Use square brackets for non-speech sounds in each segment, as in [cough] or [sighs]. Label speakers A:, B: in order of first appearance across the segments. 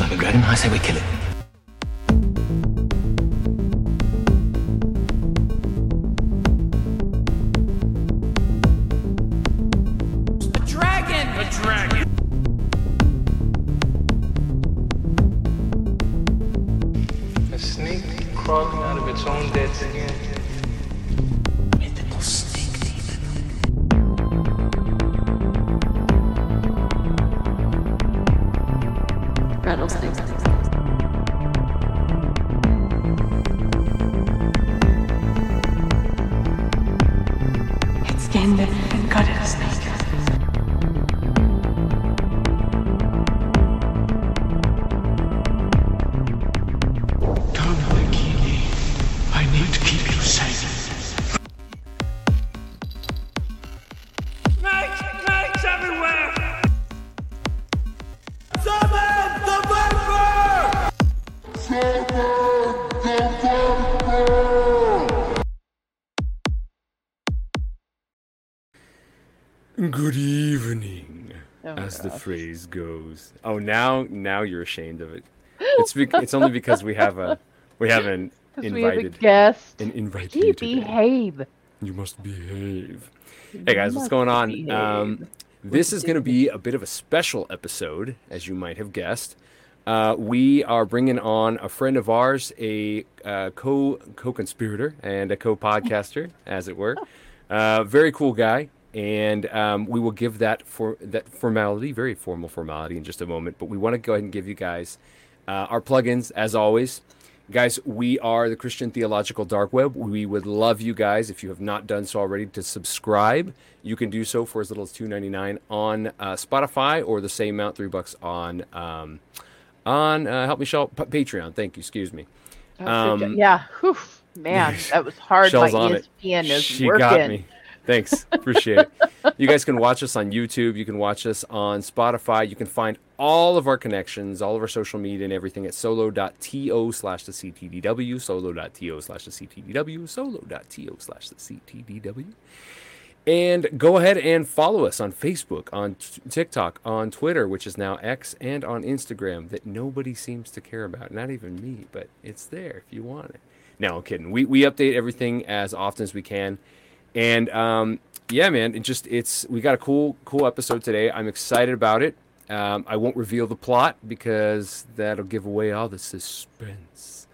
A: like a dragon. I say we kill it.
B: As the phrase goes. Oh, now now you're ashamed of it. It's bec it's only because we have a we have an [laughs]
C: we have
B: invited
C: guest.
B: an
C: Gee,
B: today.
C: behave.
B: You must behave. Hey guys, what's going on? Um, this is going to be a bit of a special episode, as you might have guessed. Uh, we are bringing on a friend of ours, a uh, co co conspirator and a co podcaster, as it were. [laughs] Uh, very cool guy, and um, we will give that for that formality, very formal formality, in just a moment. But we want to go ahead and give you guys uh, our plugins, as always. Guys, we are the Christian Theological Dark Web. We would love you guys, if you have not done so already, to subscribe. You can do so for as little as two ninety nine on uh, Spotify, or the same amount, three bucks on um, on uh, Help Me Shell Patreon. Thank you. Excuse me. Um,
C: yeah, whew, man, that was hard. [laughs] My. ESPN is
B: she
C: working.
B: Thanks. Appreciate it. You guys can watch us on YouTube. You can watch us on Spotify. You can find all of our connections, all of our social media and everything at solo.to slash the CTDW, solo.to slash the CTDW, solo.to slash the CTDW. And go ahead and follow us on Facebook, on t- TikTok, on Twitter, which is now X, and on Instagram that nobody seems to care about. Not even me, but it's there if you want it. No, I'm kidding. We, we update everything as often as we can. And um, yeah, man, it just it's we got a cool cool episode today. I'm excited about it. Um, I won't reveal the plot because that'll give away all the suspense.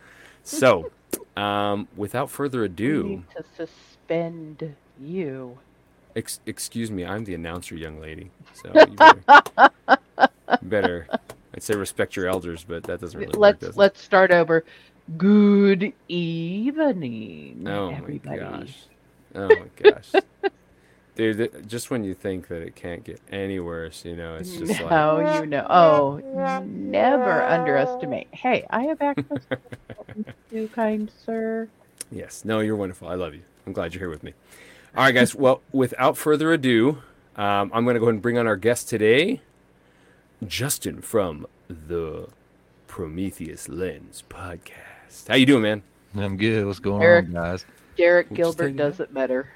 B: So, [laughs] um, without further ado,
C: need to suspend you.
B: Ex- excuse me, I'm the announcer, young lady. So you better, better, I'd say respect your elders, but that doesn't really work,
C: let's
B: does
C: let's start over. Good evening,
B: Oh
C: everybody.
B: my gosh. Oh my gosh. [laughs] Dude, th- just when you think that it can't get any worse, you know, it's just like,
C: No, you know. Oh, never underestimate. Hey, I have access to you, kind sir.
B: yes, no, you're wonderful. I love you. I'm glad you're here with me. All right, guys. Well, without further ado, um, I'm going to go ahead and bring on our guest today, Justin from the Prometheus Lens podcast. How you doing, man?
D: I'm good. What's going
C: Eric.
D: on, guys?
C: Derek
B: We'll
C: Gilbert does it better.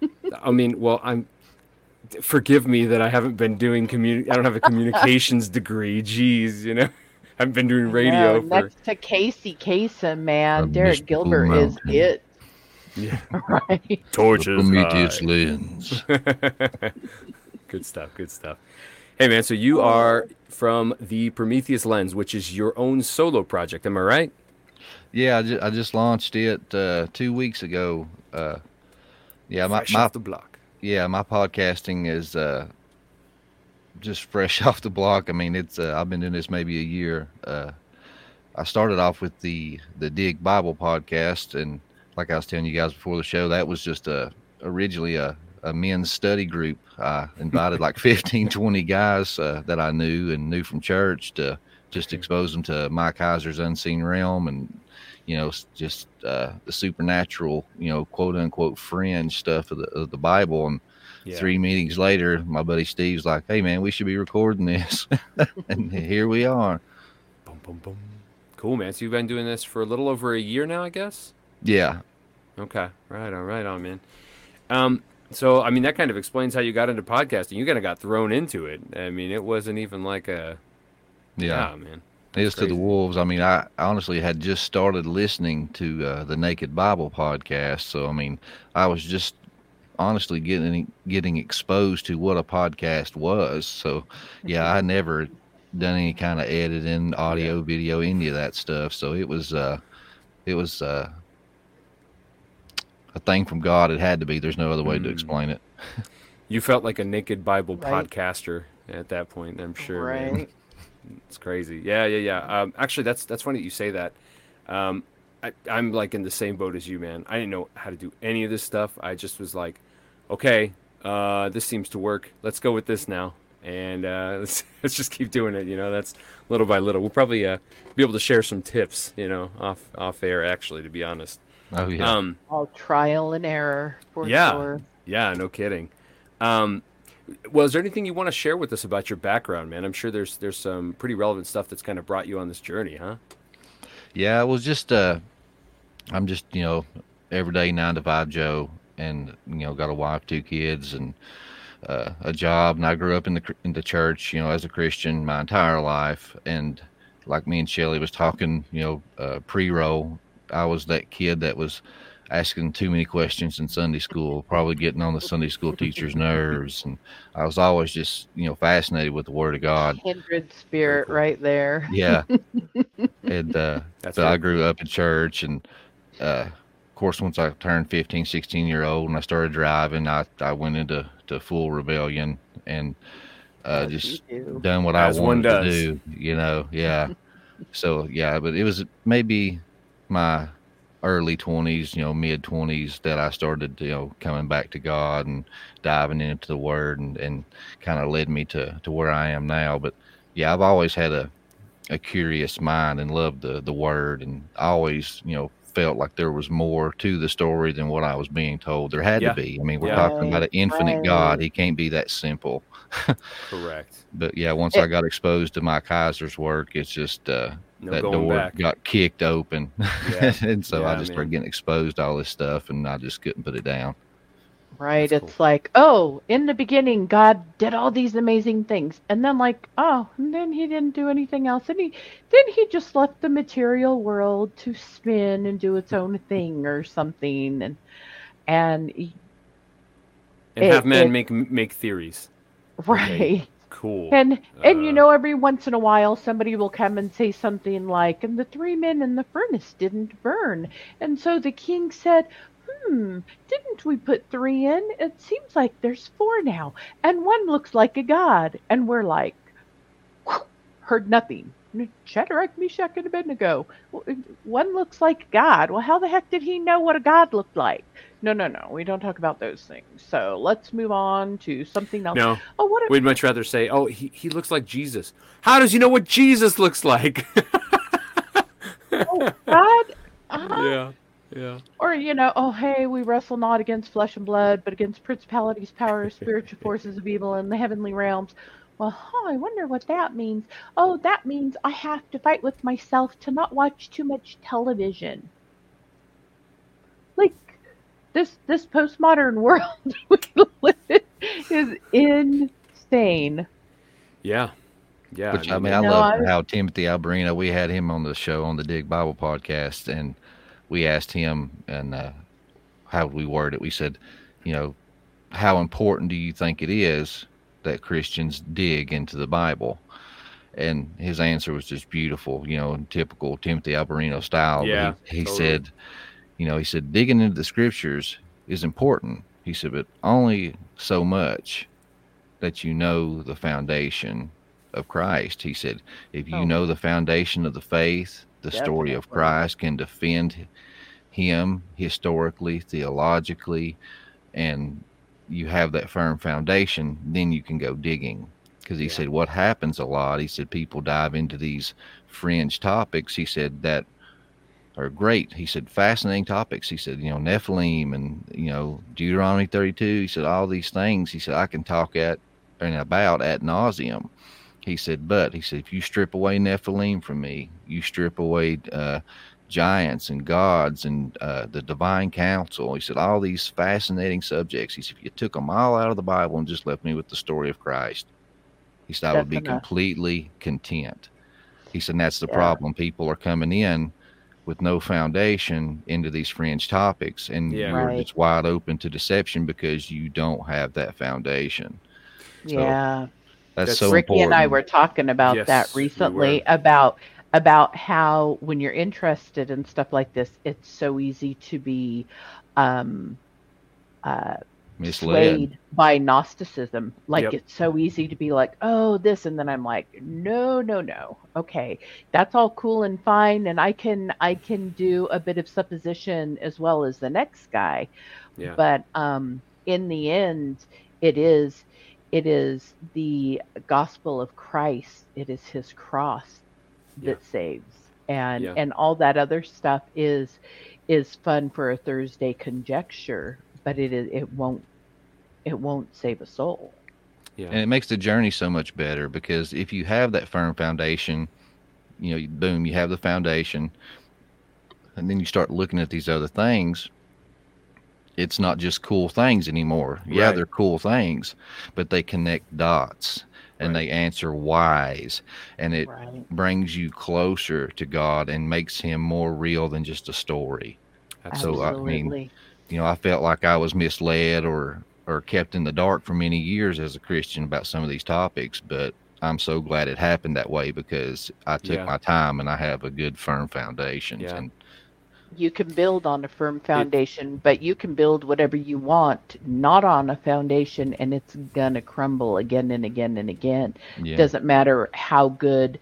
C: [laughs]
B: I mean, well, I'm. Forgive me that I haven't been doing communi- I don't have a communications [laughs] degree. Jeez, you know, I [laughs] haven't been doing radio
C: No,
B: for.
C: next to Casey Kasem, man,
D: A
C: Derek Gilbert is it.
B: Yeah,
C: Right.
B: torches.
D: Prometheus
B: uh,
D: lens.
B: good stuff. Good stuff. Hey, man. So you oh. are from the Prometheus Lens, which is your own solo project. Am I right?
D: Yeah, I just, I just launched it uh, two weeks ago. Uh, yeah, my,
B: Fresh
D: my
B: off the block.
D: yeah my podcasting is uh, just fresh [laughs] off the block. I mean, it's uh, I've been doing this maybe a year. Uh, I started off with the the Dig Bible podcast, and like I was telling you guys before the show, that was just a originally a a men's study group. I [laughs] invited like 15, 20 guys uh, that I knew and knew from church to just expose them to Mike Heiser's Unseen Realm and you know just uh, the supernatural, you know, quote unquote fringe stuff of the of the Bible. And
B: Yeah.
D: three meetings later, my buddy Steve's like, "Hey man, we should be recording this," [laughs] and here we are.
B: Boom, boom, boom. Cool, man. So you've been doing this for a little over a year now, I guess.
D: Yeah,
B: Okay, right on, right on, man. Um, so I mean that kind of explains how you got into podcasting. You kind of got thrown into it. I mean, it wasn't even like a
D: Yeah.
B: man.
D: It is to the wolves. I mean, I honestly had just started listening to uh, the Naked Bible podcast, so I mean, I was just honestly getting getting exposed to what a podcast was. So, yeah, I [laughs] never done any kind of editing, audio, video, any of that stuff. So it was, uh, it was uh, a thing from God. It had to be. There's no other way to
B: Mm.
D: explain it. [laughs]
B: You felt like a naked Bible
C: Right.
B: podcaster at that point. I'm sure.
C: right.
B: It's crazy. Yeah, yeah, yeah. Um, actually, that's that's funny that you say that. Um, I, I'm like in the same boat as you, man. I didn't know how to do any of this stuff. I just was like, okay, uh, this seems to work. Let's go with this now, and uh, [laughs] let's let's just keep doing it. You know, that's little by little. We'll probably uh, be able to share some tips. You know, off off air. Actually, to be honest.
D: Oh yeah.
B: Um,
C: All trial and error for
B: Yeah.
C: sure.
B: Yeah, no kidding. Um, well, is there anything you want to share with us about your background, man? I'm sure there's there's some pretty relevant stuff that's kind of brought you on this journey, huh?
D: Yeah, was just uh I'm just, you know, everyday nine to five Joe and you know, got a wife, two kids and uh, a job and I grew up in the in the church, you know, as a Christian my entire life and like me and Shelly was talking, you know, uh, pre-roll, I was that kid that was asking too many questions in Sunday school, probably getting on the Sunday school teacher's nerves and I was always just, you know, fascinated with the word of God.
C: Kindred spirit right there.
D: Yeah. [laughs] and uh
B: That's
D: so I grew up in church and uh of course once I turned 15, 16 year old and I started driving, I, I went into to full rebellion and uh
C: Yes,
D: just
C: do.
D: done what
B: As
D: I wanted to do, you know. Yeah. [laughs] so yeah, but it was maybe my early 20s, you know, mid 20s that I started, you know, coming back to God and diving into the word and and kind of led me to to where I am now, but yeah, I've always had a a curious mind and loved the the word and I always you know felt like there was more to the story than what I was being told there had
B: Yeah.
D: to be I mean we're
B: Yeah.
D: talking about an infinite God he can't be that simple [laughs]
B: Correct.
D: but yeah once
C: Eh.
D: I got exposed to Mike Heiser's work it's just uh
B: No
D: that
B: going
D: door
B: back.
D: got kicked open [laughs]
B: Yeah.
D: and so I just
B: man.
D: started getting exposed to all this stuff and I just couldn't put it down
C: Right.
B: That's
C: It's like, oh, in the beginning, God did all these amazing things. And then like, oh, and then he didn't do anything else. And he then he just left the material world to spin and do its own thing or something. And and
B: And
C: It-
B: have men
C: it-
B: make make theories.
C: right.
B: Cool.
C: And and you
B: Uh,
C: know, every once in a while somebody will come and say something like, and the three men in the furnace didn't burn. And so the king said, Hmm, didn't we put three in? It seems like there's four now. And one looks like a god. And we're like, heard nothing. Shadrach, Meshach, and Abednego. One looks like God. Well, how the heck did he know what a God looked like? No, no, no. We don't talk about those things. So let's move on to something else.
B: no,
C: Oh, what? A,
B: we'd much rather say, "Oh, he, he looks like Jesus." How does he know what Jesus looks like?
C: oh, [laughs] God. Uh-huh.
B: yeah, yeah.
C: Or, you know, oh, hey, we wrestle not against flesh and blood, but against principalities, powers, [laughs] spiritual forces of evil in the heavenly realms. Well, huh, I wonder what that means. Oh, that means I have to fight with myself to not watch too much television. Like, this this postmodern [laughs] world [laughs] we live in is insane.
B: Yeah, yeah.
D: Which I mean, I
C: No,
D: love
C: I-
D: how Timothy Alberino. We had him on the show on the Dig Bible podcast, and we asked him, and uh, how would we word it? We said, you know, how important do you think it is that Christians dig into the Bible? And his answer was just beautiful, you know, in typical Timothy Alberino style.
B: Yeah,
D: he, he
B: totally.
D: said, you know, he said digging into the scriptures is important. He said, but only so much that you know the foundation of Christ. He said, if you
C: Oh.
D: know the foundation of the faith, the story of Christ can defend him historically, theologically, and you have that firm foundation, then you can go digging. Because he
B: Yeah.
D: said, what happens a lot, he said, people dive into these fringe topics. He said, that are great. He said, fascinating topics. He said, you know, Nephilim and, you know, Deuteronomy 32. He said, all these things, he said, I can talk at and about at nauseum. He said, but he said, if you strip away Nephilim from me, you strip away uh, giants and gods and uh, the divine council. He said, all these fascinating subjects. He said, if you took them all out of the Bible and just left me with the story of Christ, he said, I would be
C: enough.
D: completely content. He said that's the
C: Yeah.
D: problem. People are coming in with no foundation into these fringe topics, and
B: Yeah.
D: you're
C: Right.
D: just wide open to deception because you don't have that foundation. So,
C: yeah.
D: That's,
B: That's-
D: so
C: Ricky
D: important.
C: and I were talking about
B: Yes,
C: that recently
B: were.
C: about about how when you're interested in stuff like this, it's so easy to be um, uh,
D: misled.
C: swayed by Gnosticism. Like
B: Yep.
C: it's so easy to be like, oh, this, and then I'm like, no, no, no. Okay, that's all cool and fine, and I can I can do a bit of supposition as well as the next guy.
B: Yeah.
C: But um, in the end, it is it is the gospel of Christ. It is His cross
B: Yeah.
C: that saves, and
B: Yeah.
C: and all that other stuff is is fun for a Thursday conjecture, but it is it won't it won't save a soul.
B: Yeah.
D: and it makes the journey so much better because if you have that firm foundation you know boom you have the foundation and then you start looking at these other things it's not just cool things anymore yeah they're cool things but they connect dots and
B: Right.
D: they answer whys and it
C: Right.
D: brings you closer to god and makes him more real than just a story
B: Absolutely.
D: So, I mean,
C: Absolutely.
D: You know, I felt like I was misled or or kept in the dark for many years as a Christian about some of these topics, but I'm so glad it happened that way because I took
B: Yeah.
D: my time and I have a good firm foundation.
B: Yeah.
D: And
C: you can build on a firm foundation, but you can build whatever you want, not on a foundation, and it's gonna crumble again and again and again.
D: yeah,
C: Doesn't matter how good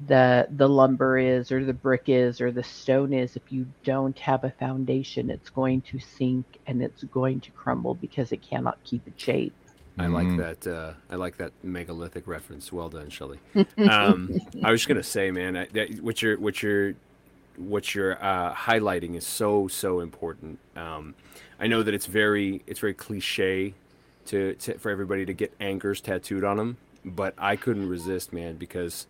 C: the the lumber is, or the brick is, or the stone is. If you don't have a foundation, it's going to sink and it's going to crumble because it cannot keep its shape.
B: I like
D: Mhm.
B: that. Uh, I like that megalithic reference. Well done, Shelley. [laughs] Um, I was just gonna say, man, I, that, what you're what you're what you're uh, highlighting is so so important. Um, I know that it's very it's very cliche to, to for everybody to get anchors tattooed on them, but I couldn't resist, man, because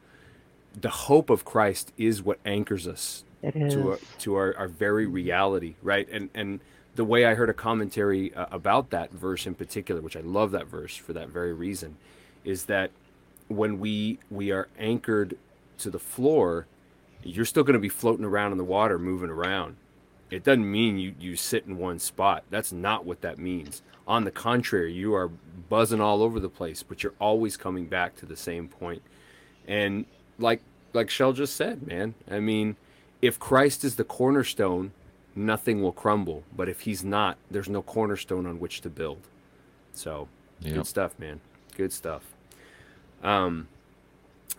B: the hope of Christ is what anchors us to our, to our, our very reality, right? And and the way I heard a commentary uh, about that verse in particular, which I love that verse for that very reason, is that when we we are anchored to the floor, you're still going to be floating around in the water, moving around. It doesn't mean you you sit in one spot. That's not what that means. On the contrary, you are buzzing all over the place, but you're always coming back to the same point. And like like Shell just said, man. I mean, if Christ is the cornerstone, nothing will crumble. But if he's not, there's no cornerstone on which to build. So
D: Yep.
B: good stuff, man. Good stuff. Um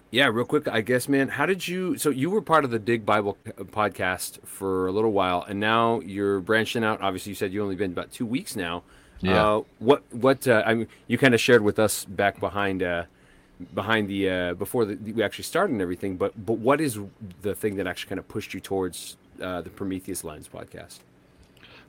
B: yeah, real quick, I guess, man. How did you? So you were part of the Dig Bible podcast for a little while, and now you're branching out. Obviously, you said you've only been about two weeks now.
D: Yeah.
B: Uh, what? What? Uh, I mean, you kind of shared with us back behind, uh, behind the uh, before the, we actually started and everything. But but what is the thing that actually kind of pushed you towards uh, the Prometheus Lens podcast?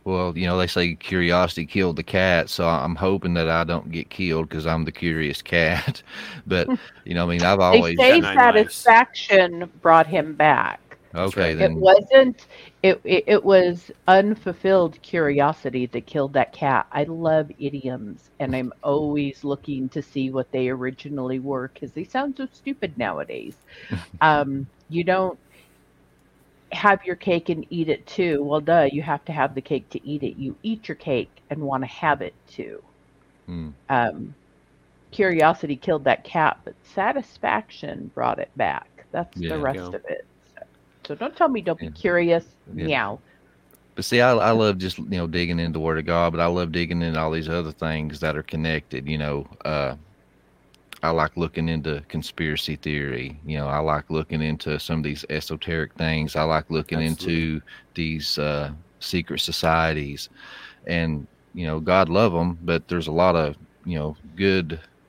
D: well, you know, they say curiosity killed the cat, so I'm hoping that I don't get killed because I'm the curious cat. [laughs] but you know, I mean, I've
C: They
D: always
C: say
B: nine lives.
C: satisfaction brought him back.
D: okay
B: right.
D: then.
C: It wasn't. It, it it was unfulfilled curiosity that killed that cat. I love idioms, and I'm always looking to see what they originally were because they sound so stupid nowadays. [laughs] um, you don't have your cake and eat it too. Well, duh, you have to have the cake to eat it. You eat your cake and want to have it too.
D: Hmm.
C: Um, curiosity killed that cat, but satisfaction brought it back. That's
D: Yeah.
C: the rest
B: Yeah.
C: of it. So, so don't tell me don't
D: Yeah.
C: be curious.
D: Yeah.
C: Meow.
D: But see, I, I love just you know digging into the Word of God, but I love digging into all these other things that are connected. You know, uh, I like looking into conspiracy theory. You know, I like looking into some of these esoteric things. I like looking
B: Absolutely.
D: into these uh, secret societies, and you know, God love them, but there's a lot of you know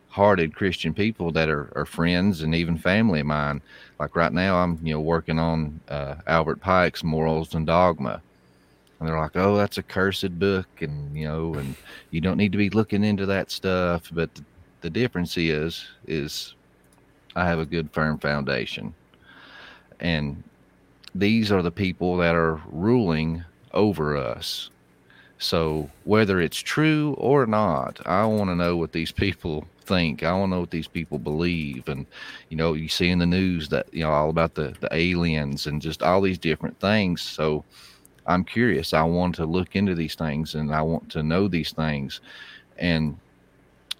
D: good-hearted Christian people that are, are friends and even family of mine. Like right now, I'm you know working on uh, Albert Pike's Morals and Dogma and they're like, "Oh, that's a cursed book," and you know, and you don't need to be looking into that stuff. But the difference is, is I have a good firm foundation, and these are the people that are ruling over us. So whether it's true or not, I want to know what these [laughs] people think. I to know what these people believe. And, you know, you see in the news that, you know, all about the, the aliens and just all these different things. So I'm curious. I want to look into these things and I want to know these things. And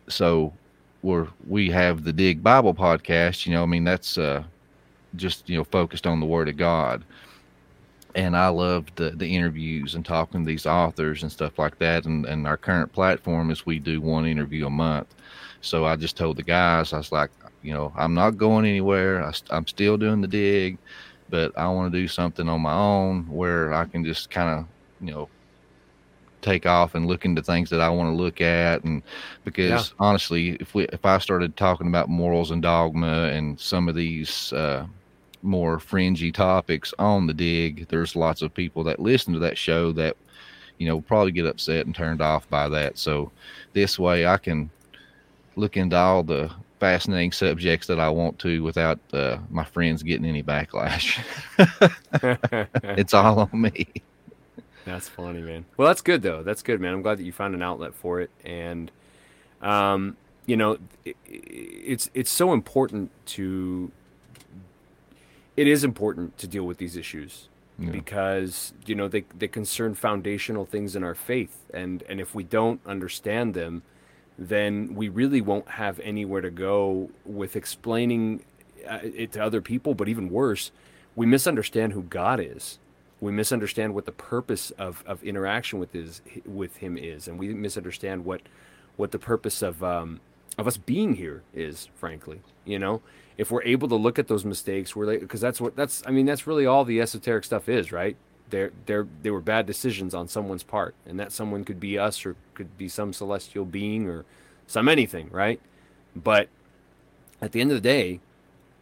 D: so we're, we have the Dig Bible podcast, you know, I mean, that's uh, just, you know, focused on the Word of God and I loved the, the interviews and talking to these authors and stuff like that. And, and our current platform is we do one interview a month. So I just told the guys, I was like, you know, I'm not going anywhere. I, am still doing the dig, but I want to do something on my own where I can just kind of, you know, take off and look into things that I want to look at. And because
B: Yeah.
D: honestly, if we, if I started talking about morals and dogma and some of these, uh, more fringy topics on the dig, there's lots of people that listen to that show that, you know, probably get upset and turned off by that. So this way I can look into all the fascinating subjects that I want to without uh, my friends getting any backlash. [laughs] it's all on me.
B: That's funny, man. Well, that's good though. That's good, man. I'm glad that you found an outlet for it, and um, you know, i- i- it's it's so important to. It is important to deal with these issues
D: Yeah.
B: because you know they they concern foundational things in our faith, and and if we don't understand them, then we really won't have anywhere to go with explaining uh, it to other people. But even worse, we misunderstand who God is. We misunderstand what the purpose of, of interaction with is with Him is, and we misunderstand what what the purpose of um, of us being here is. Frankly, you know, if we're able to look at those mistakes, we're like, because that's what that's. I mean, that's really all the esoteric stuff is, right? They're, they're, they were bad decisions on someone's part, and that someone could be us or could be some celestial being or some anything, right? But at the end of the day,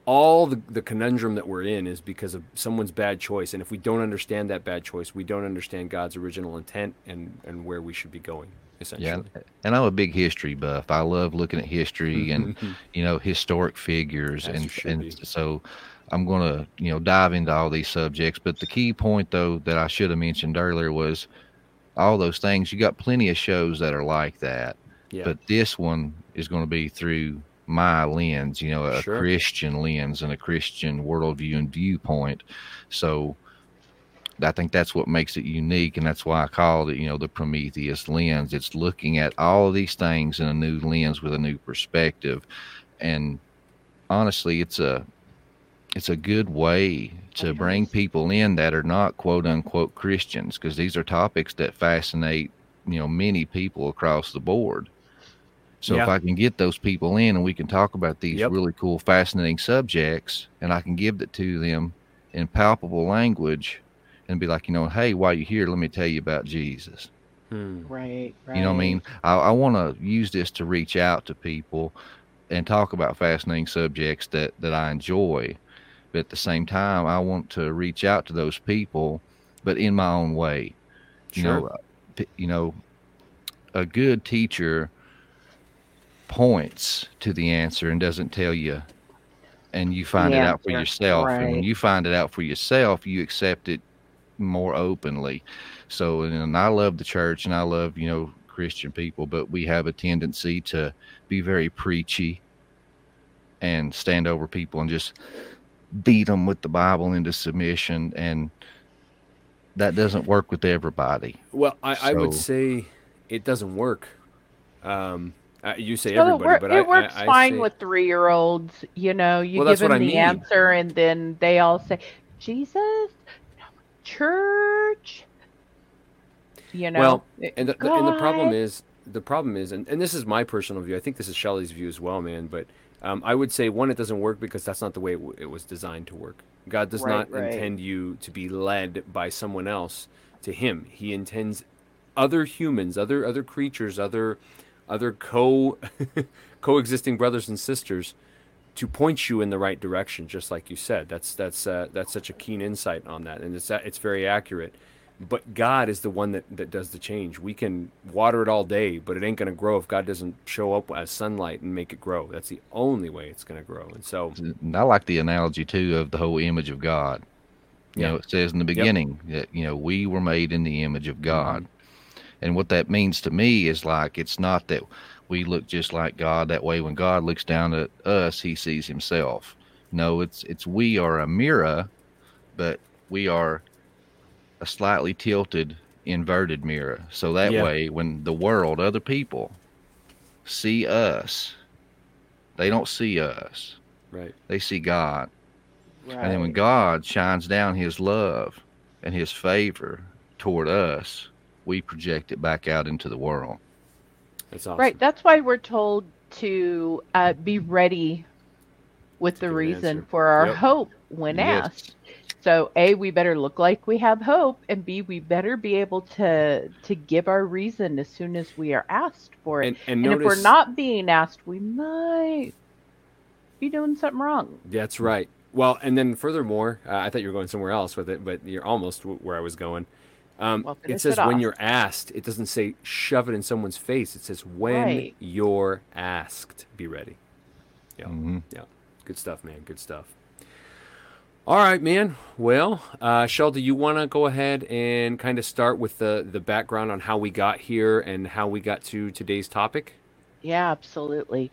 B: all the, the conundrum that we're in is because of someone's bad choice. And if we don't understand that bad choice, we don't understand God's original intent and, and where we should be going, essentially.
D: Yeah, and I'm a big history buff. I love looking at history and [laughs] you know historic figures,
B: As
D: and and
B: be.
D: so I'm going to you know dive into all these subjects. But the key point though that I should have mentioned earlier was all those things. You got plenty of shows that are like that,
B: Yeah.
D: but this one is going to be through my lens, you know, a
B: Sure.
D: Christian lens and a Christian worldview and viewpoint. So I think that's what makes it unique, and that's why I called it, you know, the Prometheus lens. It's looking at all of these things in a new lens with a new perspective, and honestly, it's a it's a good way to bring people in that are not quote unquote Christians, because these are topics that fascinate you know many people across the board. So if I can get those people in and we can talk about these
B: Yep.
D: really cool, fascinating subjects, and I can give it to them in palpable language, and be like, you know, hey, while you're here, let me tell you about Jesus.
B: Hmm.
C: Right, right.
D: You know what I mean? I, I want to use this to reach out to people and talk about fascinating subjects that that I enjoy. But at the same time, I want to reach out to those people, but in my own way. You know,
B: Sure.
D: uh, p- you know, a good teacher points to the answer and doesn't tell you and you find
C: The
D: it out for yourself and when you find it out for yourself you accept it more openly so and i love the church and i love you know christian people but we have a tendency to be very preachy and stand over people and just beat them with the bible into submission and that doesn't work with everybody
B: Well, I, I would say it doesn't work. Um, you say
C: So it,
B: everybody, but
C: it
B: I,
C: works
B: I, I
C: fine
B: say,
C: with three-year-olds. You know, you
B: Well,
C: give
B: that's what
C: them
B: I
C: the
B: mean.
C: answer, and then they all say, "Jesus, church." You know,
B: Well, and the, the- and the problem is the problem is and, and this is my personal view i think this is Shelley's view as well man but um, i would say one it doesn't work because that's not the way it, w- it was designed to work. God does
C: Right,
B: not
C: right.
B: intend you to be led by someone else to him. He intends other humans other other creatures other other co [laughs] coexisting brothers and sisters to point you in the right direction just like you said. That's that's uh, that's such a keen insight on that and it's it's very accurate but God is the one that, that does the change. We can water it all day, but it ain't going to grow if God doesn't show up as sunlight and make it grow. That's the only way it's going to grow. And so,
D: I like the analogy too of the whole image of God. You
B: Yeah.
D: know, it says in the beginning that you know we were made in the image of mm-hmm. God, and what that means to me is like it's not that we look just like God. That way, when God looks down at us, He sees Himself. No, it's it's we are a mirror, but we are a slightly tilted, inverted mirror. So that
B: Yeah.
D: way, when the world, other people, see us, they don't see us.
B: Right.
D: They see God.
C: Right.
D: And then when God shines down his love and his favor toward us, we project it back out into the world.
B: That's awesome.
C: Right. That's why we're told to uh, be ready with the reason
B: answer.
C: for our
B: Yep.
C: hope when
D: Yes.
C: asked. So A, we better look like we have hope, and B, we better be able to to give our reason as soon as we are asked for it.
B: And, and,
C: And, if we're not being asked, we might be doing something wrong.
B: That's right. Well, and then furthermore, uh, I thought you were going somewhere else with it, but you're almost w- where I was going. Um,
C: Well,
B: it says
C: it
B: when you're asked. It doesn't say shove it in someone's face. It says when
C: Right.
B: you're asked, be ready. Yeah,
D: Mhm.
B: yeah, good stuff, man. Good stuff. All right, man. Well, uh, Shell, do you want to go ahead and kind of start with the the background on how we got here and how we got to today's topic?
C: Yeah, absolutely.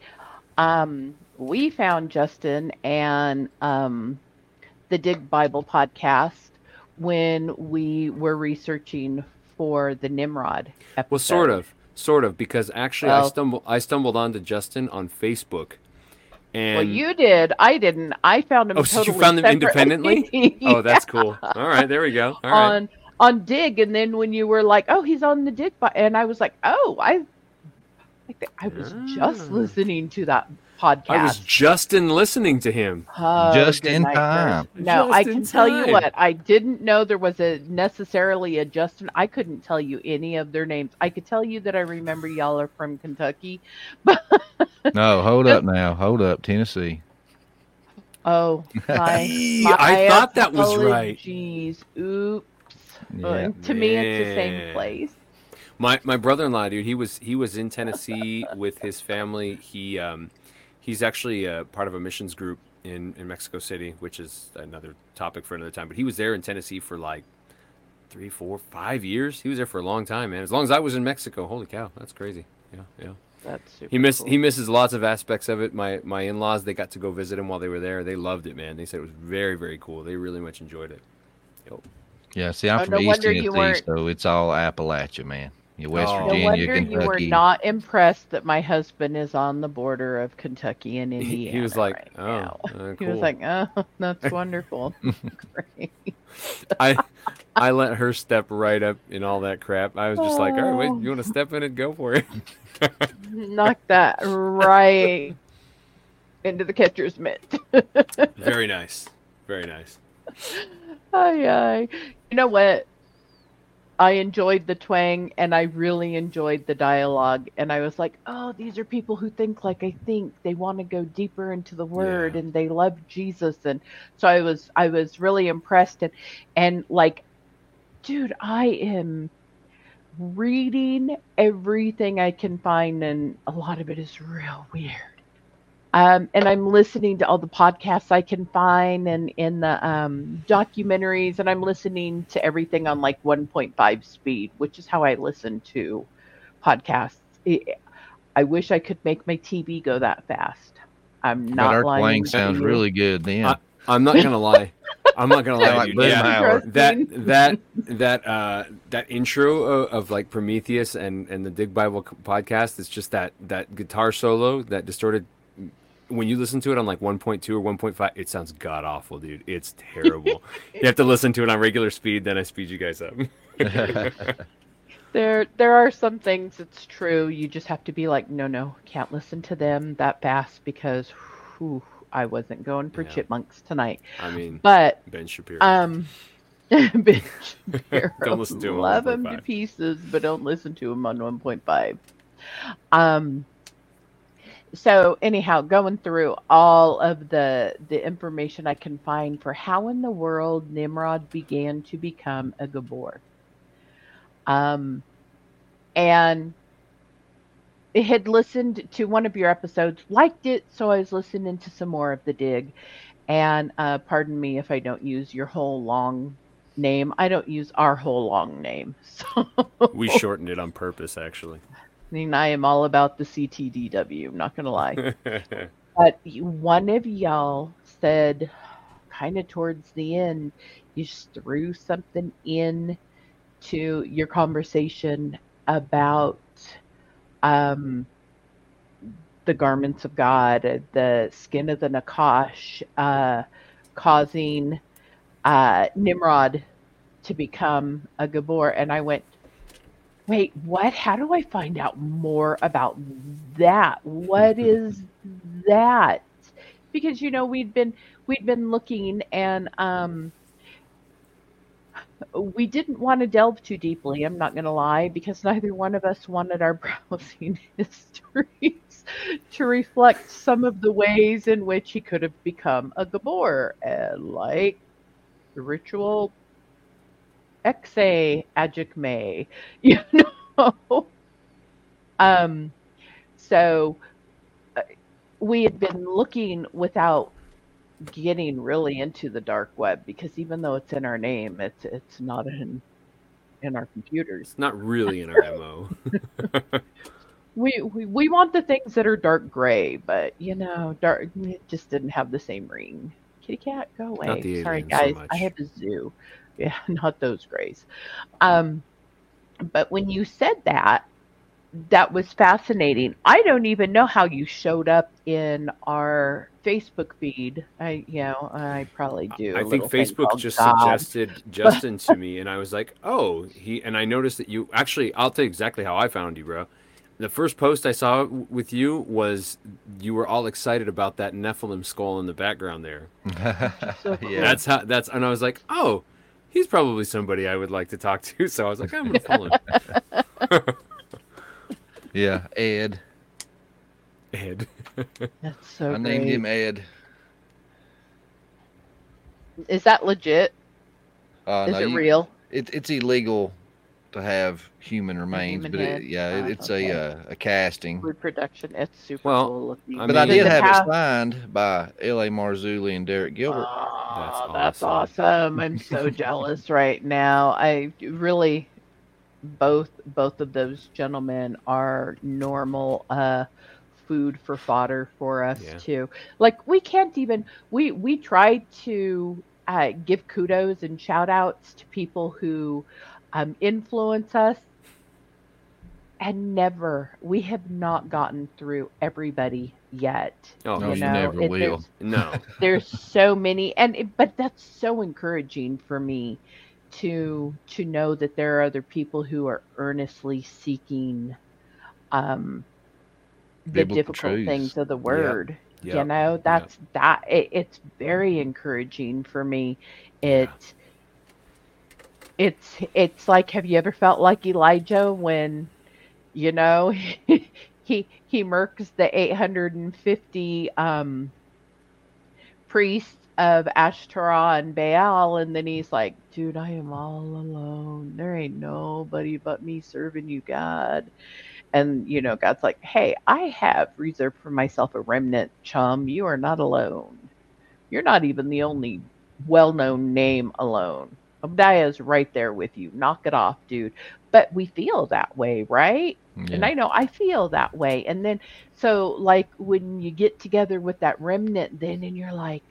C: Um, we found Justin and um, the Dig Bible podcast when we were researching for the Nimrod episode.
B: Well, sort of, sort of, because actually, I stumbled I stumbled onto Justin on Facebook, and
C: Well, you did. I didn't. I found him.
B: Oh, so you found them independently? [laughs] Oh, that's cool. All right, there we go. All right.
C: on on Dig, and then when you were like, "Oh, he's on the Dig," and I was like, "Oh, I." I think I was just
B: Ah.
C: listening to that podcast.
B: I was Justin listening to him.
C: Oh,
D: Just in
C: night,
D: time.
C: No, I
B: Just in
C: can tell you what. I didn't know there was a necessarily a Justin. I couldn't tell you any of their names. I could tell you that I remember y'all are from Kentucky, [laughs] but
D: No, hold up [laughs] now. Hold up. Tennessee.
C: oh [laughs] my, my
B: I thought that was right.
C: Jeez, oops.
D: Yeah.
C: Uh, to me, it's the same place.
B: My my brother-in-law, dude, he was he was in Tennessee with his family. He um he's actually uh, part of a missions group in in Mexico City, which is another topic for another time. But he was there in Tennessee for like three, four, five years. He was there for a long time, man. As long as I was in Mexico, holy cow, that's crazy. Yeah, yeah.
C: That's super
B: He miss
C: cool.
B: he misses lots of aspects of it. My my in laws they got to go visit him while they were there. They loved it, man. They said it was very very cool. They really much enjoyed it. Yep.
D: Yeah, see, I'm
C: Oh,
D: from
C: no
D: East Tennessee, so it's all Appalachia, man. Yeah, West
B: Oh.
C: No wonder
D: Kentucky.
C: you were not impressed that my husband is on the border of Kentucky and Indiana.
B: he was like,
C: right
B: "Oh,
C: now."
B: uh, [laughs]
C: He was like, "Oh, [laughs] that's [laughs] wonderful, great."
B: I I let her step right up in all that crap. I was just like, all right, wait, you want to step in and Go for it.
C: Knock that right into the catcher's mitt.
B: Very nice. Very nice.
C: Aye, aye. You know what? I enjoyed the twang and I really enjoyed the dialogue. And I was like, oh, these are people who think like I think. They want to go deeper into the word
B: Yeah.
C: and they love Jesus. And so I was I was really impressed and and like, dude, I am reading everything I can find and a lot of it is real weird. Um, and I'm listening to all the podcasts I can find and in the um, documentaries, and I'm listening to everything on like 1.5 speed, which is how I listen to podcasts. I- I wish I could make my TV go that fast. I'm
D: But
C: not
D: our
C: lying.
D: twang
C: to
D: sounds
C: you.
D: really good then.
B: I- I'm not gonna lie. I'm not gonna [laughs] lie, dude. Yeah, that that that uh that intro of, of like Prometheus and and the Dig Bible podcast is just that that guitar solo that distorted. When you listen to it on like 1.2 or 1.5, it sounds god awful, dude. It's terrible. [laughs] you have to listen to it on regular speed, then I speed you guys up. [laughs]
C: There, there are some things it's true. You just have to be like, no, no, can't listen to them that fast because whew, I wasn't going for
B: Yeah.
C: chipmunks tonight.
B: I mean,
C: But
B: Ben Shapiro.
C: um, [laughs] bitch,
B: Don't listen to 'em on
C: love him to pieces, but don't listen to him on one point five. Um. So anyhow, going through all of the the information I can find for how in the world Nimrod began to become a gibbor. Um, and I had listened to one of your episodes, liked it, so I was listening to some more of the dig. And uh, pardon me if I don't use your whole long name. I don't use our whole long name. [laughs] So
B: we shortened it on purpose, actually.
C: Mean, I am all about the CTDW. I'm not gonna lie. [laughs] But one of y'all said, kind of towards the end, you just threw something in to your conversation about um, the garments of God, the skin of the Nachash, uh, causing uh, Nimrod to become a gibbor. And I went, wait, what? How do I find out more about that? What is that? Because you know we'd been we'd been looking and um we didn't want to delve too deeply, I'm not going to lie, because neither one of us wanted our [laughs] browsing histories to reflect some of the ways in which he could have become a gibbor, uh, like the ritual Exe Ajikme, [laughs] you know. um, so uh, we had been looking without getting really into the dark web because even though it's in our name, it's it's not in in our computers.
B: It's not really in our MO. [laughs]
C: We, we we want the things that are dark gray, but you know, dark it just didn't have the same ring. Kitty cat, go away. Sorry,
B: aliens so
C: guys. I have a zoo. Yeah, [laughs] not those grays. Um, but when you said that, that was fascinating. I don't even know how you showed up in our Facebook feed. I, you know, I probably do.
B: I think Facebook just
C: God.
B: suggested Justin to me, and I was like, "Oh, he." And I noticed that you actually. I'll tell you exactly how I found you, bro. The first post I saw with you was you were all excited about that Nephilim skull in the background there. [laughs]
C: So cool.
D: yeah.
B: That's how. That's and I was like, "Oh, he's probably somebody I would like to talk to." [laughs] So I was like, "I'm gonna follow him." [laughs]
D: yeah, Ed.
B: Ed. [laughs]
C: That's so
D: I named him Ed.
C: Is that legit?
D: Uh,
C: Is
D: no,
C: it
D: you-
C: real?
D: It, it's illegal to have human remains,
C: human
D: but it, yeah, it,
C: Oh,
D: it's
C: okay.
D: a uh, a casting.
C: Reproduction. It's super
B: Well,
C: cool looking.
B: I
D: But I did
C: Does
D: have it signed by L.A. Marzulli and Derek Gilbert.
C: Oh,
B: That's
C: that's awesome. I'm so [laughs] jealous right now. I really both both of those gentlemen are normal uh food for fodder for us
B: Yeah.
C: too. Like we can't even we we try to uh, give kudos and shout outs to people who um, influence us and never we have not gotten through everybody yet
B: Oh,
D: No,
C: you
D: you
C: know?
D: never
C: it-
D: will.
C: there's-
B: no. [laughs]
C: there's so many and it, but that's so encouraging for me to to know that there are other people who are earnestly seeking um the
D: Biblical
C: difficult things of the word you
B: Yep.
C: know? That's that it, it's very encouraging for me. It it's it's like have you ever felt like elijah when you know [laughs] he he murks the 850 um priests of Ashtoreth and Baal, and then he's like, "Dude, I am all alone. There ain't nobody but me serving you, God." And you know, God's like, "Hey, I have reserved for myself a remnant, chum. You are not alone. You're not even the only well-known name alone. Obadiah is right there with you. Knock it off, dude." But we feel that way, right? And I know I feel that way. And then, so like when you get together with that remnant, then and you're like,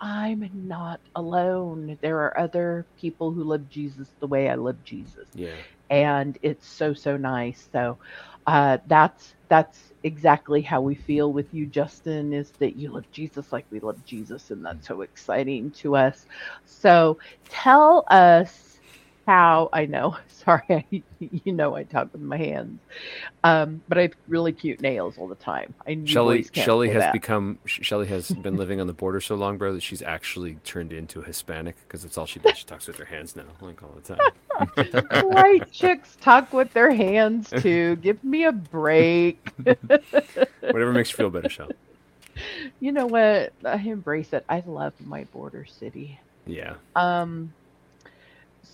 C: I'm not alone. There are other people who love Jesus the way I love Jesus.
B: Yeah.
C: And it's so, so nice. So uh, that's that's exactly how we feel with you, Justin, is that you love Jesus like we love Jesus, and that's so exciting to us. So tell us how I know. [laughs] Sorry, you know I talk with my hands, um, but I have really cute nails all the time. I
B: Shelly Shelly has
C: that.
B: become Shelly has been living on the border so long, bro, that she's actually turned into a Hispanic because that's all she does. She talks with her hands now, like all the time. [laughs] [laughs]
C: White chicks talk with their hands too. Give me a break.
B: Whatever makes you feel better, Shelly.
C: you know what? I embrace it. I love my border city.
B: Yeah.
C: Um,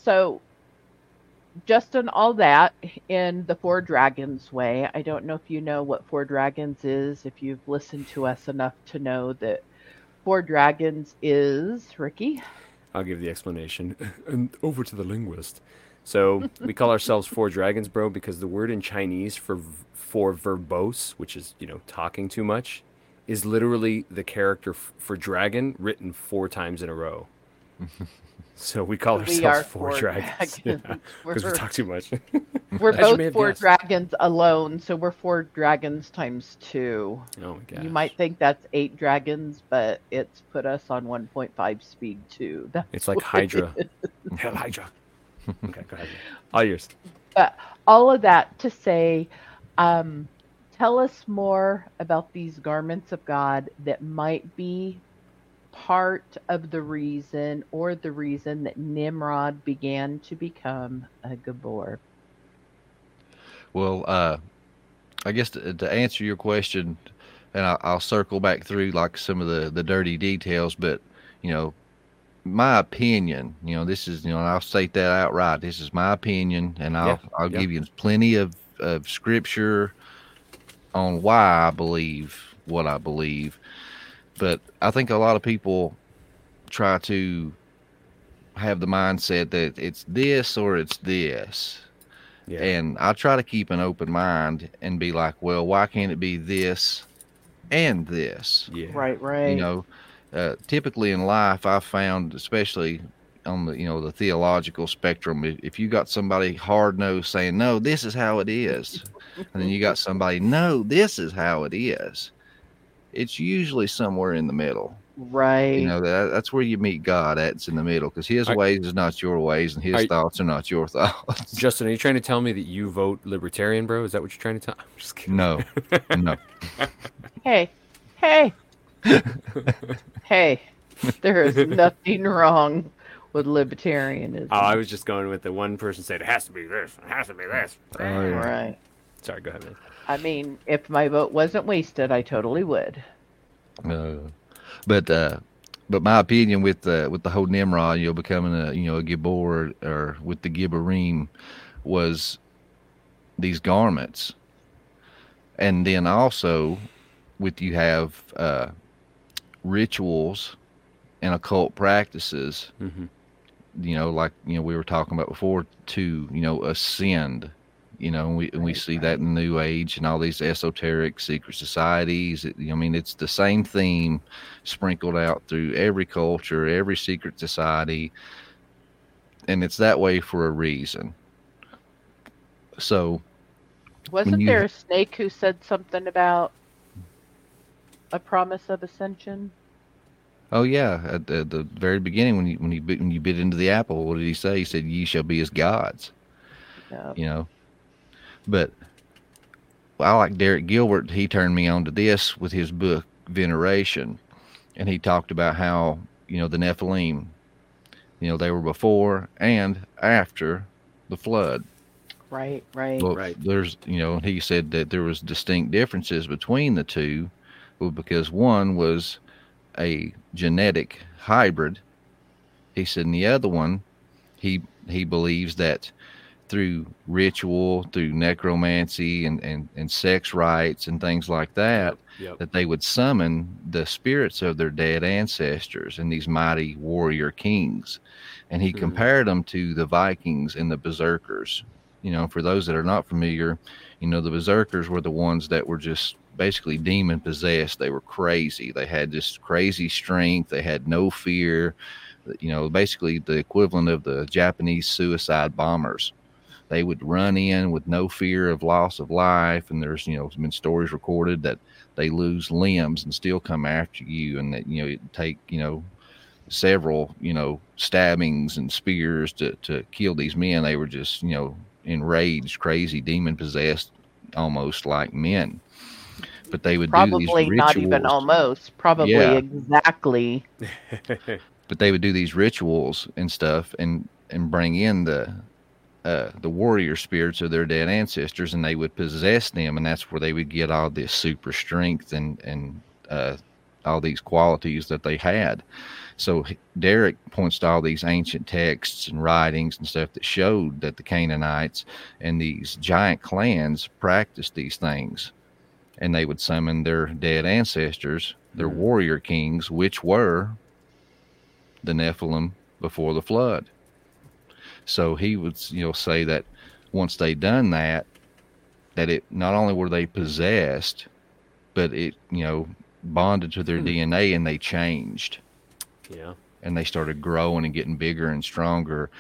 C: so just on all that in the Four Dragons way, I don't know if you know what Four Dragons is, if you've listened to us enough to know that Four Dragons is Ricky.
B: I'll give the explanation. [laughs] And over to the linguist. So we call ourselves Four Dragons, bro, because the word in Chinese for for verbose, which is you know talking too much, is literally the character f- for dragon written four times in a row. [laughs] so we call
C: We
B: ourselves Four,
C: four
B: Dragons [laughs]
C: dragons.
B: because we
C: We're-
B: talk too much. [laughs]
C: We're both four
B: guessed.
C: dragons alone, so we're four dragons times two.
B: oh my god!
C: You might think that's eight dragons, but it's put us on 1.5 speed too. That's [laughs]
B: It's like Hydra.
C: it is.
B: Hell, Hydra. okay, go ahead. All yours.
C: But all of that to say, um, tell us more about these garments of God that might be part of the reason or the reason that Nimrod began to become a gibbor.
D: Well, uh, I guess to, to answer your question, and I, I'll circle back through like some of the the dirty details, but you know, my opinion, you know, this is you know, I'll state that outright. This is my opinion, and I'll
B: Yeah,
D: I'll
B: yeah.
D: give you plenty of of scripture on why I believe what I believe. But I think a lot of people try to have the mindset that it's this or it's this.
B: Yeah.
D: And I try to keep an open mind and be like, well, why can't it be this and this?
B: yeah.
C: Right, right.
D: You know, uh, typically in life, I've found, especially on the you know the theological spectrum, if, if you got somebody hard nosed saying, no, this is how it is, and then you got somebody, no, this is how it is, it's usually somewhere in the middle.
C: right.
D: You know that that's where you meet God. That's in the middle because His
B: Are-
D: ways is not your ways, and His
B: Are-
D: thoughts are not your [laughs] thoughts.
B: Justin, are you trying to tell me that you vote libertarian, bro? Is that what you're trying to tell? [laughs] I'm just kidding.
D: No, no.
C: Hey, hey, [laughs] hey, there is nothing wrong with libertarianism.
B: Oh, I was just going with the one person said it has to be this, it has to be this.
D: Oh, yeah.
C: Right.
B: Sorry, go ahead, man.
C: I mean, if my vote wasn't wasted, I totally would.
D: Uh, but uh, but my opinion with uh, with the whole Nimrod, you know, becoming a you know a Gibbor or with the Gibborim was these garments, and then also with you have uh, rituals and occult practices.
B: Mhm.
D: You know, like you know we were talking about before to you know ascend. You know, and we and we see that in the New Age and all these esoteric secret societies. It, I mean, it's the same theme sprinkled out through every culture, every secret society, and it's that way for a reason. So,
C: Wasn't
D: you-
C: there a snake who said something about a promise of ascension?
D: oh yeah, at the, the very beginning when you when you bit, when you bit into the apple, what did he say? He said, "Ye shall be as gods."
C: No.
D: you know. But I like Derek Gilbert. He turned me on to this with his book Veneration, and he talked about how you know the Nephilim, you know, they were before and after the flood.
C: Right, right.
D: Well,
B: Right.
D: there's you know he said that there was distinct differences between the two, well, because one was a genetic hybrid. He said, and the other one, he he believes that through ritual, through necromancy and, and, and sex rites and things like that,
B: Yep.
D: that they would summon the spirits of their dead ancestors and these mighty warrior kings. And he
B: Mhm.
D: compared them to the Vikings and the berserkers. You know, for those that are not familiar, you know, the berserkers were the ones that were just basically demon possessed. They were crazy. They had this crazy strength. They had no fear. You know, basically the equivalent of the Japanese suicide bombers they would run in with no fear of loss of life and there's you know been stories recorded that they lose limbs and still come after you and that you know it take you know several you know stabbings and spears to to kill these men they were just you know enraged crazy demon possessed almost like men but they would do
C: Probably not even almost. Probably
D: Yeah.
C: exactly.
D: but they would do these rituals and stuff and and bring in the uh, the warrior spirits of their dead ancestors and they would possess them and that's where they would get all this super strength and and uh, all these qualities that they had so derek points to all these ancient texts and writings and stuff that showed that the canaanites and these giant clans practiced these things and they would summon their dead ancestors their
B: Mhm.
D: warrior kings which were the Nephilim before the flood. So he would, you know, say that once they done that, that it not only were they possessed, but it, you know, bonded to their hmm. DNA and they changed
B: Yeah.
D: and they started growing and getting bigger and stronger.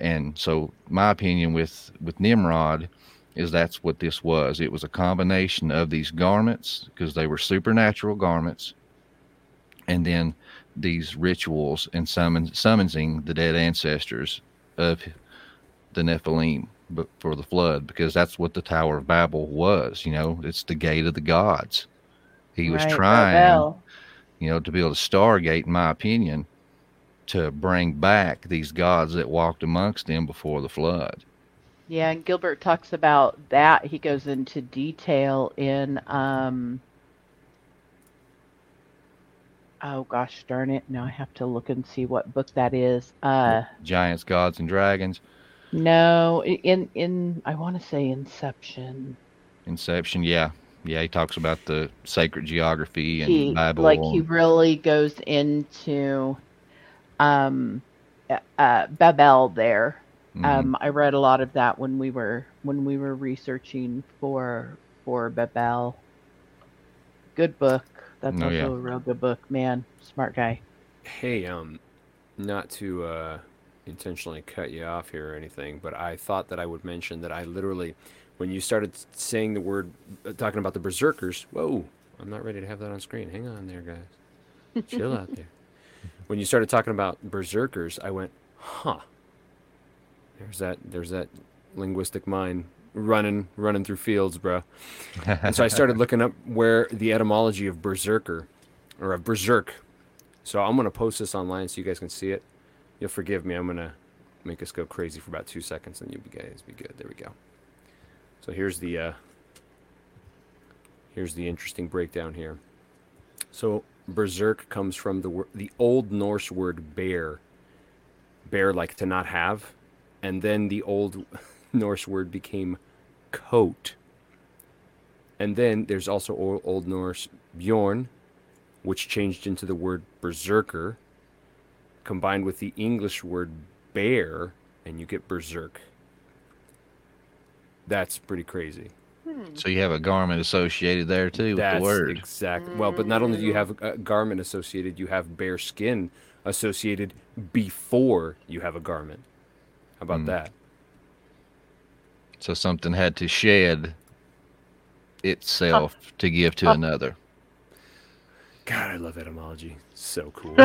D: And so my opinion with with Nimrod is that's what this was. It was a combination of these garments because they were supernatural garments and then these rituals and summon, summoning the dead ancestors of the Nephilim but for the flood because that's what the Tower of Babel was, you know, it's the gate of the gods. He was
C: Right,
D: trying you know, to build a stargate, in my opinion, to bring back these gods that walked amongst them before the flood.
C: Yeah, and Gilbert talks about that. He goes into detail in um Oh gosh darn it. Now I have to look and see what book that is. Uh
D: Giants, gods, and dragons.
C: no, in in I want to say Inception.
D: Inception, yeah, yeah. He talks about the sacred geography and
C: He
D: Bible.
C: like he really goes into um uh, uh Babel there.
D: Mhm.
C: Um I read a lot of that when we were when we were researching for for Babel. Good book. That's
D: Oh,
C: also
D: yeah.
C: a real good book, man. Smart guy.
B: Hey, um, not to uh, intentionally cut you off here or anything, but I thought that I would mention that I literally, when you started saying the word, uh, talking about the berserkers, whoa, I'm not ready to have that on screen. Hang on there, guys. Chill out there. [laughs] When you started talking about berserkers, I went, huh. There's that. There's that linguistic mind running, running through fields, bro. [laughs] And so I started looking up where the etymology of berserker, or of berserk. So I'm gonna post this online so you guys can see it. You'll forgive me. I'm gonna make us go crazy for about two seconds, and you guys be good. There we go. So here's the uh, here's the interesting breakdown here. So berserk comes from the the Old Norse word bear, bear like to not have, and then the Old [laughs] Norse word became coat. And then there's also Old, Old Norse bjorn, which changed into the word berserker, combined with the English word bear, and you get berserk. That's pretty crazy.
D: so you have a garment associated there too with
B: That's
D: the word.
B: exactly. Well, but not only do you have a garment associated, you have bear skin associated before you have a garment. How
D: Hmm.
B: about that?
D: So something had to shed itself to give to another.
B: God, I love etymology. So cool. [laughs]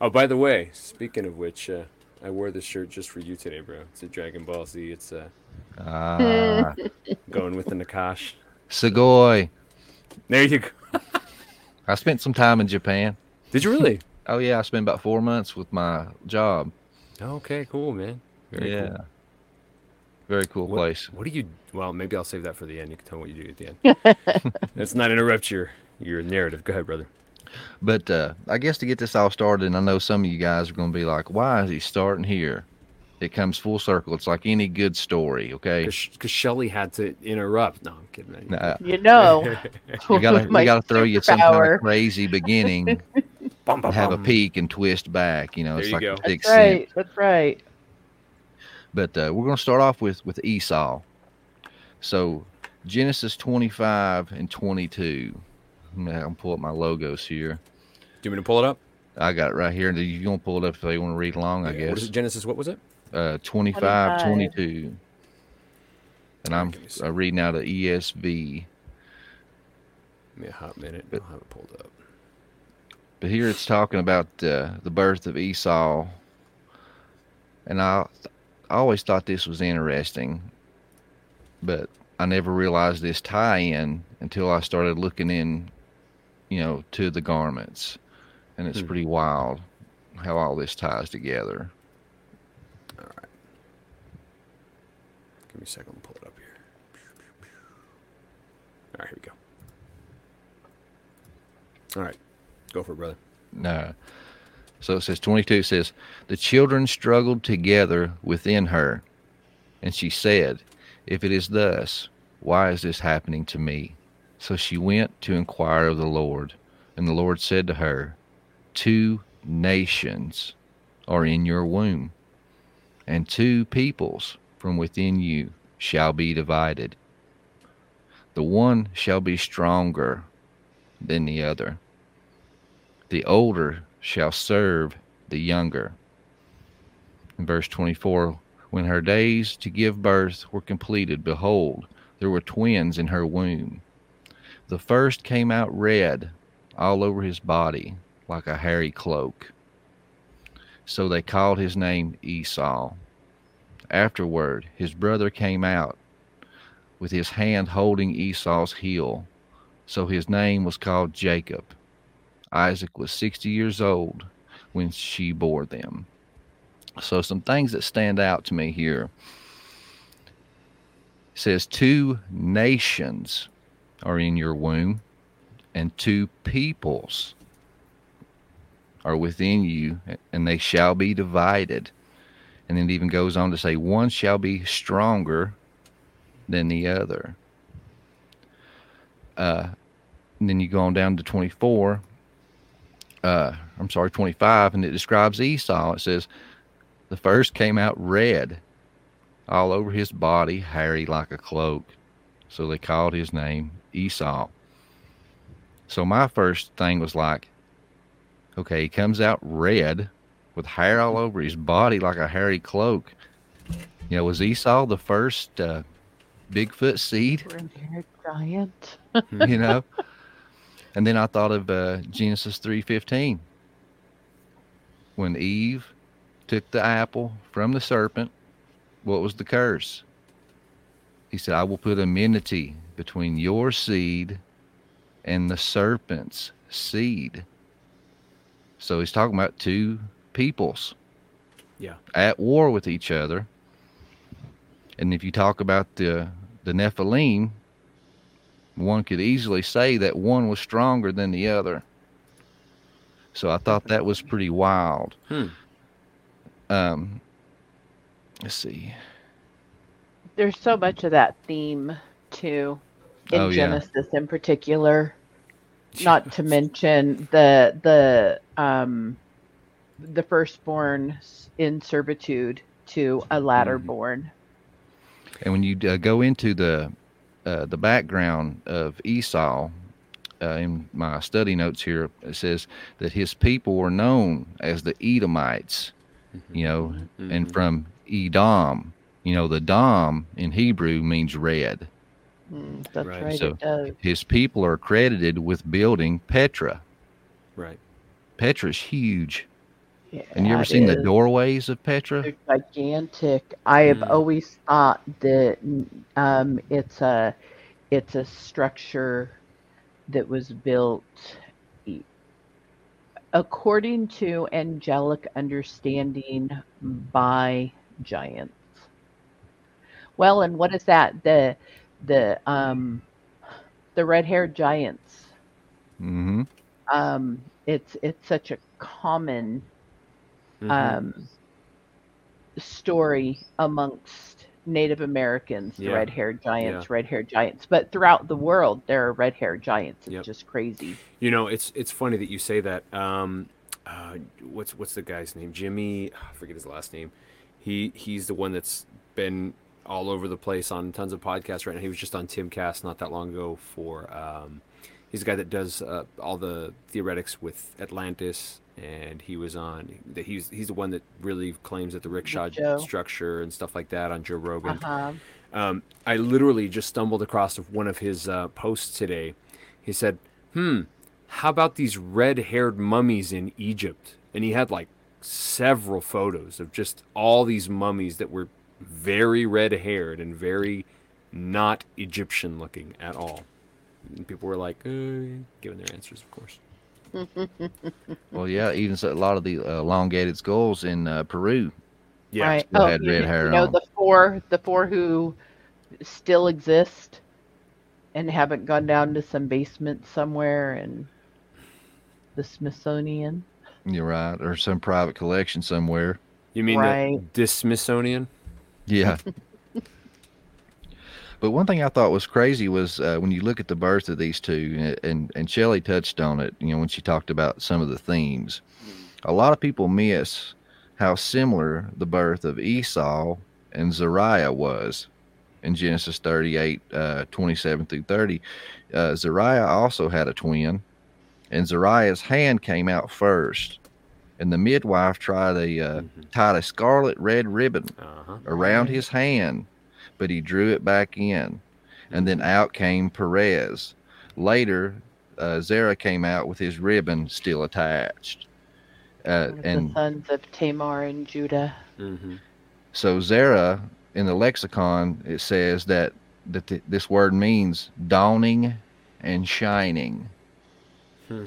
B: oh, by the way, speaking of which, uh, I wore this shirt just for you today, bro. It's a Dragon Ball Z. It's uh,
D: Ah, [laughs]
B: going with the Nachash.
D: Sugoi.
B: There you go. [laughs]
D: I spent some time in Japan.
B: Did you really?
D: Oh yeah, I spent about four months with my job.
B: okay, cool, man. Very
D: yeah,
B: cool.
D: very cool
B: What,
D: place.
B: What do you? Well, maybe I'll save that for the end. You can tell me what you do at the end. [laughs] Let's not interrupt your your narrative. Go ahead, brother.
D: But uh, I guess to get this all started, and I know some of you guys are going to be like, "Why is he starting here?" It comes full circle. It's like any good story, okay?
B: Because Shelly had to interrupt. No, I'm kidding.
D: Nah,
C: You know. [laughs]
D: we gotta [laughs]
C: with
D: we gotta throw you some kind of crazy beginning,
B: Bum, bum,
D: have a
B: bum.
D: peak and twist back. You know,
B: There
D: it's
B: you
D: like
B: go.
D: a
C: That's
D: sixth
C: right.
D: sense.
C: That's right.
D: But uh, we're going to start off with with Esau. So Genesis 25 and 22. I'm gonna pull up my logos here.
B: Do you want me to pull it up?
D: I got it right here. And you gonna pull it up if you want to read along, I
B: Yeah, What is
D: guess.
B: it? Genesis, what was it?
D: Uh, 25,
C: 25.
D: 22. And I'm
B: give me a second.
D: uh, reading out of ESV.
B: Give me a hot minute. But, I'll have it pulled up.
D: But here it's talking about uh, the birth of Esau. And I, I always thought this was interesting, but I never realized this tie in until I started looking in, you know, to the garments. And it's
B: Hmm.
D: pretty wild how all this ties together.
B: Give me a second. Pull it up here. All right, here we go. All right. Go for it, brother.
D: No. So it says 22 says, The children struggled together within her. And she said, If it is thus, why is this happening to me? So she went to inquire of the Lord. And the Lord said to her, Two nations are in your womb, and two peoples from within you shall be divided. The one shall be stronger than the other. The older shall serve the younger. In verse 24, when her days to give birth were completed, behold, there were twins in her womb. The first came out red all over his body, like a hairy cloak. So they called his name Esau. Afterward, his brother came out with his hand holding Esau's heel. So his name was called Jacob. Isaac was 60 years old when she bore them. So, some things that stand out to me here. It says, Two nations are in your womb, and two peoples are within you, and they shall be divided. And then it even goes on to say, One shall be stronger than the other. Uh, and then you go on down to 24. Uh, I'm sorry, 25, and it describes Esau. It says, The first came out red, all over his body, hairy like a cloak. So they called his name Esau. So my first thing was like, okay, he comes out red with hair all over his body like a hairy cloak. You know, was Esau the first uh, Bigfoot seed?
C: Giant.
D: you know. [laughs] And then I thought of uh, Genesis three fifteen, when Eve took the apple from the serpent. What was the curse? He said, "I will put enmity between your seed and the serpent's seed." So he's talking about two peoples
B: Yeah.
D: at war with each other. And if you talk about the the Nephilim, one could easily say that one was stronger than the other. So I thought that was pretty wild.
B: Hmm.
D: Um, let's see.
C: There's so much of that theme too in
D: Oh, yeah.
C: Genesis in particular. Not to mention the the um the firstborn s- in servitude to a latter
D: Mm-hmm.
C: born.
D: And when you uh, go into the uh, the background of Esau, uh, in my study notes here, it says that his people were known as the Edomites, you know, and from Edom, you know, the Dom in Hebrew means red.
C: Mm, that's
B: Right.
C: right,
D: So- His people are credited with building Petra.
B: Right.
D: Petra's huge.
C: Yeah,
D: And you ever seen the doorways of Petra?
C: Gigantic. I have
B: Mm.
C: always thought that um, it's a it's a structure that was built according to angelic understanding by giants. Well, and what is that? The the um the red-haired giants.
D: Mm-hmm.
C: Um, it's it's such a common
B: Mhm.
C: um, story amongst Native Americans,
B: Yeah.
C: red-haired giants, red-haired giants. But throughout the world, there are red-haired giants. It's
B: Yep.
C: just crazy.
B: You know, it's it's funny that you say that. Um, uh, what's what's the guy's name? Jimmy. I forget his last name. He he's the one that's been all over the place on tons of podcasts right now. He was just on Timcast not that long ago for. Um, he's the guy that does uh, all the theoretics with Atlantis, and he was on. He's he's the one that really claims that the Richat
C: Joe.
B: structure and stuff like that on Joe Rogan.
C: Uh-huh.
B: Um, I literally just stumbled across one of his uh, posts today. He said, "Hmm, how about these red-haired mummies in Egypt?" And he had like several photos of just all these mummies that were very red-haired and very not Egyptian-looking at all. And people were like, uh, giving their answers, of course. [laughs]
D: Well, yeah, even so, a lot of the uh, elongated skulls in uh, Peru.
B: Yeah,
C: right.
D: still
C: Oh,
D: had
C: you,
D: red hair
C: you know
D: on.
C: the four, the four who still exist and haven't gone down to some basement somewhere in the Smithsonian.
D: You're right, or some private collection somewhere.
B: you mean
C: Right.
B: the Smithsonian?
D: Yeah. [laughs] but one thing I thought was crazy was uh, when you look at the birth of these two, and and Shelley touched on it. You know, when she talked about some of the themes, a lot of people miss how similar the birth of Esau and Zariah was in Genesis 38, uh, 27 through 30. Uh, Zariah also had a twin, and Zariah's hand came out first. And the midwife tried a uh, tied a scarlet red ribbon
B: Uh-huh.
D: around his hand, but he drew it back in. And then out came Perez. Later, uh, Zerah came out with his ribbon still attached. Uh, and
C: the sons of Tamar and Judah.
B: hmm
D: so Zerah in the lexicon it says that that th- this word means dawning and shining.
B: Hmm.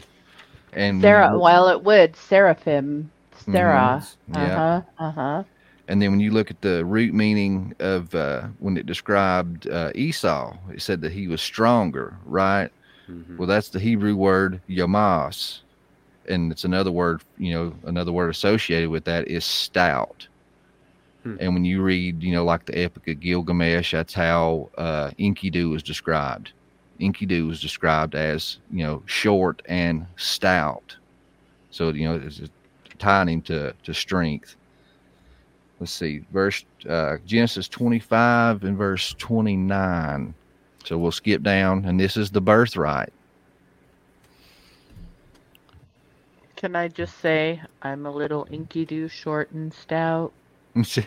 D: And
C: Sarah, well, it would. Seraphim. Sarah.
D: Mm-hmm. Yeah.
C: Uh huh. Uh huh.
D: And then when you look at the root meaning of uh, when it described uh, Esau, it said that he was stronger, right?
B: hmm
D: Well, that's the Hebrew word yamas, and it's another word. You know, another word associated with that is stout.
B: Hmm.
D: And when you read, you know, like the Epic of Gilgamesh, that's how uh, Enkidu is described. Enkidu was described as, you know, short and stout. So, you know, it's tying him to, to strength. Let's see, verse uh, Genesis 25 and verse 29. So we'll skip down, and this is the birthright.
C: Can I just say I'm a little Enkidu, short and stout. [laughs] This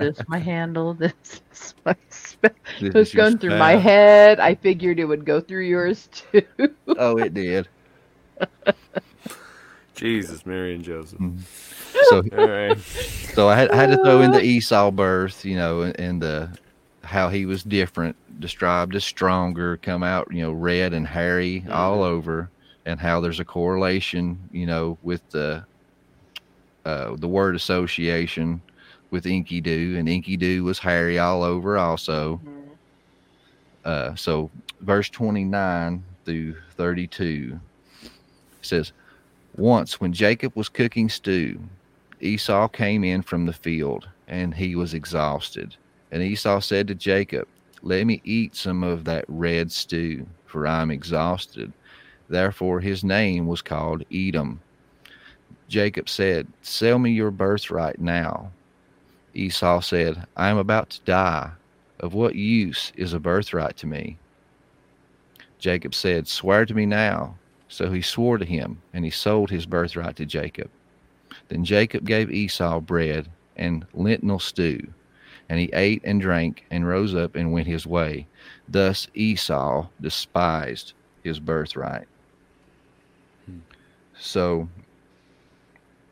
C: is my handle. This is my spell.
D: This
C: It was going through my head. I figured it would go through yours too.
D: oh, it did. [laughs]
B: Jesus, Mary and Joseph.
D: So, [laughs]
B: All right.
D: so I had, I had to throw in the [laughs] Esau birth, you know, and, and the how he was different, described as stronger, come out, you know, red and hairy all over, and how there's a correlation, you know, with the uh, the word association with Enkidu, and Enkidu was hairy all over also. Uh, so verse 29 through 32 says, Once when Jacob was cooking stew, Esau came in from the field, and he was exhausted. And Esau said to Jacob, Let me eat some of that red stew, for I am exhausted. Therefore his name was called Edom. Jacob said, Sell me your birthright now. Esau said, I am about to die. Of what use is a birthright to me? Jacob said, Swear to me now. So he swore to him, and he sold his birthright to Jacob. Then Jacob gave Esau bread and lentil stew, and he ate and drank and rose up and went his way. Thus Esau despised his birthright. So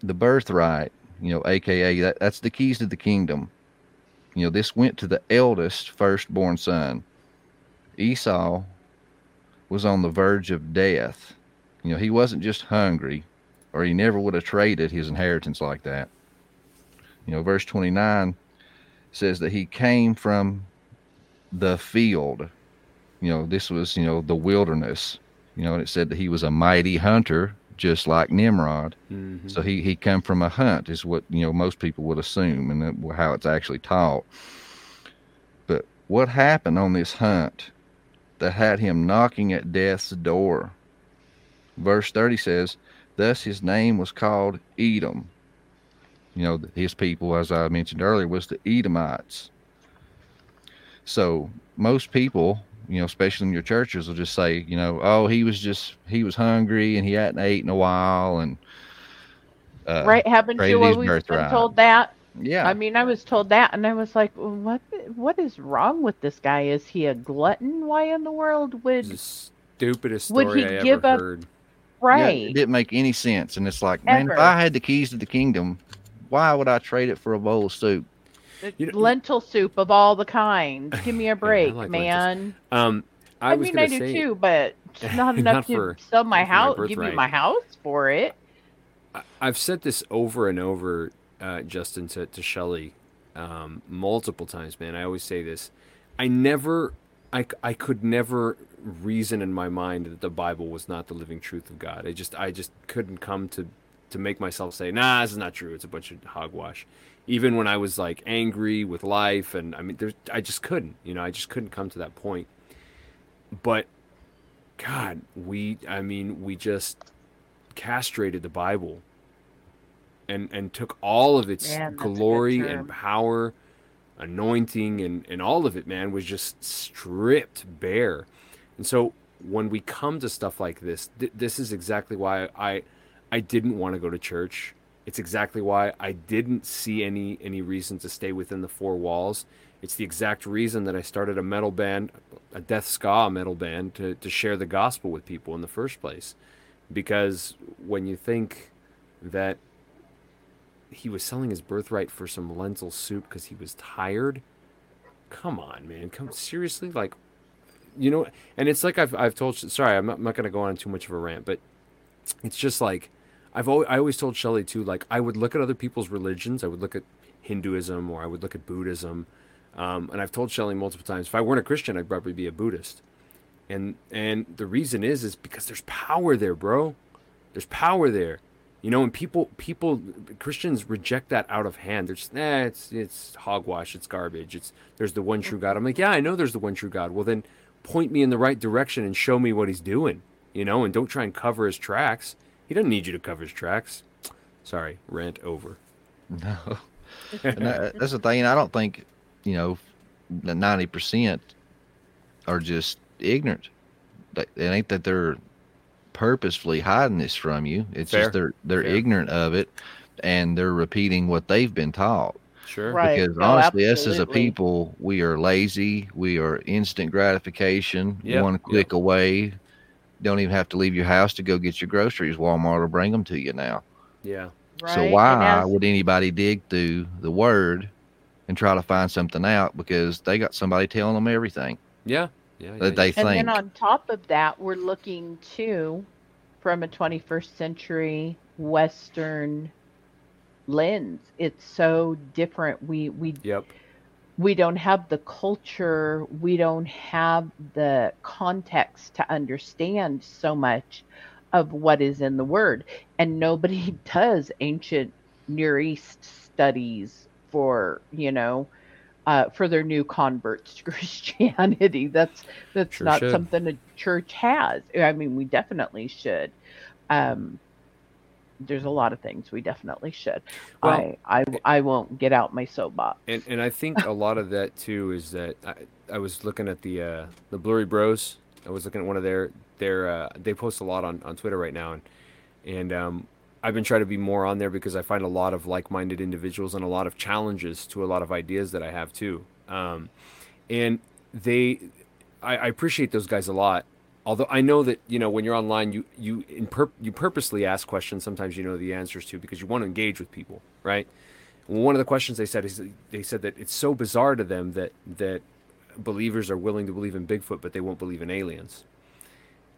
D: the birthright, you know, aka that, that's the keys to the kingdom. You know, this went to the eldest firstborn son. Esau was on the verge of death. You know, he wasn't just hungry, or he never would have traded his inheritance like that. You know, verse 29 says that he came from the field. You know, this was, you know, the wilderness. You know, and it said that he was a mighty hunter, just like Nimrod.
B: Mhm.
D: So he he come from a hunt is what you know most people would assume, and how it's actually taught. But what happened on this hunt that had him knocking at death's door? Verse thirty says, "Thus his name was called Edom." You know, his people, as I mentioned earlier, was the Edomites. So most people, you know, especially in your churches, will just say, you know, oh, he was just he was hungry and he hadn't ate in a while, and uh,
C: right? Haven't you
D: his
C: always been
D: birthright.
C: told that?
D: Yeah,
C: I mean, I was told that, and I was like, "What? What is wrong with this guy? Is he a glutton? Why in the world would
B: the stupidest
C: Would
B: story
C: he
B: I ever
C: give up-
B: heard.
D: Yeah,
C: right?"
D: it didn't make any sense. And it's like, man, if I had the keys to the kingdom, why would I trade it for a bowl of soup?
B: You know-
C: Lentil soup of all the kinds. Give me a [laughs] break,
B: like lentils.
C: man.
B: Um, I,
C: I,
B: was
C: mean, I do
B: say,
C: too, but [laughs] not
B: Not
C: enough
B: for-
C: to sell my
B: not for my
C: house. Give me my house for it.
B: I- I've said this over and over, uh, Justin, to, to Shelly, um, multiple times, man. I always say this. I never, I, I could never reason in my mind that the Bible was not the living truth of God. I just, I just couldn't come to, to make myself say, nah, this is not true. It's a bunch of hogwash. Even when I was like angry with life, and I mean, there's, I just couldn't, you know, I just couldn't come to that point. But, God, we, I mean, we just castrated the Bible and and took all of its
C: Man, that's a good
B: glory and power, anointing and and all of it, man, was just stripped bare. And so when we come to stuff like this, th- this is exactly why I I didn't want to go to church. It's exactly why I didn't see any any reason to stay within the four walls. It's the exact reason that I started a metal band, a death ska metal band, to, to share the gospel with people in the first place. Because when you think that he was selling his birthright for some lentil soup because he was tired, come on, man, come seriously, like, you know, and it's like I've I've told. Sorry, I'm not, I'm not going to go on too much of a rant, but it's just like I've always, I always told Shelley too. Like I would look at other people's religions. I would look at Hinduism or I would look at Buddhism, um, and I've told Shelley multiple times if I weren't a Christian, I'd probably be a Buddhist. And and the reason is is because there's power there, bro. There's power there. You know, and people people Christians reject that out of hand. They're just, nah, it's it's hogwash, it's garbage. It's there's the one true God. I'm like, yeah, I know there's the one true God. Well then point me in the right direction and show me what he's doing. You know, and don't try and cover his tracks. He doesn't need you to cover his tracks. Sorry, rant over. [laughs]
D: No, and that, that's the thing. I don't think you know that ninety percent are just ignorant. They- It ain't that they're purposefully hiding this from you. It's
B: Fair.
D: just they're they're
B: Fair.
D: ignorant of it, and they're repeating what they've been taught.
B: Sure.
C: Right.
D: Because
C: No,
D: honestly, us as a people, we are lazy. We are instant gratification.
B: Yep,
D: One
B: yep.
D: click away. Don't even have to leave your house to go get your groceries. Walmart will bring them to you now.
B: Yeah.
C: Right?
D: So why
C: as-
D: would anybody dig through the word and try to find something out because they got somebody telling them everything
B: Yeah. Yeah. yeah,
D: that they
C: And
D: think.
C: then on top of that, we're looking too from a 21st century Western lens. It's so different. We we
B: Yep.
C: we don't have the culture. We don't have the context to understand so much of what is in the Word, and nobody [laughs] does ancient Near East studies for you know uh, for their new converts to [laughs] Christianity. That's that's
B: Sure
C: not
B: should.
C: something a church has. I mean, we definitely should. Um, there's a lot of things we definitely should.
B: Well-
C: I, I I won't get out my soapbox.
B: And and I think a lot of that too is that I, I was looking at the uh, the Blurry Bros. I was looking at one of their their uh, they post a lot on, on Twitter right now and and um, I've been trying to be more on there because I find a lot of like-minded individuals and a lot of challenges to a lot of ideas that I have too. Um, and they I, I appreciate those guys a lot. Although I know that you know when you're online, you you you purposely ask questions. Sometimes you know the answers to because you want to engage with people, right? One of the questions they said is they said that it's so bizarre to them that that believers are willing to believe in Bigfoot, but they won't believe in aliens.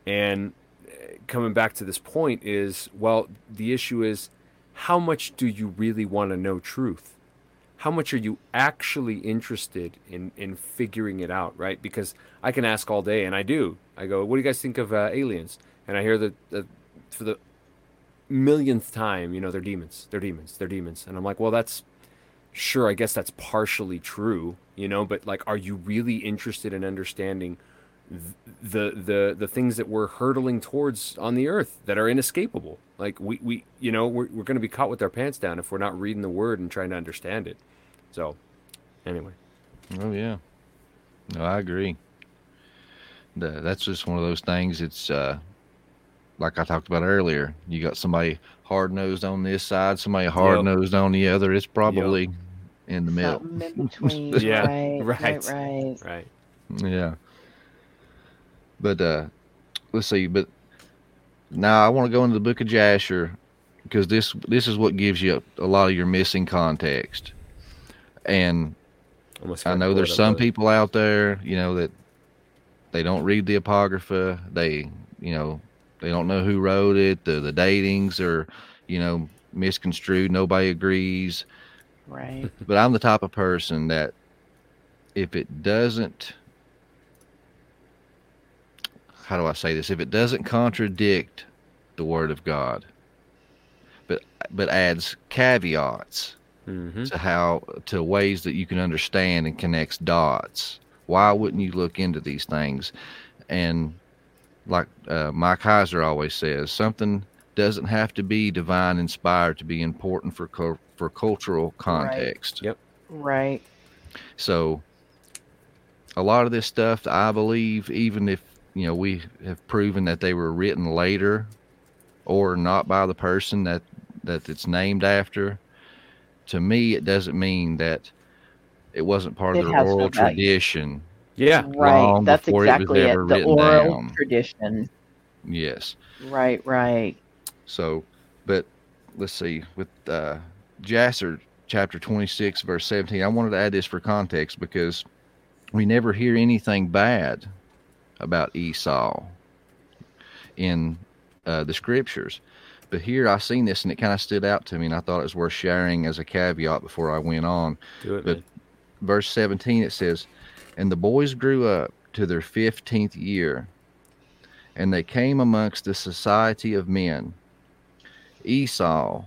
B: And uh, coming back to this point is well, the issue is how much do you really want to know truth? How much are you actually interested in in figuring it out, right? Because I can ask all day, and I do. I go, "What do you guys think of uh, aliens?" And I hear that for the millionth time, you know, they're demons, they're demons, they're demons, and I'm like, "Well, that's sure. I guess that's partially true, you know, but like, are you really interested in understanding the the the things that we're hurtling towards on the earth that are inescapable? Like, we we you know, we're we're going to be caught with our pants down if we're not reading the word and trying to understand it. So, anyway,
D: Oh yeah, no, I agree. The, that's just one of those things. It's uh, like I talked about earlier. You got somebody hard nosed on this side, somebody hard nosed on the other. It's probably in the middle.
C: Something in [laughs] between.
B: Yeah,
C: right, [laughs]
B: right.
C: right, right.
B: right?
D: Yeah. But uh let's see, but now I want to go into the book of Jasher because this this is what gives you a, a lot of your missing context. And I know there's some
B: but-
D: people out there, you know, that they don't read the apocrypha. They, you know, they don't know who wrote it. The the datings are, you know, misconstrued. Nobody agrees.
C: Right. [laughs]
D: But I'm the type of person that if it doesn't how do I say this? If it doesn't contradict the word of God, but but adds caveats
B: Mhm.
D: to how to ways that you can understand and connects dots, why wouldn't you look into these things? And like uh, Mike Heiser always says, something doesn't have to be divine inspired to be important for cul- for cultural context.
B: Yep.
C: Right.
D: So a lot of this stuff, I believe, even if you know we have proven that they were written later or not by the person that that it's named after, to me it doesn't mean that it wasn't part of the
C: has no
D: oral tradition.
B: Yeah.
C: Right. That's
D: before it was
C: exactly it.
D: ever
C: The oral
D: down.
C: tradition.
D: Yes.
C: Right. Right.
D: So, but let's see with uh, Jasher chapter 26 verse 17. I wanted to add this for context because we never hear anything bad about Esau in uh, the scriptures. But here I seen this and it kind of stood out to me, and I thought it was worth sharing as a caveat before I went on.
B: Do it,
D: But
B: man.
D: verse 17 it says, And the boys grew up to their 15th year, and they came amongst the society of men. Esau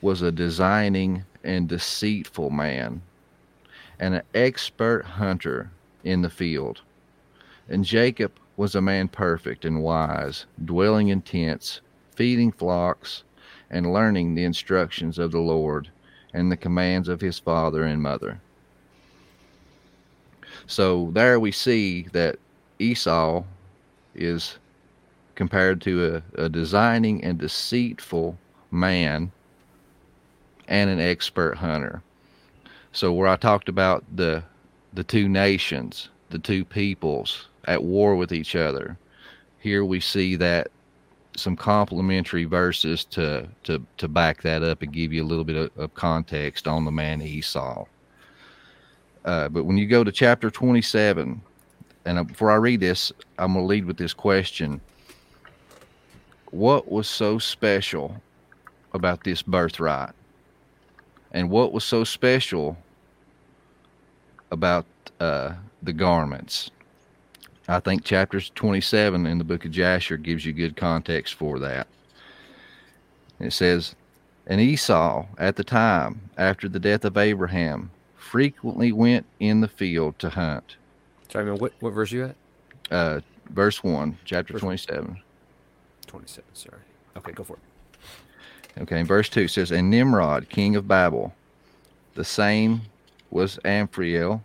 D: was a designing and deceitful man, and an expert hunter in the field. And Jacob was a man perfect and wise, dwelling in tents, feeding flocks, and learning the instructions of the Lord and the commands of his father and mother. So there we see that Esau is compared to a, a designing and deceitful man and an expert hunter. So where I talked about the the two nations, the two peoples at war with each other, here we see that some complementary verses to to to back that up and give you a little bit of, of context on the man Esau. Uh, but when you go to chapter 27, and before I read this, I'm going to lead with this question. What was so special about this birthright? And what was so special about uh, the garments? I think chapters 27 in the book of Jasher gives you good context for that. It says, And Esau, at the time after the death of Abraham, frequently went in the field to hunt.
B: Sorry, man. What, what verse are you at?
D: Uh, verse 1, chapter
B: Verse-
D: 27.
B: 27. Sorry. Okay, go for it.
D: Okay, verse 2 says, And Nimrod, king of Babel, the same was Amraphel,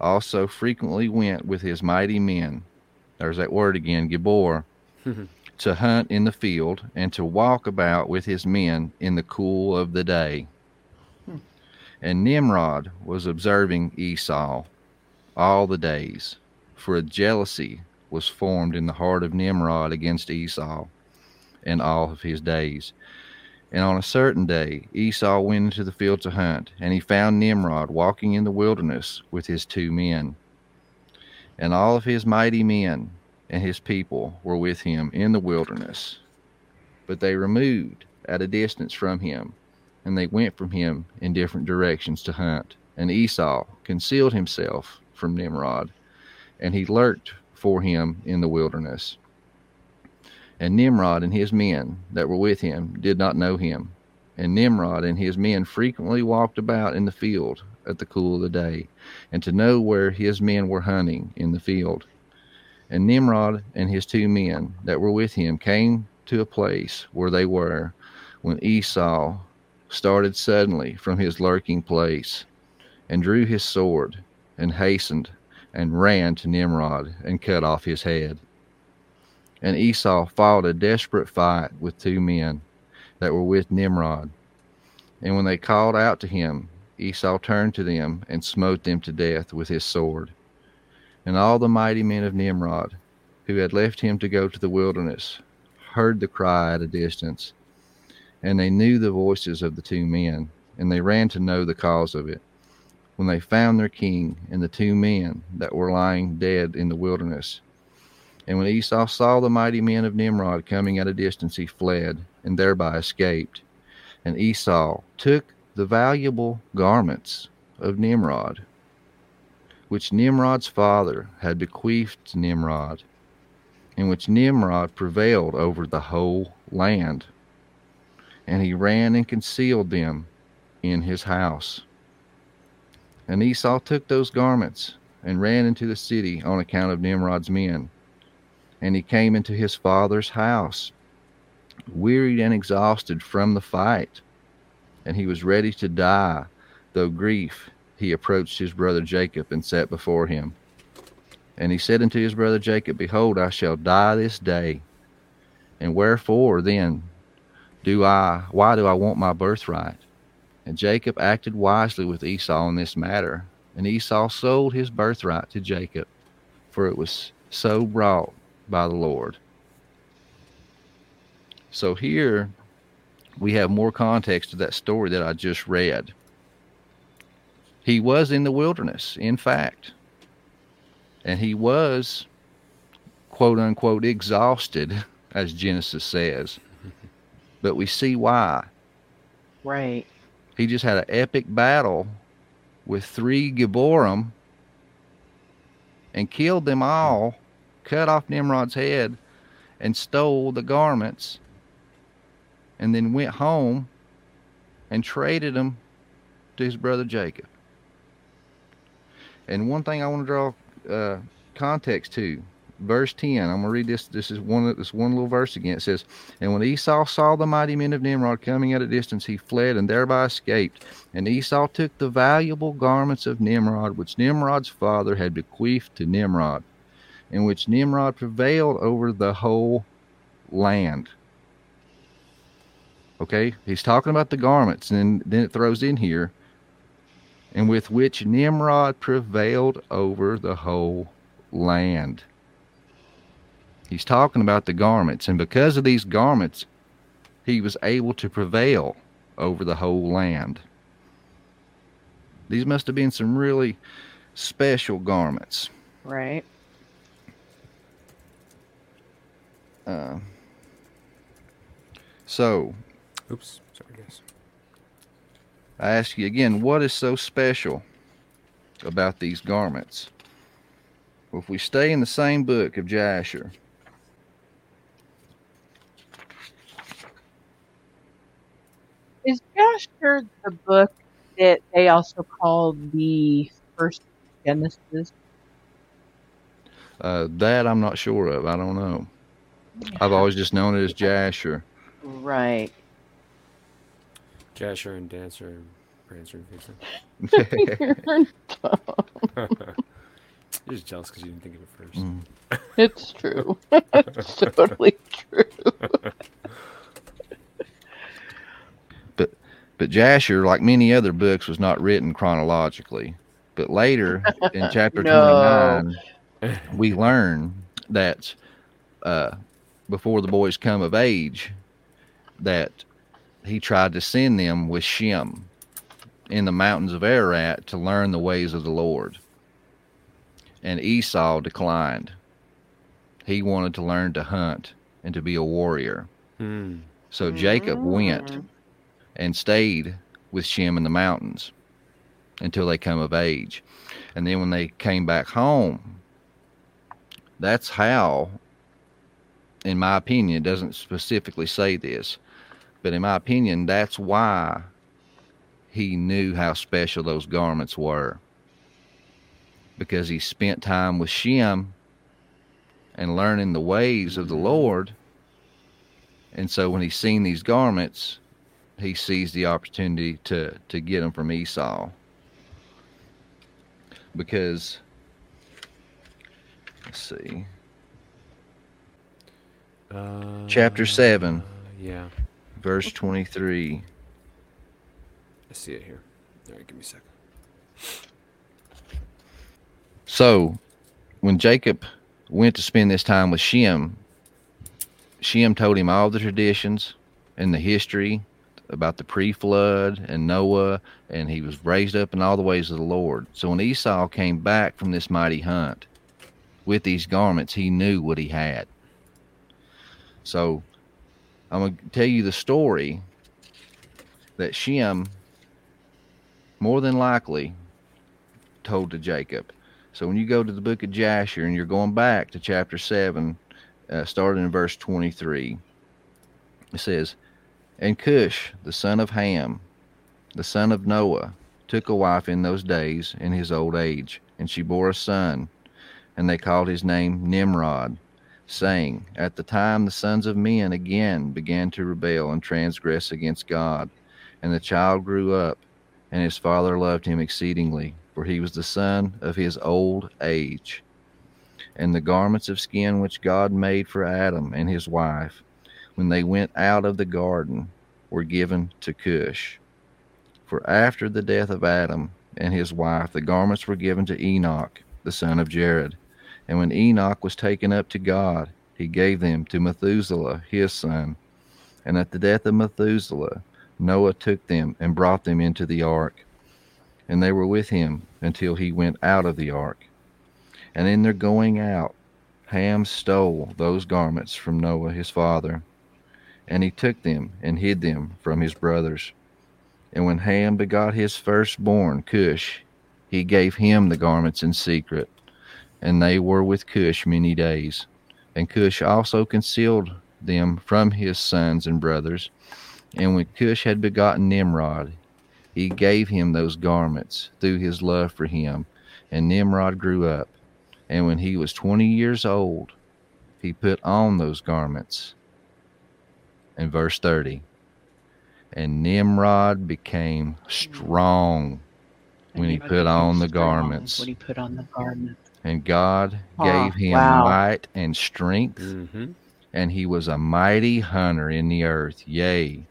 D: also frequently went with his mighty men. There's that word again, Gibbor, [laughs] to hunt in the field and to walk about with his men in the cool of the day. Hmm. And Nimrod was observing Esau all the days, for a jealousy was formed in the heart of Nimrod against Esau in all of his days. And on a certain day, Esau went into the field to hunt, and he found Nimrod walking in the wilderness with his two men. And all of his mighty men and his people were with him in the wilderness. But they removed at a distance from him, and they went from him in different directions to hunt. And Esau concealed himself from Nimrod, and he lurked for him in the wilderness. And Nimrod and his men that were with him did not know him. And Nimrod and his men frequently walked about in the field at the cool of the day, and to know where his men were hunting in the field. And Nimrod and his two men that were with him came to a place where they were when Esau started suddenly from his lurking place and drew his sword and hastened and ran to Nimrod and cut off his head. And Esau fought a desperate fight with two men that were with Nimrod. And when they called out to him, Esau turned to them and smote them to death with his sword. And all the mighty men of Nimrod, who had left him to go to the wilderness, heard the cry at a distance. And they knew the voices of the two men, and they ran to know the cause of it. When they found their king and the two men that were lying dead in the wilderness, and when Esau saw the mighty men of Nimrod coming at a distance, he fled and thereby escaped. And Esau took the valuable garments of Nimrod, which Nimrod's father had bequeathed to Nimrod, in which Nimrod prevailed over the whole land. And he ran and concealed them in his house. And Esau took those garments and ran into the city on account of Nimrod's men and he came into his father's house. wearied and exhausted from the fight, and he was ready to die, though grief, he approached his brother Jacob and sat before him. And he said unto his brother Jacob, Behold, I shall die this day. And wherefore then do I, why do I want my birthright? And Jacob acted wisely with Esau in this matter. And Esau sold his birthright to Jacob, for it was so brought by the Lord. So here we have more context to that story that I just read. He was in the wilderness, in fact, and he was, quote unquote, exhausted, [laughs] as Genesis says. [laughs] But we see why.
C: Right.
D: He just had an epic battle with three Gibborim and killed them all, cut off Nimrod's head, and stole the garments, and then went home and traded them to his brother Jacob. And one thing I want to draw uh, context to, verse 10. I'm gonna read this. This is one this one little verse again. It says, And when Esau saw the mighty men of Nimrod coming at a distance, he fled and thereby escaped. And Esau took the valuable garments of Nimrod, which Nimrod's father had bequeathed to Nimrod, in which Nimrod prevailed over the whole land. Okay, he's talking about the garments, and then it throws in here, and with which Nimrod prevailed over the whole land. He's talking about the garments, and because of these garments, he was able to prevail over the whole land. These must have been some really special garments.
C: Right.
D: Uh, so,
B: Oops. Sorry, guys.
D: I ask you again, what is so special about these garments? Well, if we stay in the same book of Jasher,
C: Is Jasher the book that they also call the first Genesis?
D: uh, that I'm not sure of. I don't know. I've always just known it as Jasher.
C: Right.
B: Jasher and Dancer and Prancer and Vixen. [laughs] You're just jealous because you didn't think of it first.
D: Mm.
C: It's true. it's totally true.
D: But but Jasher, like many other books, was not written chronologically. But later in chapter [laughs]
C: No.
D: 29, we learn that uh, before the boys come of age, that he tried to send them with Shem in the mountains of Ararat to learn the ways of the Lord. And Esau declined. He wanted to learn to hunt and to be a warrior.
B: Hmm.
D: So Jacob went and stayed with Shem in the mountains until they come of age. And then when they came back home, that's how, in my opinion, it doesn't specifically say this, but in my opinion, that's why he knew how special those garments were. Because he spent time with Shem and learning the ways of the mm-hmm. Lord. And so when he's seen these garments, he sees the opportunity to to get them from Esau because let's see
B: Uh,
D: Chapter seven.
B: Yeah,
D: verse 23
B: I see it here. All right, give me a second.
D: so when Jacob went to spend this time with Shem Shem told him all the traditions and the history about the pre-flood and Noah and he was raised up in all the ways of the Lord so when Esau came back from this mighty hunt with these garments he knew what he had so I'm going to tell you the story that Shem more than likely told to Jacob. So when you go to the book of Jasher and you're going back to chapter 7, uh, starting in verse 23, it says, And Cush, the son of Ham, the son of Noah, took a wife in those days in his old age, and she bore a son, and they called his name Nimrod. Saying, At the time the sons of men again began to rebel and transgress against God. And the child grew up, and his father loved him exceedingly, for he was the son of his old age. And the garments of skin which God made for Adam and his wife, when they went out of the garden, were given to Cush. For after the death of Adam and his wife, the garments were given to Enoch, the son of Jared. And when Enoch was taken up to God, he gave them to Methuselah, his son. And at the death of Methuselah, Noah took them and brought them into the ark. And they were with him until he went out of the ark. And in their going out, Ham stole those garments from Noah his father. And he took them and hid them from his brothers. And when Ham begot his firstborn, Cush, he gave him the garments in secret and they were with Cush many days. And Cush also concealed them from his sons and brothers. And when Cush had begotten Nimrod, he gave him those garments through his love for him. And Nimrod grew up. And when he was twenty years old, he put on those garments. In verse 30, and Nimrod became strong when he
C: Nimrod
D: put on the garments.
C: When he put on the garments.
D: And God
C: Ah,
D: gave him
C: wow.
D: might and strength,
B: Mm-hmm.
D: and he was a mighty hunter in the earth. Yea,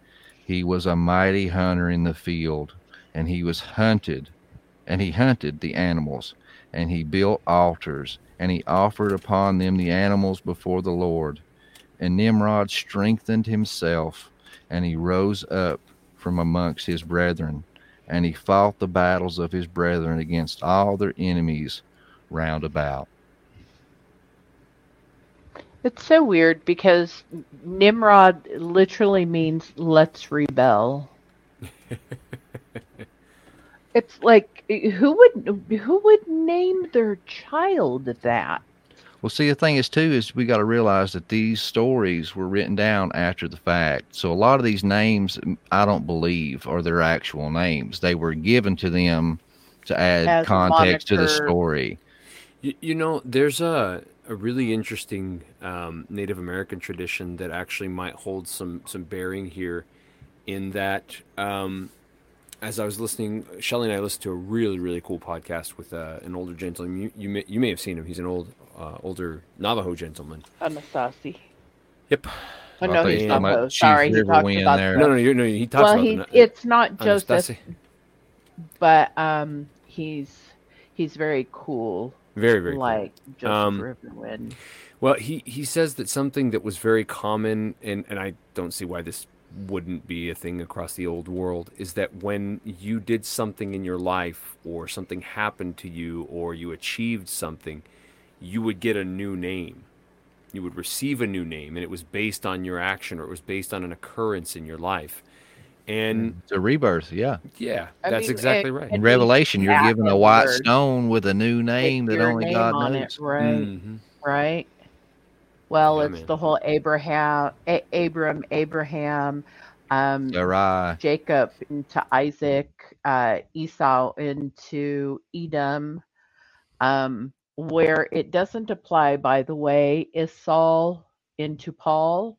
D: he was a mighty hunter in the field, and he was hunted, and he hunted the animals, and he built altars, and he offered upon them the animals before the Lord. And Nimrod strengthened himself, and he rose up from amongst his brethren, and he fought the battles of his brethren against all their enemies round about.
C: It's so weird because Nimrod literally means let's rebel. [laughs] it's like who would who would name their child that?
D: Well, see, the thing is, too, is we got to realize that these stories were written down after the fact. So a lot of these names, mm, I don't believe, are their actual names. They were given to them to add
C: As
D: context to the story.
B: You, you know, there's a, a really interesting um, Native American tradition that actually might hold some some bearing here, in that um, as I was listening, Shelly and I listened to a really really cool podcast with uh, an older gentleman. You you may, you may have seen him. He's an old uh, older Navajo gentleman.
C: Anastasi.
B: Yep.
C: Oh
D: I
C: no, he's
D: you
C: not.
D: meant
C: Navajo. Sorry, he
D: River
C: talks about
D: there.
C: the-
B: No, no, no, he talks
C: well,
B: about
C: he
B: the,
C: it's not Joseph,
B: Anastasi.
C: but um, he's he's very cool,
B: Very very cool.
C: like Joseph
B: Um. Well, he, he says that something that was very common, and, and I don't see why this wouldn't be a thing across the old world, is that when you did something in your life, or something happened to you, or you achieved something, you would get a new name. You would receive a new name, and it was based on your action, or it was based on an occurrence in your life. And
D: It's a rebirth, yeah.
B: yeah,
C: I
B: that's
C: mean,
B: exactly
C: it-
B: right.
D: In Revelation, you're given a white
C: word.
D: stone with a new name
C: With
D: that only
C: name
D: God
C: on
D: knows.
C: it, right?
B: Mhm.
C: right? Well,
B: Yeah,
C: it's
B: man.
C: the whole Abraham, A- Abram, Abraham, um,
D: Sarai.
C: Jacob into Isaac, uh, Esau into Edom. Um, where it doesn't apply, by the way, is Saul into Paul.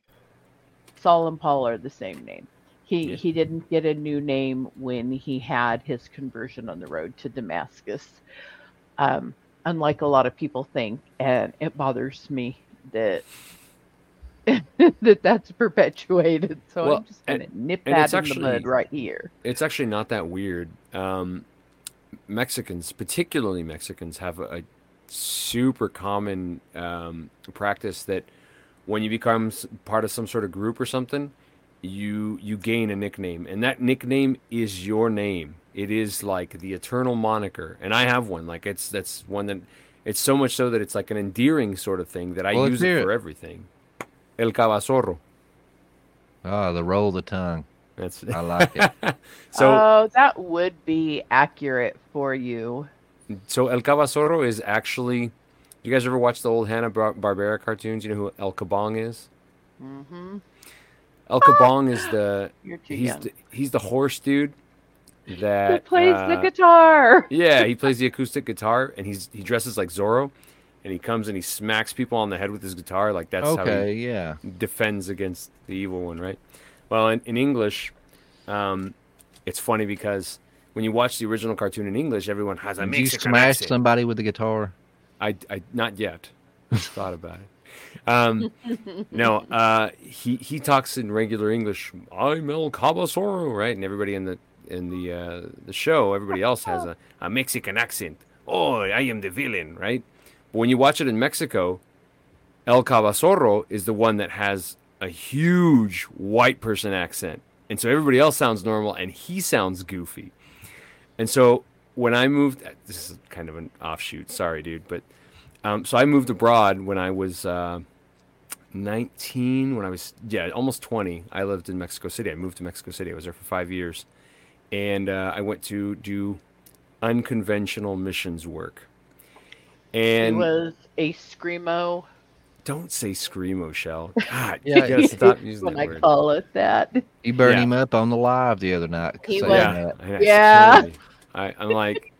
C: Saul and Paul are the same name. He
B: Yeah.
C: he didn't get a new name when he had his conversion on the road to Damascus. Um, unlike a lot of people think, and it bothers me that [laughs] that that's perpetuated. So
B: Well,
C: I'm just gonna nip
B: and
C: that in
B: actually-
C: the bud right here.
B: it's actually not that weird. Um, Mexicans, particularly Mexicans, have a, a super common um, practice that when you become part of some sort of group or something, you you gain a nickname, and that nickname is your name. It is like the eternal moniker, and I have one. Like it's that's one that it's so much so that it's like an endearing sort of thing that I
D: Well,
B: use
D: hear
B: it
D: it.
B: for everything. El Cabazorro.
D: Ah, the roll of the tongue.
B: That's
D: I like it. [laughs]
B: so.
C: oh, that would be accurate for you.
B: So El Cabazorro is actually. You guys ever watch the old Hanna Barbera cartoons? You know who El Kabong is?
C: hmm
B: El Kabong is the [laughs] he's the, he's the horse dude that
C: Who plays the
B: uh,
C: guitar? [laughs]
B: Yeah, he plays the acoustic guitar and he's he dresses like Zorro. and he comes and he smacks people on the head with his guitar. Like that's how
D: Okay,
B: he
D: yeah.
B: defends against the evil one, right? Well, in, in English, um, it's funny because when you watch the original cartoon in English, everyone has a
D: Did you smash
B: accent.
D: somebody with a guitar?
B: I, I not yet. Thought about it. Um, no, [laughs] uh, he he talks in regular English. I'm El Cabasoro, right? And everybody in the in the uh, the show, everybody else has a, a Mexican accent. Oh, I am the villain, right? But when you watch it in Mexico, El Cabasoro is the one that has a huge white person accent, and so everybody else sounds normal, and he sounds goofy. And so when I moved, this is kind of an offshoot. Sorry, dude, but um, so I moved abroad when I was uh, 19. When I was yeah, almost 20. I lived in Mexico City. I moved to Mexico City. I was there for five years, and uh, I went to do unconventional missions work. And he
C: was a screamo.
B: don't say screamo, Shell. [laughs] God,
D: Yeah,
B: you gotta stop [laughs] using
C: when
B: that
C: I
B: word.
C: call it that.
D: You burned
B: Yeah.
D: him up on the live the other night.
C: He was-
B: yeah,
D: that.
C: yeah.
B: I, i'm like,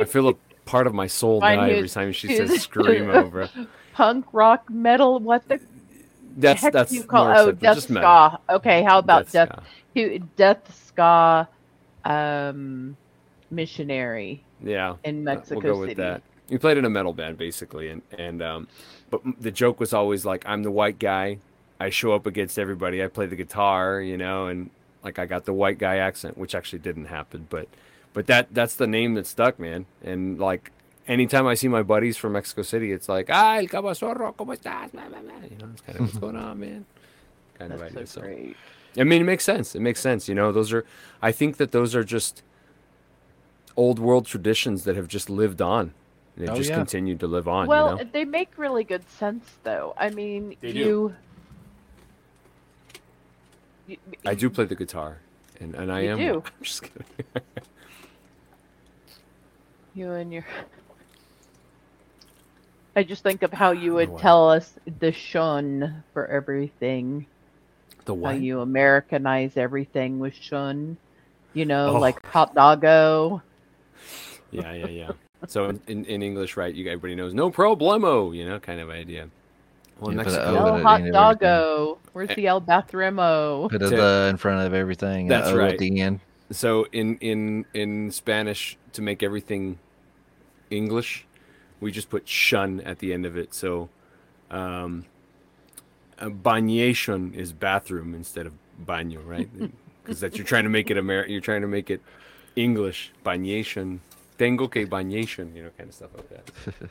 B: I feel a part of my soul
C: Mine
B: die every time she says screamo, bro. [laughs]
C: Punk rock metal. What the
B: That's
C: heck
B: that's
C: you call? Oh, death
B: metal.
C: ska. Okay, how about
B: Death
C: death?
B: ska.
C: Death ska, um, missionary
B: Yeah,
C: in
B: Uh,
C: Mexico
B: we'll go
C: City.
B: with that. We played in a metal band basically, and and um, but the joke was always like, I'm the white guy. I show up against everybody. I play the guitar, you know, and like I got the white guy accent, which actually didn't happen, but but that that's the name that stuck, man. And like anytime I see my buddies from Mexico City, it's like, ah, el cabazorro, ¿cómo estás? Blah, blah, blah. You know, it's kind of what's going on, man. Kind of
C: That's
B: idea.
C: so
B: So
C: great.
B: I mean, it makes sense. It makes sense. You know, those are. I think that those are just old world traditions that have just lived on. They've
D: Oh,
B: just
D: yeah.
B: continued to live on.
C: Well,
B: you know?
C: they make really good sense, though. I mean,
B: They
C: you. you-
B: I do play the guitar, and and I
C: You
B: am.
C: do. [laughs]
B: I'm just kidding. [laughs]
C: You and your. I just think of how you would tell us the shun for everything.
B: the
C: How you Americanize everything with shun. You know,
B: Oh.
C: like hot doggo.
B: Yeah, yeah, yeah. So in, in, in English, right? You everybody knows no problemo. You know, kind of idea. Well, in
D: Yeah, put a
B: Mexico,
C: El hot
D: ain't
C: doggo. Where's
B: Eh.
C: the El Bathremo?
D: Put a the in front of everything.
B: That's
D: O
B: right.
D: At the end.
B: so in in in Spanish to make everything English, we just put shun at the end of it. So, um, a bañation is bathroom instead of baño, right? [laughs] Because that you're trying to make it Amer- you're trying to make it English. Bañation, tengo que bañation, you know, kind of stuff like that.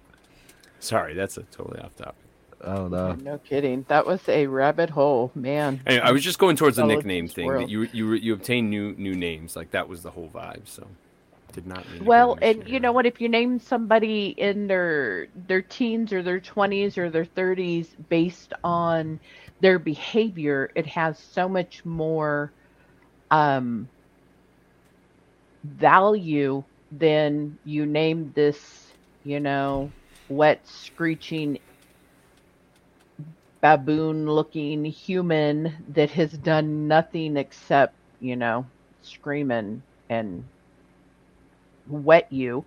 B: [laughs] Sorry, that's a totally off topic.
D: Oh no.
C: No kidding. That was a rabbit hole, man.
B: Anyway, I was just going towards the nickname thing that you you you obtain new new names like that was the whole vibe. So did not mean.
C: Well, and you know what? If you name somebody in their their teens or their twenties or their thirties based on their behavior, it has so much more um, value than you name this, you know, wet, screeching, baboon-looking human that has done nothing except, you know, screaming and wet you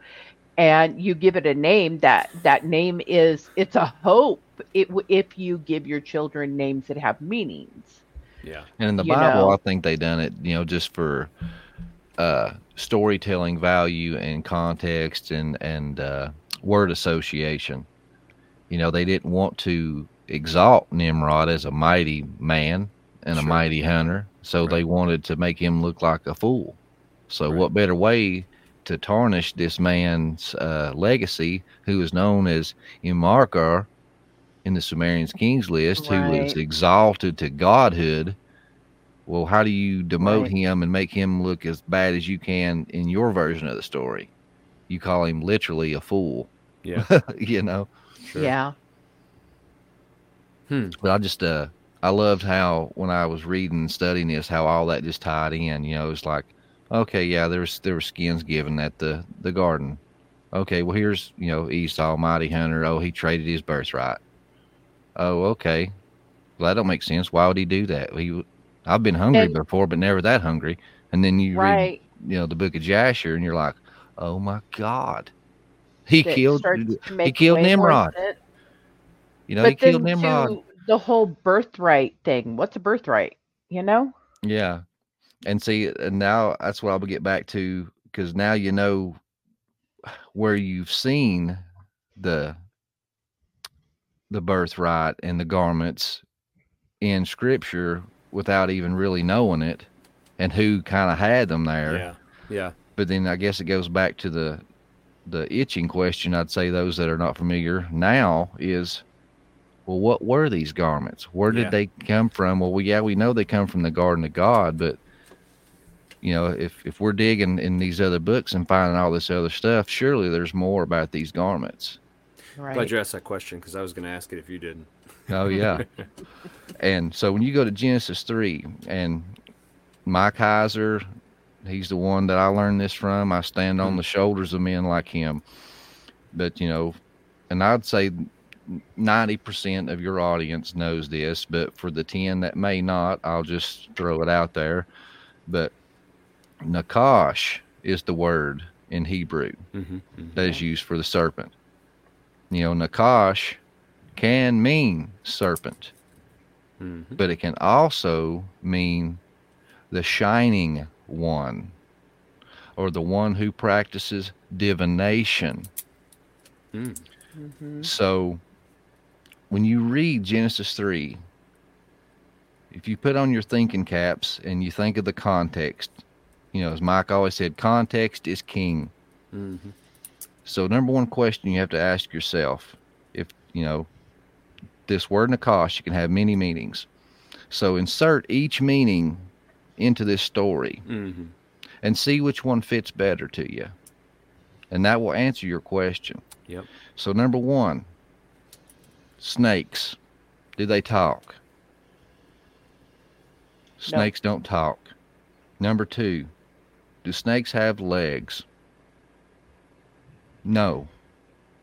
C: and you give it a name that that name is it's a hope it, if you give your children names that have meanings
B: Yeah.
D: And in the
C: you
D: Bible,
C: know.
D: I think they done it, you know, just for uh, storytelling value and context and and uh, word association. You know, they didn't want to exalt Nimrod as a mighty man and a mighty hunter, so
B: Right.
D: they wanted to make him look like a fool. So,
B: Right.
D: what better way to tarnish this man's uh, legacy, who is known as Enmerkar in the Sumerians Kings list, who was exalted to godhood? Well, how do you demote
C: Right.
D: him and make him look as bad as you can in your version of the story? You call him literally a fool,
B: Yeah. [laughs]
D: you know.
B: Sure.
C: yeah
D: But I just uh I loved how when I was reading and studying this, how all that just tied in. You know, it's like, okay, yeah, there's there were skins given at the the garden. Okay, well here's you know Esau, mighty hunter. Oh, he traded his birthright. Oh, okay. Well, that don't make sense. Why would he do that? He, I've been hungry
C: And-
D: before, but never that hungry. And then you read, you know, the book of Jasher, and you're like, oh my God, He
C: that
D: killed he killed Nimrod. You know,
C: but
D: he killed Nimrod.
C: too, the whole birthright thing. What's a birthright? You know?
D: Yeah. And see, and now that's what I'll get back to because now you know where you've seen the the birthright and the garments in scripture without even really knowing it and who kind of had them there.
B: Yeah. Yeah.
D: But then I guess it goes back to the the itching question I'd say those that are not familiar now is well what were these garments? Where did
B: Yeah.
D: they come from? Well, we, yeah, we know they come from the garden of God, but you know, if if we're digging in these other books and finding all this other stuff, surely there's more about these garments.
C: Right.
B: Glad you asked that question because I was going to ask it if you didn't.
D: Oh yeah. [laughs] and so when you go to Genesis three and Mike Heiser, he's the one that I learned this from. I stand on the mm-hmm. shoulders of men like him. But you know, and I'd say ninety percent of your audience knows this, but for the ten that may not, I'll just throw it out there. But Nachash is the word in Hebrew
B: Mm-hmm.
D: that is used for the serpent. You know, Nachash can mean serpent,
B: Mm-hmm.
D: but it can also mean the shining one or the one who practices divination.
B: Mm.
C: Mhm.
D: So when you read Genesis 3, if you put on your thinking caps and you think of the context, you know, as Mike always said, context is king.
B: Mm-hmm.
D: So, number one question you have to ask yourself if, you know, this word Nachash, you can have many meanings. So, insert each meaning into this story
B: Mm-hmm.
D: and see which one fits better to you. And that will answer your question.
B: Yep.
D: So, number one, snakes. Do they talk? Snakes don't talk. Number two, do snakes have legs? No.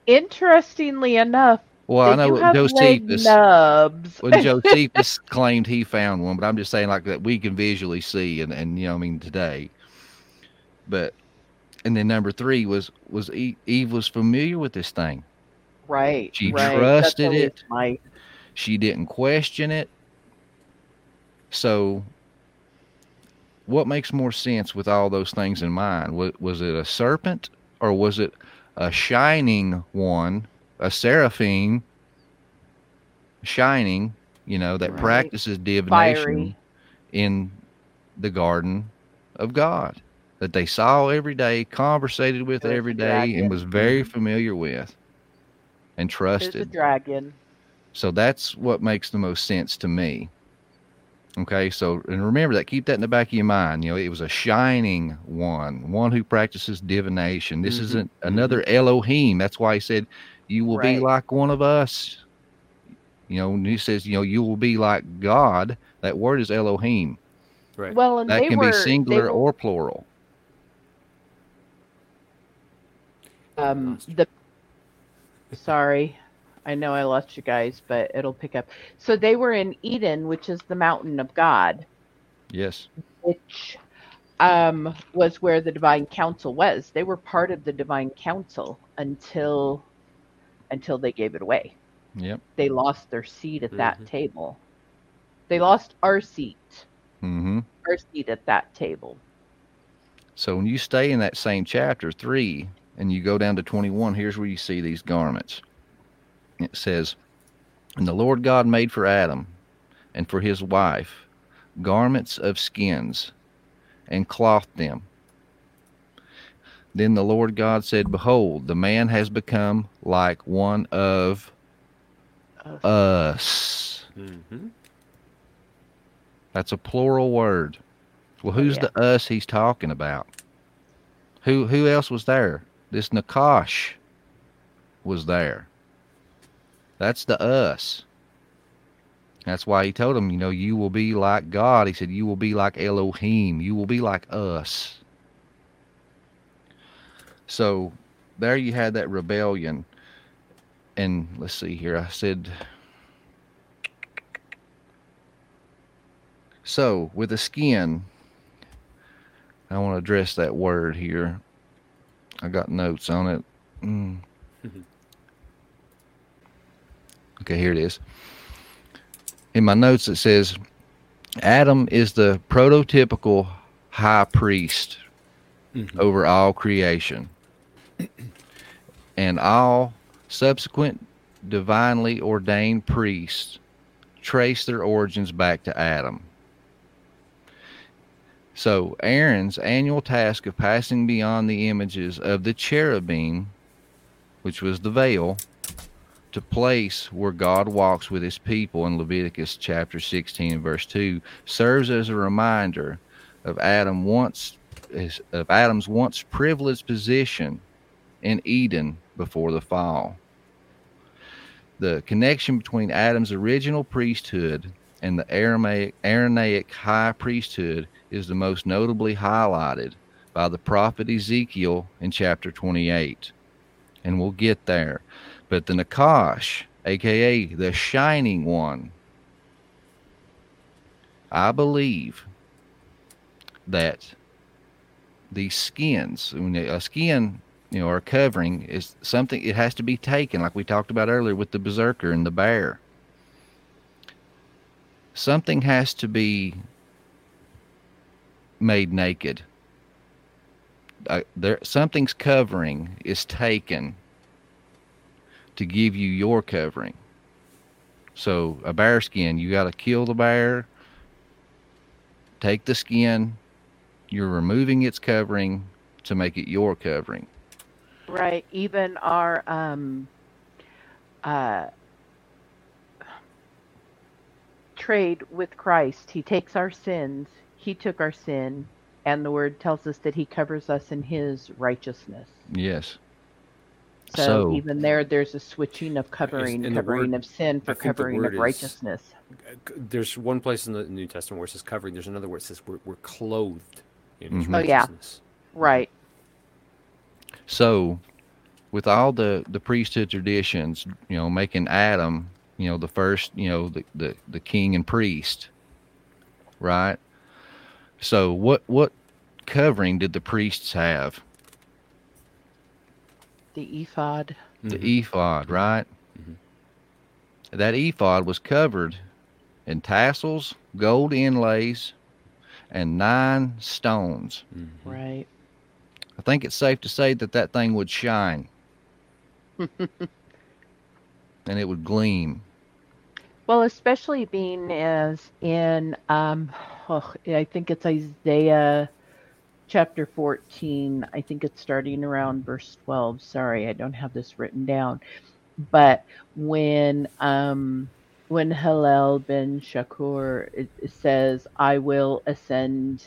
C: Interestingly enough,
D: Well, I know
C: do have leg
D: Josephus.
C: nubs.
D: when Josephus claimed he found one, but I'm just saying like that we can visually see and, and you know I mean today. But and then number three was was Eve, Eve was familiar with this thing.
C: right.
D: She
C: right.
D: trusted it. She didn't question it. So what makes more sense with all those things in mind? Was, was it a serpent or was it a shining one, a seraphim shining, you know, that
C: Right.
D: practices divination
C: Fiery.
D: in the garden of God that they saw every day, conversated with every day, and was very familiar with and
C: There's a
D: trusted.
C: dragon.
D: So that's what makes the most sense to me. Okay, so and remember that, keep that in the back of your mind. You know, it was a shining one, one who practices divination. This
B: Mhm,
D: isn't another Elohim. That's why he said, You will be like one of us. You know, and he says, you know, you will be like God. That word is Elohim.
B: Right.
C: Well, and
D: That
C: they
D: can
C: were
D: be singular
C: they were,
D: or plural.
C: um the. Sorry, I know I lost you guys, but it'll pick up. So they were in Eden, which is the mountain of God,
D: Yes.
C: which um, was where the divine council was. They were part of the divine council until until they gave it away.
D: Yep.
C: They lost their seat at that
B: Mhm.
C: table. They lost our seat,
D: Mm-hmm.
C: our seat at that table.
D: So when you stay in that same chapter three and you go down to 21, here's where you see these garments. It says, And the Lord God made for Adam and for his wife garments of skins and clothed them. Then the Lord God said, Behold, the man has become like one of
C: Us.
D: us.
B: Mm-hmm.
D: That's a plural word. Well, who's
C: yeah.
D: the us he's talking about? Who who else was there? This Nachash was there. That's the us. That's why he told him, you know, you will be like God. He said, you will be like Elohim. You will be like us. So there you had that rebellion. And let's see here. I said, So, with the skin, I want to address that word here. I got notes on it. Mm. Okay, here it is. In my notes, it says Adam is the prototypical high priest mm-hmm. over all creation, and all subsequent divinely ordained priests trace their origins back to Adam. So, Aaron's annual task of passing beyond the images of the cherubim, which was the veil, to place where God walks with his people in Leviticus chapter 16 and verse 2 serves as a reminder of Adam once of Adam's once privileged position in Eden before the fall. The connection between Adam's original priesthood and the Aramaic, Aaronic high priesthood is the most notably highlighted by the prophet Ezekiel in chapter 28. And we'll get there. But the Nachash, aka the Shining One, I believe that these skins, when a skin, you know, or covering is something, it has to be taken, like we talked about earlier with the berserker and the bear. Something has to be made naked. Uh, there, something's covering is taken to give you your covering. So a bear skin, you got to kill the bear, take the skin, you're removing its covering to make it your covering.
C: Right. Even our um, uh, trade with Christ, He takes our sins. He took our sin, and the Word tells us that He covers us in His righteousness.
D: Yes.
C: So,
D: So-
C: even there, there's a switching of covering, covering
B: word-
C: of sin for covering
B: word
C: of
B: is-
C: righteousness.
B: There's one place in the New Testament where it says covering. There's another where it says we're, we're clothed in His
D: Mhm.
C: Oh, yeah. Right.
D: So, with all the the priesthood traditions, you know, making Adam, you know, the first, you know, the the, the king and priest, right? So, what what covering did the priests have?
C: The ephod.
D: The
B: Mhm.
D: ephod, right?
B: Mhm.
D: That ephod was covered in tassels, gold inlays, and nine stones.
B: Mhm.
C: Right.
D: I think it's safe to say that that thing would shine [laughs] and it would gleam.
C: Well, especially being as in, um, oh, I think it's Isaiah chapter 14. I think it's starting around verse 12. Sorry, I don't have this written down. But when um, when Helel ben Shachar it, says, "I will ascend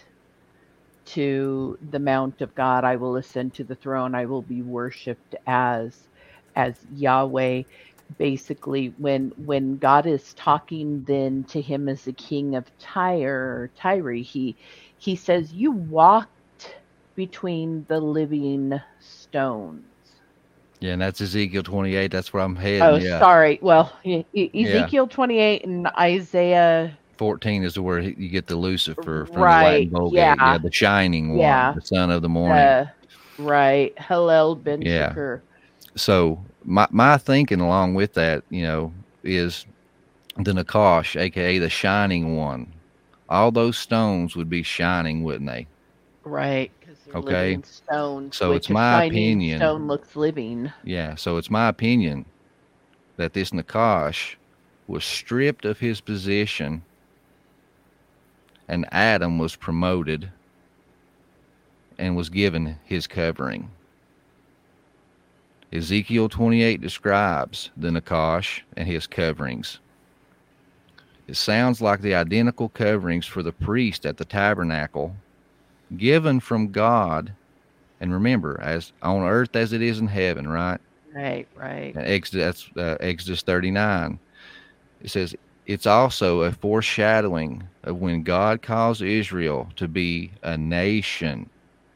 C: to the mount of God. I will ascend to the throne. I will be worshipped as as Yahweh." basically when when God is talking then to him as the king of Tyre Tyre, he he says, You walked between the living stones.
D: Yeah, and that's Ezekiel 28. That's where I'm heading.
C: Oh,
D: yeah.
C: sorry. Well, E- Ezekiel 28 and Isaiah
D: 14 is where you get the Lucifer from the
C: Right,
D: Latin Vulgate.
C: yeah.
D: Yeah, the shining one,
C: Yeah.
D: the son of the morning.
C: uh, right, Helel ben
D: Yeah.
C: Shachar.
D: so my my thinking along with that, you know, is the Nachash, aka the shining one. All those stones would be shining, wouldn't they?
C: Right.
D: Okay.
C: Stones,
D: So it's my opinion-
C: Stone looks living.
D: Yeah. So it's my opinion that this Nachash was stripped of his position and Adam was promoted and was given his covering. Ezekiel 28 describes the Nachash and his coverings. It sounds like the identical coverings for the priest at the tabernacle given from God. And remember, as on earth as it is in heaven, right?
C: Right, right.
D: And Exodus, uh, Exodus 39. It says, it's also a foreshadowing of when God calls Israel to be a nation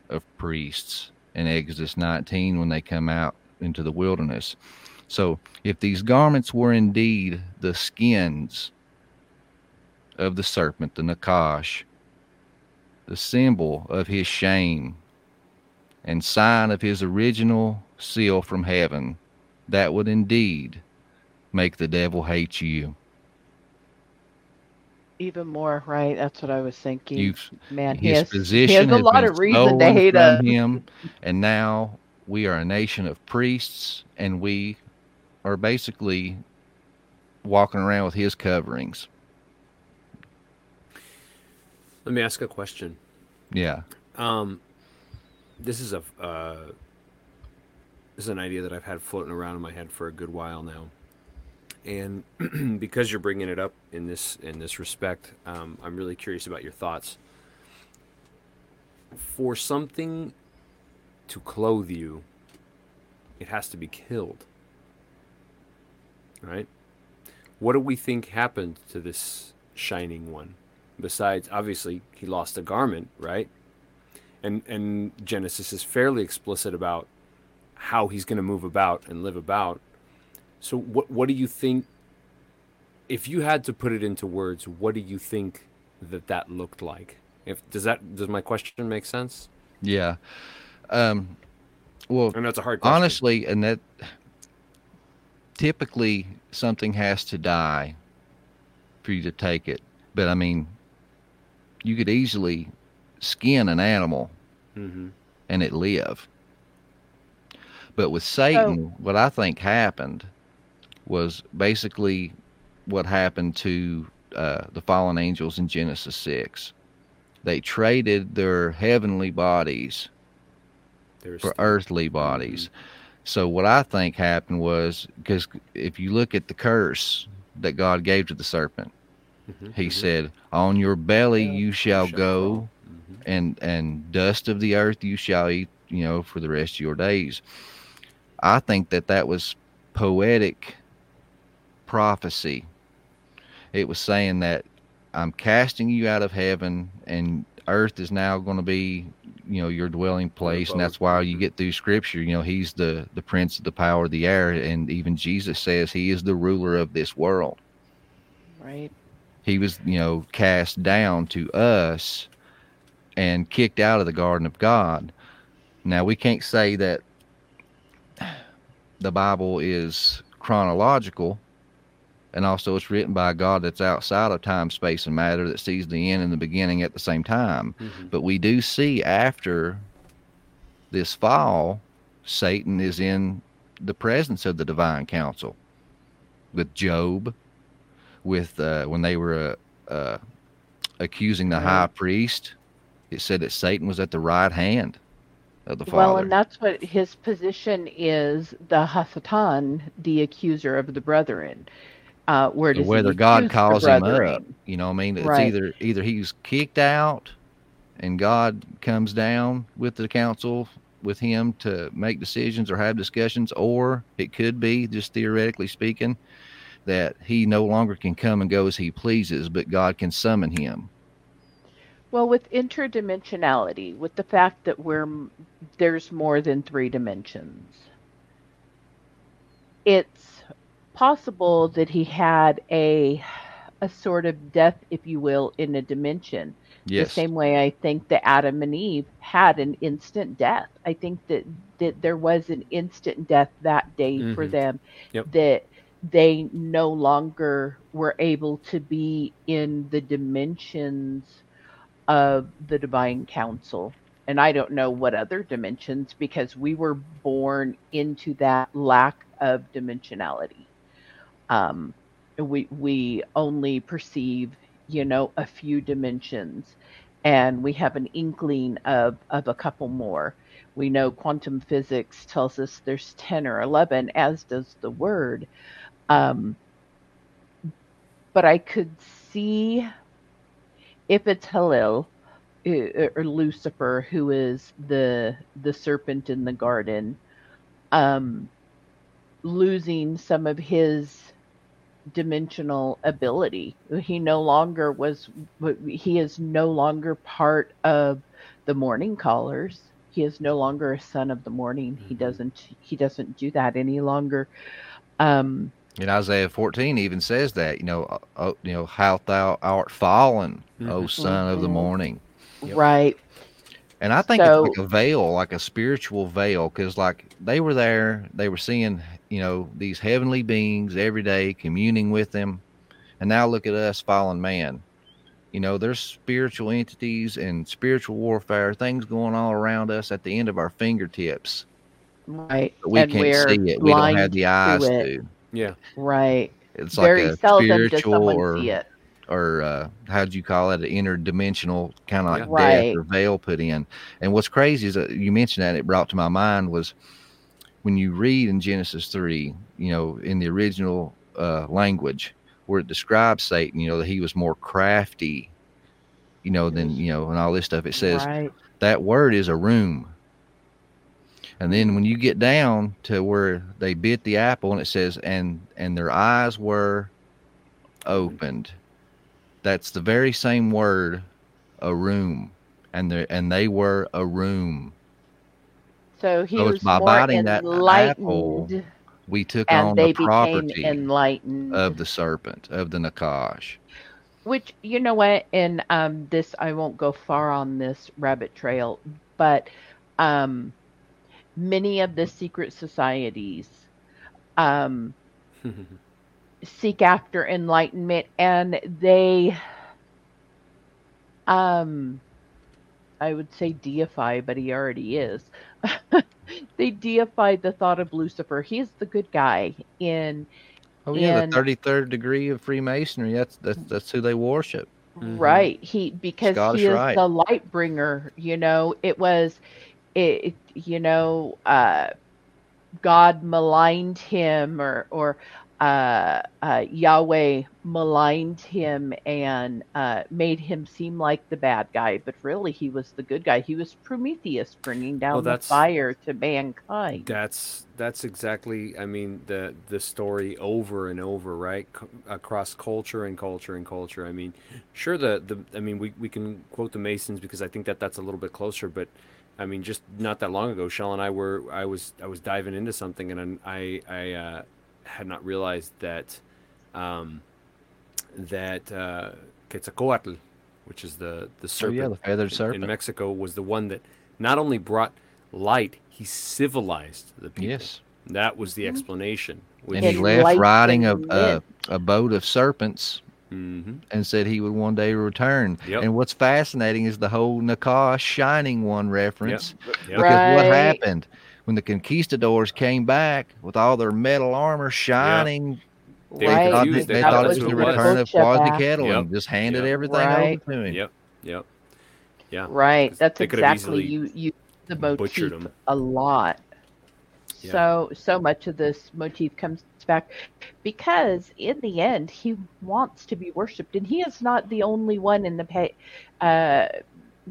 D: of priests in Exodus 19 when they come out into the wilderness. So, if these garments were indeed the skins of the serpent, the Nachash, the symbol of his shame and sign of his original seal from heaven, that would indeed make the devil hate you.
C: Even more, right? That's what I was thinking.
D: You've
C: Man, he
D: his
C: has,
D: position
C: he has a
D: has
C: lot of reason to
D: stolen
C: hate
D: from
C: us.
D: him, and now we are a nation of priests, and we are basically walking around with his coverings.
B: Let me ask a question.
D: Yeah.
B: Um, this is a uh, this is an idea that I've had floating around in my head for a good while now, and [clears throat] because you're bringing it up in this in this respect, um, I'm really curious about your thoughts. For something to clothe you, it has to be killed, right? What do we think happened to this shining one? Besides, obviously, he lost a garment, right? and and Genesis is fairly explicit about how he's going to move about and live about. So what what do you think if you had to put it into words, what do you think that that looked like? If does that does my question make sense?
D: Yeah. Um, well,
B: know it's a hard question.
D: honestly, and that typically something has to die for you to take it. But I mean, you could easily skin an animal
B: hmm
D: and it live. But with Satan, what I think happened was basically what happened to uh, the fallen angels in Genesis 6. They traded their heavenly bodies
B: There's
D: for earthly bodies. So what I think happened was because if you look at the curse that God gave to the serpent,
B: Mhm,
D: He
B: mhm.
D: said, "On your belly you shall go,
B: crawl." Mhm.
D: and and dust of the earth you shall eat, you know, for the rest of your days." I think that that was poetic prophecy. It was saying that I'm casting you out of heaven, and earth is now going to be, you know, your dwelling place, and that's why you get through Scripture. You know, He's the the Prince of the power of the air, and even Jesus says He is the ruler of this world
C: Right.
D: He was you know cast down to us and kicked out of the garden of god now we can't say that the bible is chronological and also it's written by a god that's outside of time space and matter that sees the end and the beginning at the same time
B: Mhm.
D: but we do see after this fall satan is in the presence of the divine council with job with uh, when they were uh, uh, accusing the high priest. It said that Satan was at the right hand of the Father.
C: Well, and that's what his position is the Hasatan, the accuser of the brethren. Uh, where
D: So
C: does he
D: whether God calls him up, you know, what I mean, it's
C: Right.
D: either either he's kicked out, and God comes down with the council with him to make decisions or have discussions, or it could be just theoretically speaking that he no longer can come and go as he pleases, but God can summon him.
C: Well, with interdimensionality, with the fact that we're there's more than three dimensions, it's possible that he had a a sort of death, if you will, in a dimension.
D: Yes.
C: The same way I think that Adam and Eve had an instant death. I think that that there was an instant death that day for
B: Mhm.
C: them.
B: Yep.
C: That they no longer were able to be in the dimensions of the divine council. And I don't know what other dimensions because we were born into that lack of dimensionality. Um, we we only perceive, you know, a few dimensions, and we have an inkling of of a couple more. We know quantum physics tells us there's ten or eleven, as does the word. Um, but I could see if it's Halil uh, or Lucifer, who is the the serpent in the garden, um, losing some of his dimensional ability. He no longer was. He is no longer part of the morning callers. He is no longer a son of the morning. He
B: Mhm.
C: doesn't. He doesn't do that any longer. Um,
D: And Isaiah 14 even says that, you know, oh, you know, how thou art fallen, O
B: Mhm.
D: son of the
C: Mhm.
D: morning.
B: Yep.
C: Right.
D: And I think
C: So-
D: it's like a veil, like a spiritual veil, because like they were there, they were seeing, you know, these heavenly beings every day, communing with them, and now look at us, fallen man. You know, there's spiritual entities and spiritual warfare, things going all around us at the end of our fingertips,
C: Right.
D: but we
C: and
D: can't
C: we're
D: see it. We don't have the eyes
C: to
D: to.
C: it.
B: Yeah.
C: Right.
D: It's
C: Very
D: like a
C: seldom does
D: spiritual
C: someone
D: or
C: see it.
D: or uh, how'd you call it? An interdimensional kind of like
B: Yeah.
D: death
C: Right.
D: or veil put in. And what's crazy is that you mentioned that it brought to my mind was when you read in Genesis three, you know, in the original uh, language where it describes Satan, you know, that he was more crafty, you know, than you know, and all this stuff. It says
C: right.
D: that word is arum. And then when you get down to where they bit the apple and it says and and their eyes were opened. That's the very same word, arum. And they and they were arum.
C: So he
D: So
C: was
D: by
C: more
D: biting that apple We took on the property
C: enlightened.
D: of the serpent, of the Nachash.
C: Which you know what, and um, this I won't go far on this rabbit trail, but um, many of the secret societies um, [laughs] seek after enlightenment, and they, um, I would say deify, but he already is. [laughs] they deify the thought of Lucifer. He's the good guy in
D: Oh yeah,
C: And-
D: the thirty third degree of Freemasonry. That's that's that's who they worship.
C: Right. He because
D: Scottish
C: he is
D: Rite.
C: the light bringer, you know. It was it, you know, uh God maligned him or or uh, uh Yahweh maligned him and uh made him seem like the bad guy, but really he was the good guy. He was Prometheus bringing down
B: Well,
C: the fire to mankind.
B: That's that's exactly. I mean the the story over and over, right? C- across culture and culture and culture. I mean, sure the the. I mean, we we can quote the Masons because I think that that's a little bit closer, but. I mean, just not that long ago, Shell and I were. I was. I was diving into something, and I. I uh, had not realized that. Um, that uh, Quetzalcoatl, which is the the
D: Oh
B: serpent
D: yeah, the feathered
B: in
D: serpent.
B: Mexico was the one that not only brought light, he civilized the people.
D: Yes.
B: That was the explanation.
D: And he left riding a, a a boat of serpents
B: hmm
D: and said he would one day return.
B: Yep.
D: And what's fascinating is the whole Nachash Shining One reference.
B: Yep.
D: Because
C: Right.
D: what happened when the conquistadors came back with all their metal armor shining?
B: They
D: They
C: Right.
D: thought, they
B: They
D: thought
B: thought
D: it was the
B: it was.
D: return of
C: Shebach.
D: Quetzalcoatl
B: Yep.
D: and just handed
B: Yep.
D: everything
C: Right.
D: over to him.
B: Yep. Yep. Yeah.
C: Right.
B: 'Cause
C: That's
B: they could have
C: exactly you. You the
B: butchered
C: motif
B: 'em.
C: a lot.
B: Yeah.
C: So so much of this motif comes back because in the end he wants to be worshipped, and he is not the only one in the pa- uh,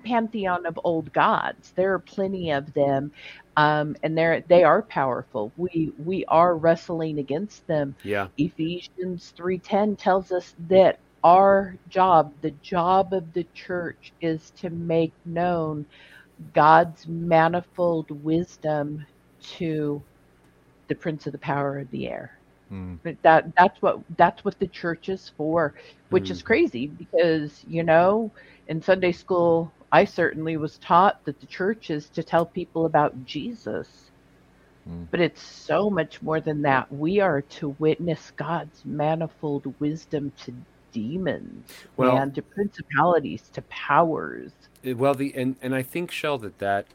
C: pantheon of old gods. There are plenty of them, um, and they're they are powerful. We we are wrestling against them.
B: Yeah.
C: Ephesians 3:10 tells us that our job, the job of the church is to make known God's manifold wisdom to the prince of the power of the air.
D: Mm.
C: But that that's what that's what the church is for, which is
B: Mm.
C: crazy because, you know, in Sunday school I certainly was taught that the church is to tell people about Jesus.
D: Mm.
C: But it's so much more than that. We are to witness God's manifold wisdom to demons
B: Well-
C: and to principalities, to powers.
B: Well, the and and I think Shell that that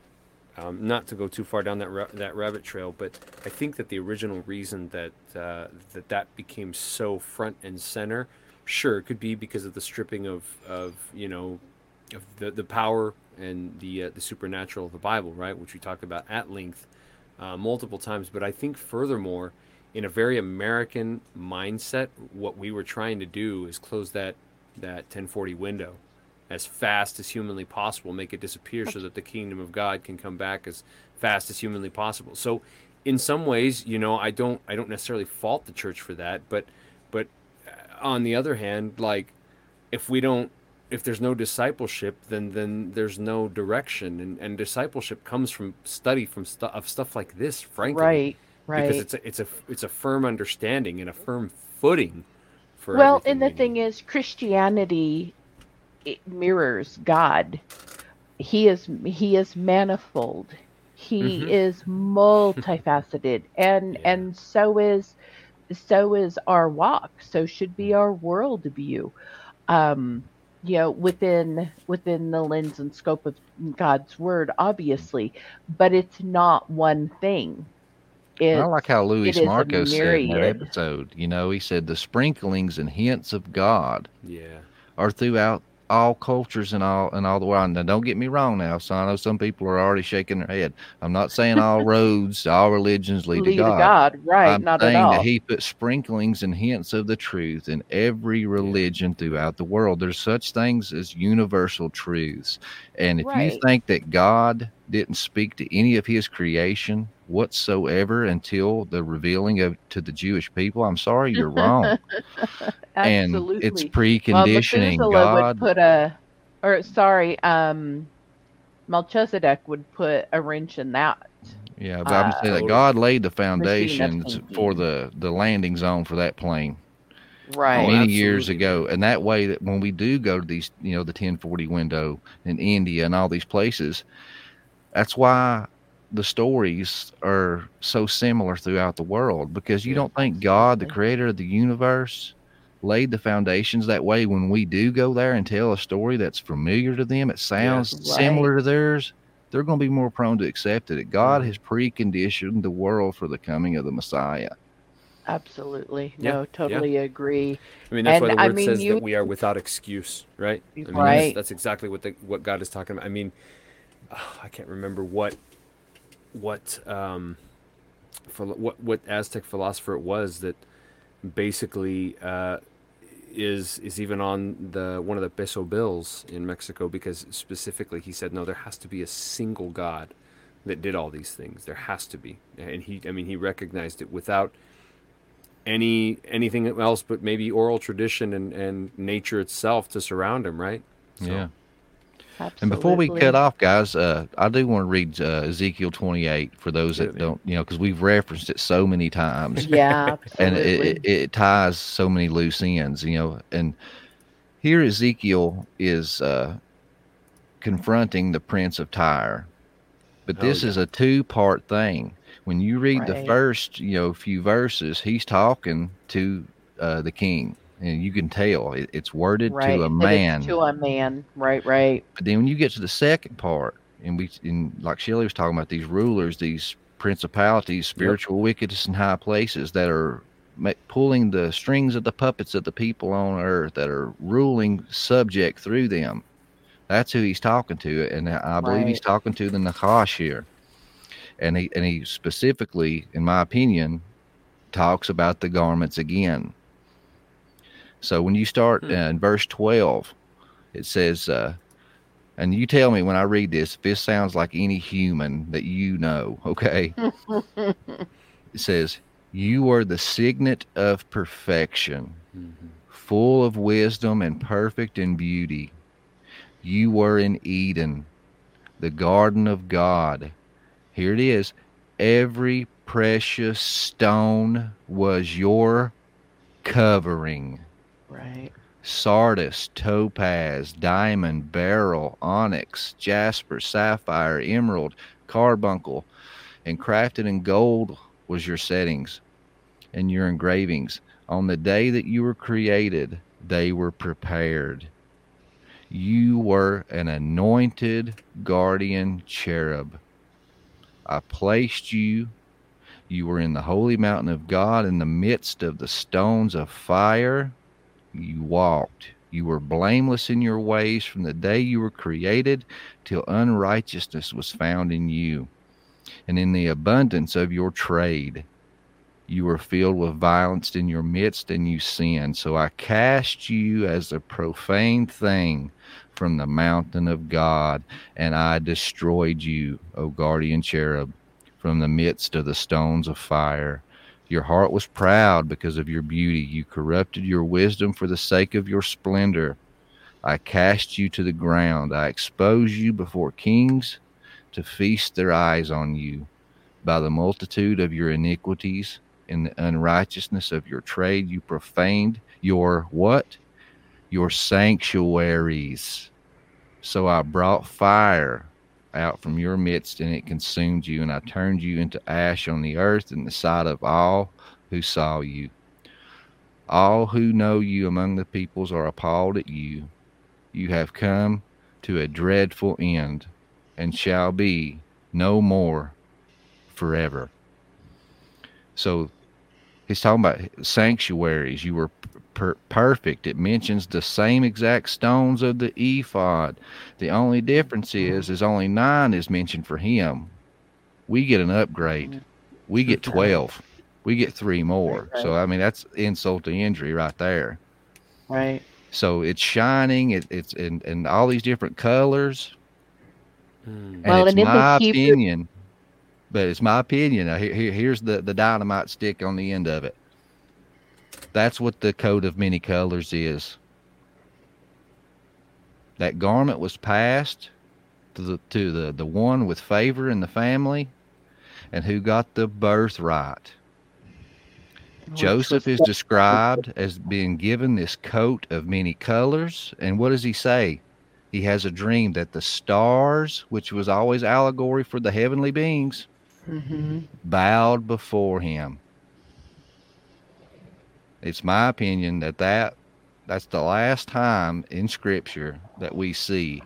B: um, not to go too far down that ra- that rabbit trail, but I think that the original reason that uh, that that became so front and center, sure, it could be because of the stripping of of you know of the the power and the uh, the supernatural of the Bible, right, which we talked about at length uh, multiple times. But I think furthermore, in a very American mindset, what we were trying to do is close that that 1040 window as fast as humanly possible, make it disappear so that the kingdom of God can come back as fast as humanly possible. So in some ways, you know, I don't I don't necessarily fault the church for that, but but uh, on the other hand, like if we don't if there's no discipleship, then then there's no direction, and, and discipleship comes from study from stu- of stuff like this, frankly,
C: Right, right.
B: Because it's a, it's a it's a firm understanding and a firm footing. For
C: well, and the
B: we
C: thing is, Christianity it mirrors God, he is he is manifold. He
B: Mhm.
C: is multifaceted, [laughs] and
B: Yeah.
C: and so is so is our walk. So should be our worldview. Um, you know, within within the lens and scope of God's word, obviously, but it's not one thing. It's,
D: I like how Luis
C: Marcos a
D: said in that episode. You know, he said the sprinklings and hints of God
B: Yeah.
D: are throughout all cultures and all and all the world. Now, don't get me wrong. Now, so I know some people are already shaking their head. I'm not saying all [laughs] roads, all religions lead,
C: lead
D: to
C: to
D: God.
C: God, right?
D: I'm
C: not at
D: saying
C: all.
D: that he put sprinklings and hints of the truth in every religion throughout the world. There's such things as universal truths. And if you think that God didn't speak to any of his creation whatsoever until the revealing of to the Jewish people, I'm sorry, you're wrong. [laughs] and
C: Absolutely.
D: it's
C: Well,
D: preconditioning
C: Methuselah
D: God.
C: would put a, or sorry, um, Melchizedek would put a wrench in that.
D: yeah, but I'm saying
C: uh,
D: that God laid the foundations for the the landing zone for that plane.
C: Right.
D: many years ago and that way that when we do go to these you know the 1040 window in india and all these places that's why the stories are so similar throughout the world because you
B: Yeah,
D: don't think god the creator of the universe laid the foundations that way when we do go there and tell a story that's familiar to them it sounds
C: Right.
D: similar to theirs they're going to be more prone to accept it god
B: Mhm.
D: has preconditioned the world for the coming of the messiah
C: Absolutely. No,
B: yeah.
C: totally agree.
B: I mean, that's why
C: And,
B: the
C: I
B: word
C: mean,
B: says
C: you-
B: that we are without excuse, right? I mean, that's,
C: Right.
B: that's exactly what the what God is talking about. I mean, oh, [sighs] I can't remember what what um what what Aztec philosopher it was that basically uh, is is even on the one of the peso bills in Mexico because specifically he said no, there has to be a single God that did all these things. There has to be, and he I mean he recognized it without any anything else but maybe oral tradition and, and nature itself to surround him, right? So,
D: yeah
C: Absolutely.
D: And before we cut off, guys, uh, I do want to read uh, Ezekiel 28 for those that don't, you know, because we've referenced it so many times,
C: Yeah, [laughs]
D: and it, it, it ties so many loose ends, you know. And here Ezekiel is uh, confronting the prince of Tyre, but
B: Oh,
D: this
B: yeah.
D: is a two-part thing. When you read the first, you know, few verses, he's talking to uh, the king, and you can tell it, it's worded
C: right.
D: to a man.
C: To a man. Right, right.
D: But then when you get to the second part, and we, and like Shelley was talking about these rulers, these principalities, spiritual wickedness in high places that are ma- pulling the strings of the puppets of the people on earth that are ruling subject through them. That's who he's talking to, and I believe he's talking to the Nachash here. And he and he specifically, in my opinion, talks about the garments again. So when you start
B: Hmm.
D: in verse twelve, it says, uh, and you tell me when I read this if this sounds like any human that you know, [laughs] okay? it says, You are the signet of perfection,
B: Mhm.
D: full of wisdom and perfect in beauty. You were in Eden, the garden of God. Here it is. Every precious stone was your covering
C: Right.
D: sardius, topaz, diamond, beryl, onyx, jasper, sapphire, emerald, carbuncle, and crafted in gold was your settings and your engravings. On the day that you were created, they were prepared. You were an anointed guardian cherub. I placed you. You were in the holy mountain of God in the midst of the stones of fire you walked. You were blameless in your ways from the day you were created till unrighteousness was found in you. And in the abundance of your trade, you were filled with violence in your midst and you sinned. So I cast you as a profane thing from the mountain of God, and I destroyed you, O guardian cherub, from the midst of the stones of fire. Your heart was proud because of your beauty. You corrupted your wisdom for the sake of your splendor. I cast you to the ground. I expose you before kings to feast their eyes on you. By the multitude of your iniquities and the unrighteousness of your trade, you profaned your what? Your sanctuaries. So I brought fire out from your midst, and it consumed you, and I turned you into ash on the earth in the sight of all who saw you. All who know you among the peoples are appalled at you. You have come to a dreadful end, and shall be no more forever. So he's talking about sanctuaries. You were per- perfect. It mentions the same exact stones of the ephod. The only difference mm-hmm. is, is only nine is mentioned for him. We get an upgrade. We get twelve. We get three more. So I mean, that's insult to injury right there.
C: Right.
D: So it's shining. It, it's in, in all these different colors. Hmm. And
C: Well,
D: it's
C: and the
D: my
C: Hebrew-
D: opinion, but it's my opinion. Now, here, here- here's the, the dynamite stick on the end of it. That's what the coat of many colors is. That garment was passed to the to the, the one with favor in the family, and who got the birthright. Joseph is described as being given this coat of many colors. And what does he say? He has a dream that the stars, which was always allegory for the heavenly beings,
C: Mm-hmm.
D: bowed before him. It's my opinion that, that that's the last time in scripture that we see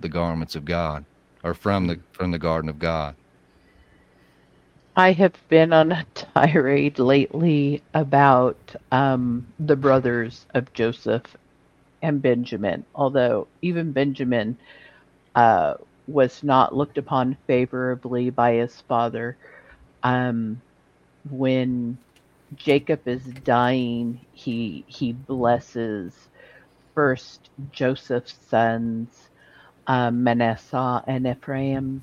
D: the garments of God or from the from the garden of God.
C: I have been on a tirade lately about um, the brothers of Joseph and Benjamin, although even Benjamin uh, was not looked upon favorably by his father. Um, when Jacob is dying, he he blesses first Joseph's sons, um, Manasseh and Ephraim,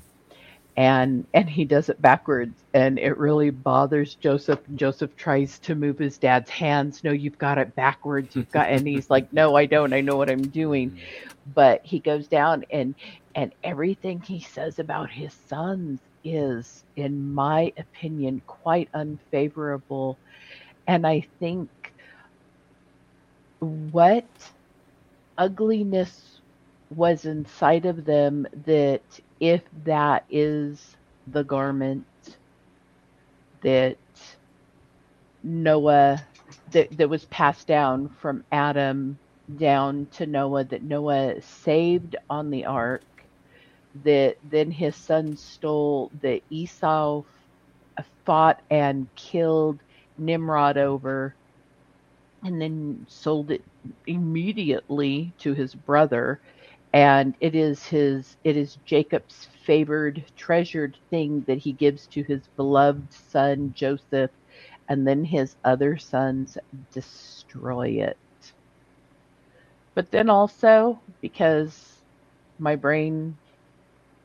C: and and he does it backwards and it really bothers joseph. Joseph tries to move his dad's hands. No you've got it backwards. You've got and he's like no i don't. I know what i'm doing. [laughs] But he goes down and and everything he says about his sons is in my opinion quite unfavorable. And i think what ugliness was inside of them that if that is the garment that Noah that, that was passed down from Adam down to Noah that Noah saved on the ark that then his son stole that Esau fought and killed Nimrod over and then sold it immediately to his brother. And it is his it is Jacob's favored treasured thing that he gives to his beloved son Joseph and then his other sons destroy it. But then also because my brain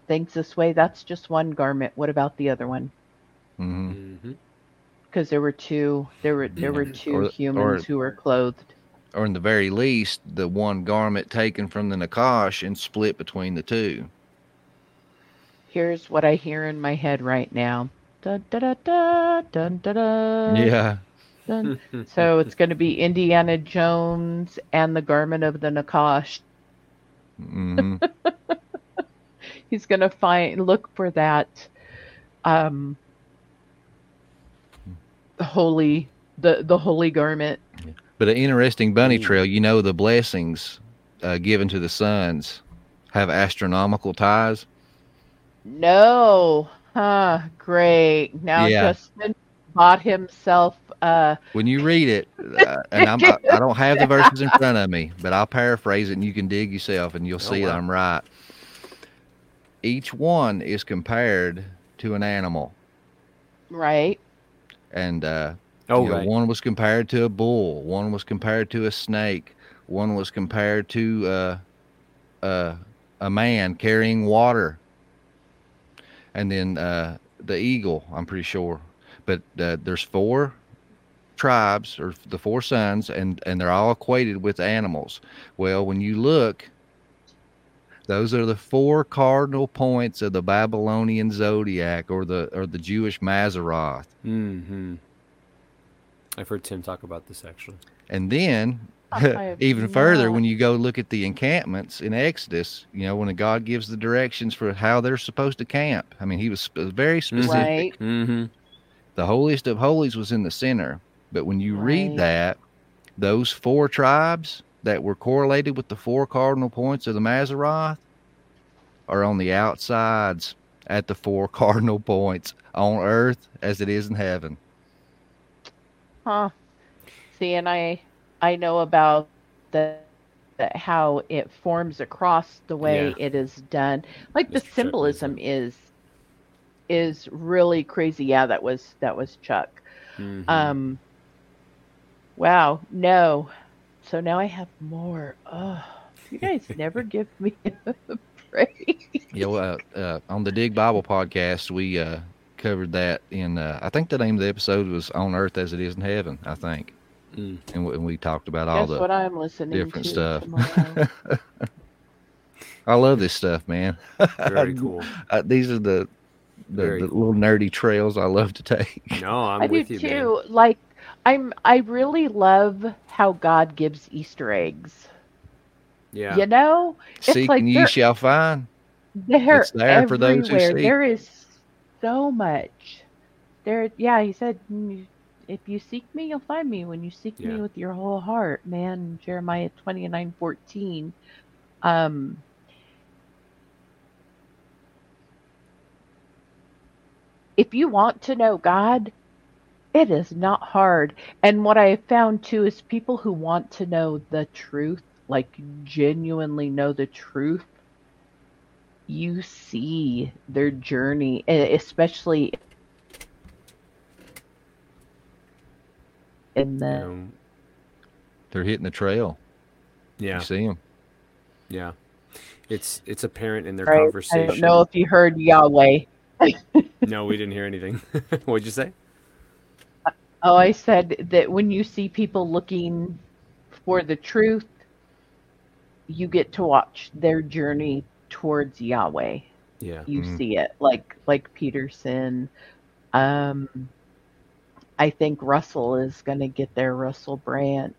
C: thinks this way that's just one garment what about the other one
D: hmm
B: Mm-hmm.
C: because there were two there were there were two
D: Or-
C: humans
D: or-
C: who were clothed
D: Or in the very least, the one garment taken from the Nachash and split between the two.
C: here's what I hear in my head right now. Dun, da, da, da, dun, da, da,
D: yeah.
C: dun. [laughs] So it's going to be Indiana Jones and the garment of the Nachash.
D: hmm [laughs]
C: He's going to find look for that um the holy the the holy garment.
D: But an interesting bunny trail, you know, the blessings uh, given to the sons have astronomical ties.
C: No. Huh, great. Now
D: Yeah.
C: Justin bought himself uh
D: When you read it, uh, and I'm, I, I don't have the verses in front of me, but I'll paraphrase it and you can dig yourself and you'll see that
B: wow.
D: I'm right. Each one is compared to an animal.
C: right.
D: And uh,
B: Oh,
D: You know,
B: right.
D: One was compared to a bull. One was compared to a snake. One was compared to uh, uh, a man carrying water. And then uh, the eagle, I'm pretty sure. But uh, there's four tribes or the four sons, and, and they're all equated with animals. Well, when you look, those are the four cardinal points of the Babylonian zodiac or the or the Jewish Mazzaroth.
B: Mm-hmm. I've heard Tim talk about this actually.
D: And then [laughs]
C: I have
D: even further when you go look at the encampments in Exodus, you know, when God gives the directions for how they're supposed to camp. I mean, he was very specific.
C: Right.
B: Mm-hmm.
D: The holiest of holies was in the center. But when you
C: Right.
D: read that, those four tribes that were correlated with the four cardinal points of the Mazzaroth are on the outsides at the four [laughs] cardinal points on earth as it is in heaven.
C: Huh. See, and I I know about the, the how it forms across the way
B: Yeah.
C: it is done. Like the
B: Mr. Chuck
C: symbolism
B: Mason.
C: is is really crazy. Yeah, that was that was Chuck.
B: Mhm.
C: Um Wow, no. So now I have more. Oh, you [laughs] guys never give me [laughs] a break.
D: Yeah, well, uh, uh, on the Dig Bible podcast, we uh, covered that in. Uh, I think the name of the episode was "On Earth as It Is in Heaven." I think,
B: Mm.
D: and, we- and we talked about all
C: Guess
D: the.
C: what I'm listening
D: different
C: to
D: stuff. [laughs] I love this stuff, man.
B: Very cool.
D: Uh, these are the the, the
B: cool.
D: little nerdy trails I love to take.
B: No, I'm
C: I do
B: with you, man.
C: too. Like I'm I really love how God gives Easter eggs.
B: Yeah.
C: You know? It's
D: Seek
C: like
D: and ye shall find.
C: They're
D: It's there for those who seek.
C: There is so much. There yeah, he said "Mm, if you seek me, you'll find me when you seek
B: Yeah.
C: me with your whole heart, man. Jeremiah twenty nine fourteen. Um if you want to know God, it is not hard. And what I have found too is people who want to know the truth, like genuinely know the truth, you see their journey, especially in
B: You
C: the
B: know,
D: They're hitting the trail.
B: yeah.
D: You see them.
B: Yeah. It's it's apparent in their
C: right? I
B: conversation.
C: don't know if you heard Yahweh. [laughs]
B: no, we didn't hear anything. [laughs] What'd you say?
C: Oh, I said that when you see people looking for the truth, you get to watch their journey towards Yahweh.
B: Yeah.
C: You
D: Mhm.
C: see it like like Peterson. Um, I think Russell is going to get there. Russell Brand.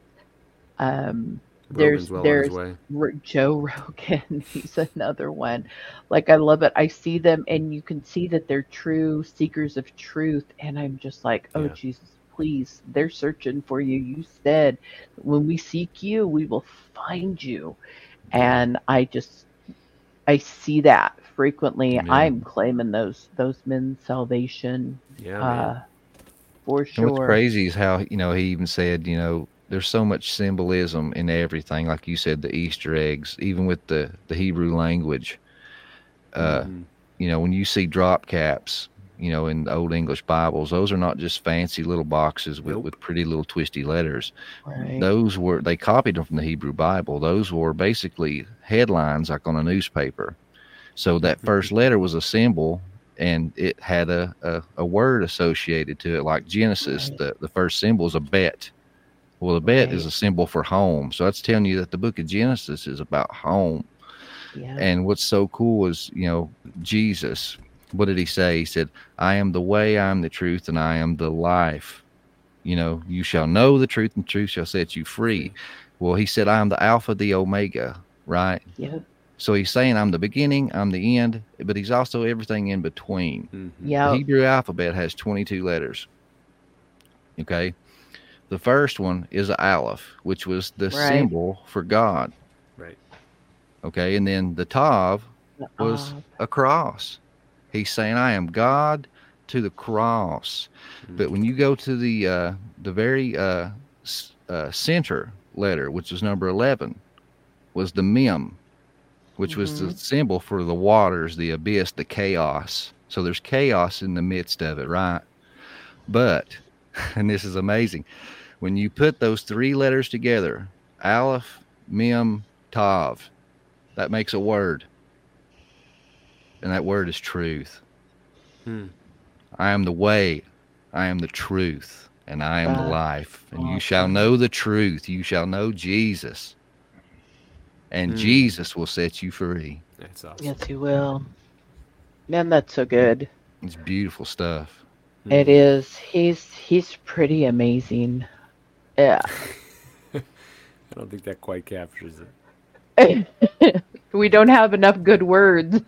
C: Um,
B: Rogan's
C: there's
B: well
C: there's
B: on his way.
C: R- Joe [laughs] Rogan. He's another one. Like I love it. I see them, and you can see that they're true seekers of truth. And I'm just like, oh
B: Yeah.
C: Jesus, please, they're searching for you. You said, when we seek you, we will find you. And I just, I see that frequently.
D: Yeah.
C: I'm claiming those those men's salvation
B: Yeah,
C: uh, for
D: And what's
C: sure.
D: crazy is how you know he even said you know there's so much symbolism in everything. Like you said, the Easter eggs, even with the the Hebrew language. Uh,
B: Mhm.
D: you know, when you see drop caps, you know, in the old English Bibles, those are not just fancy little boxes with,
B: Nope.
D: with pretty little twisty letters.
C: Right.
D: Those were they copied them from the Hebrew Bible. Those were basically headlines like on a newspaper. So
B: Mm-hmm.
D: that first letter was a symbol and it had a, a, a word associated to it, like Genesis,
C: Right.
D: the, the first symbol is a bet. Well, the bet is a symbol for home. So that's telling you that the book of Genesis is about home.
C: yeah.
D: And what's so cool is, you know, Jesus, what did he say? He said, I am the way, I am the truth, and I am the life. You know, you shall know the truth, and truth shall set you free. Well, he said, I am the Alpha, the Omega, right?
C: Yep.
D: So he's saying, I'm the beginning, I'm the end, but he's also everything in between.
B: Mhm.
D: The Hebrew alphabet has 22 letters. Okay. The first one is a Aleph, which was the
C: Right.
D: symbol for God.
B: Right.
D: Okay. And then the Tav was
C: Uh,
D: a cross. He's saying, "I am God to the cross." But when you go to the uh, the very uh, uh, center letter, which is number eleven, was the Mem, which was the symbol for the waters, the abyss, the chaos. So there's chaos in the midst of it, right? But, [laughs] and this is amazing, when you put those three letters together, Aleph, Mem, Tav, that makes a word and that word is truth.
B: Hmm.
D: I am the way, I am the truth, and I am the life. And you shall know the truth. You shall know Jesus. And
B: Hmm.
D: Jesus will set you free.
B: That's awesome.
C: yes, he will. Man, that's so good.
D: It's beautiful stuff.
C: It is. He's he's pretty amazing. Yeah. [laughs]
B: I don't think that quite captures it. [laughs]
C: we don't have enough good words.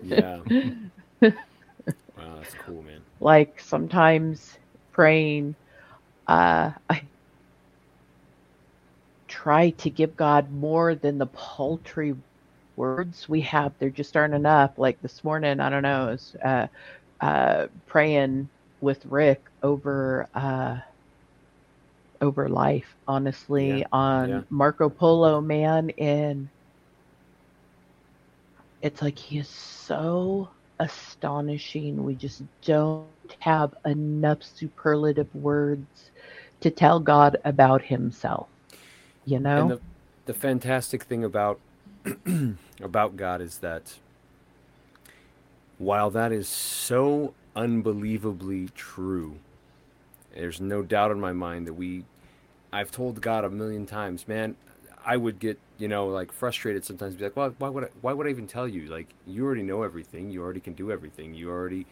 B: Yeah. [laughs] wow, that's cool, man.
C: like sometimes praying uh i try to give god more than the paltry words we have there just aren't enough like this morning i don't know I was uh uh praying with rick over uh over life honestly
B: Yeah,
C: on
B: yeah.
C: marco polo man and it's like he is so astonishing. We just don't have enough superlative words to tell God about himself. You know?
B: And the, the fantastic thing about [clears throat] about God is that while that is so unbelievably true, there's no doubt in my mind that we I've told God a million times, man, I would get, you know, like frustrated sometimes be like, "Well, why would I, why would I even tell you? Like you already know everything. You already can do everything. You already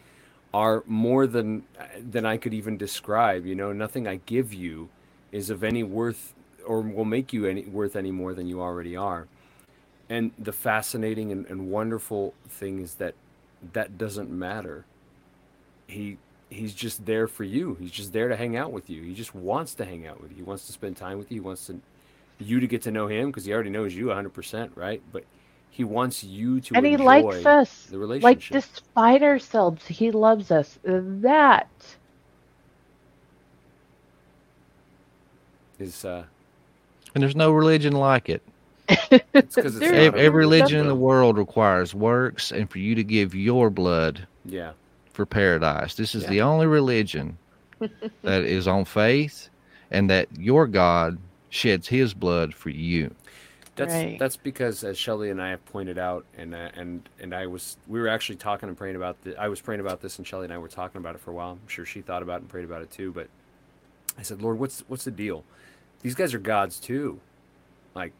B: are more than than I could even describe, you know, nothing I give you is of any worth or will make you any worth any more than you already are. And the fascinating and, and wonderful thing is that that doesn't matter. He he's just there for you. He's just there to hang out with you. He just wants to hang out with you. He wants to spend time with you. He wants to you to get to know him because he already knows you 100%, right? But he wants you to
C: and he likes us.
B: the relationship.
C: Like despite ourselves, he loves us. That
B: is uh
D: And there's no religion like it.
B: it's 'cause it's
C: There-
D: Every, every religion in the world requires works and for you to give your blood
B: Yeah.
D: for paradise. This is
B: Yeah.
D: the only religion [laughs] that is on faith and that your God sheds his blood for you.
B: That's
C: Right.
B: that's because as Shelley and I have pointed out, and uh, and and I was we were actually talking and praying about the I was praying about this, and Shelley and I were talking about it for a while. I'm sure she thought about it and prayed about it too. But I said, Lord, what's what's the deal? These guys are gods too. Like,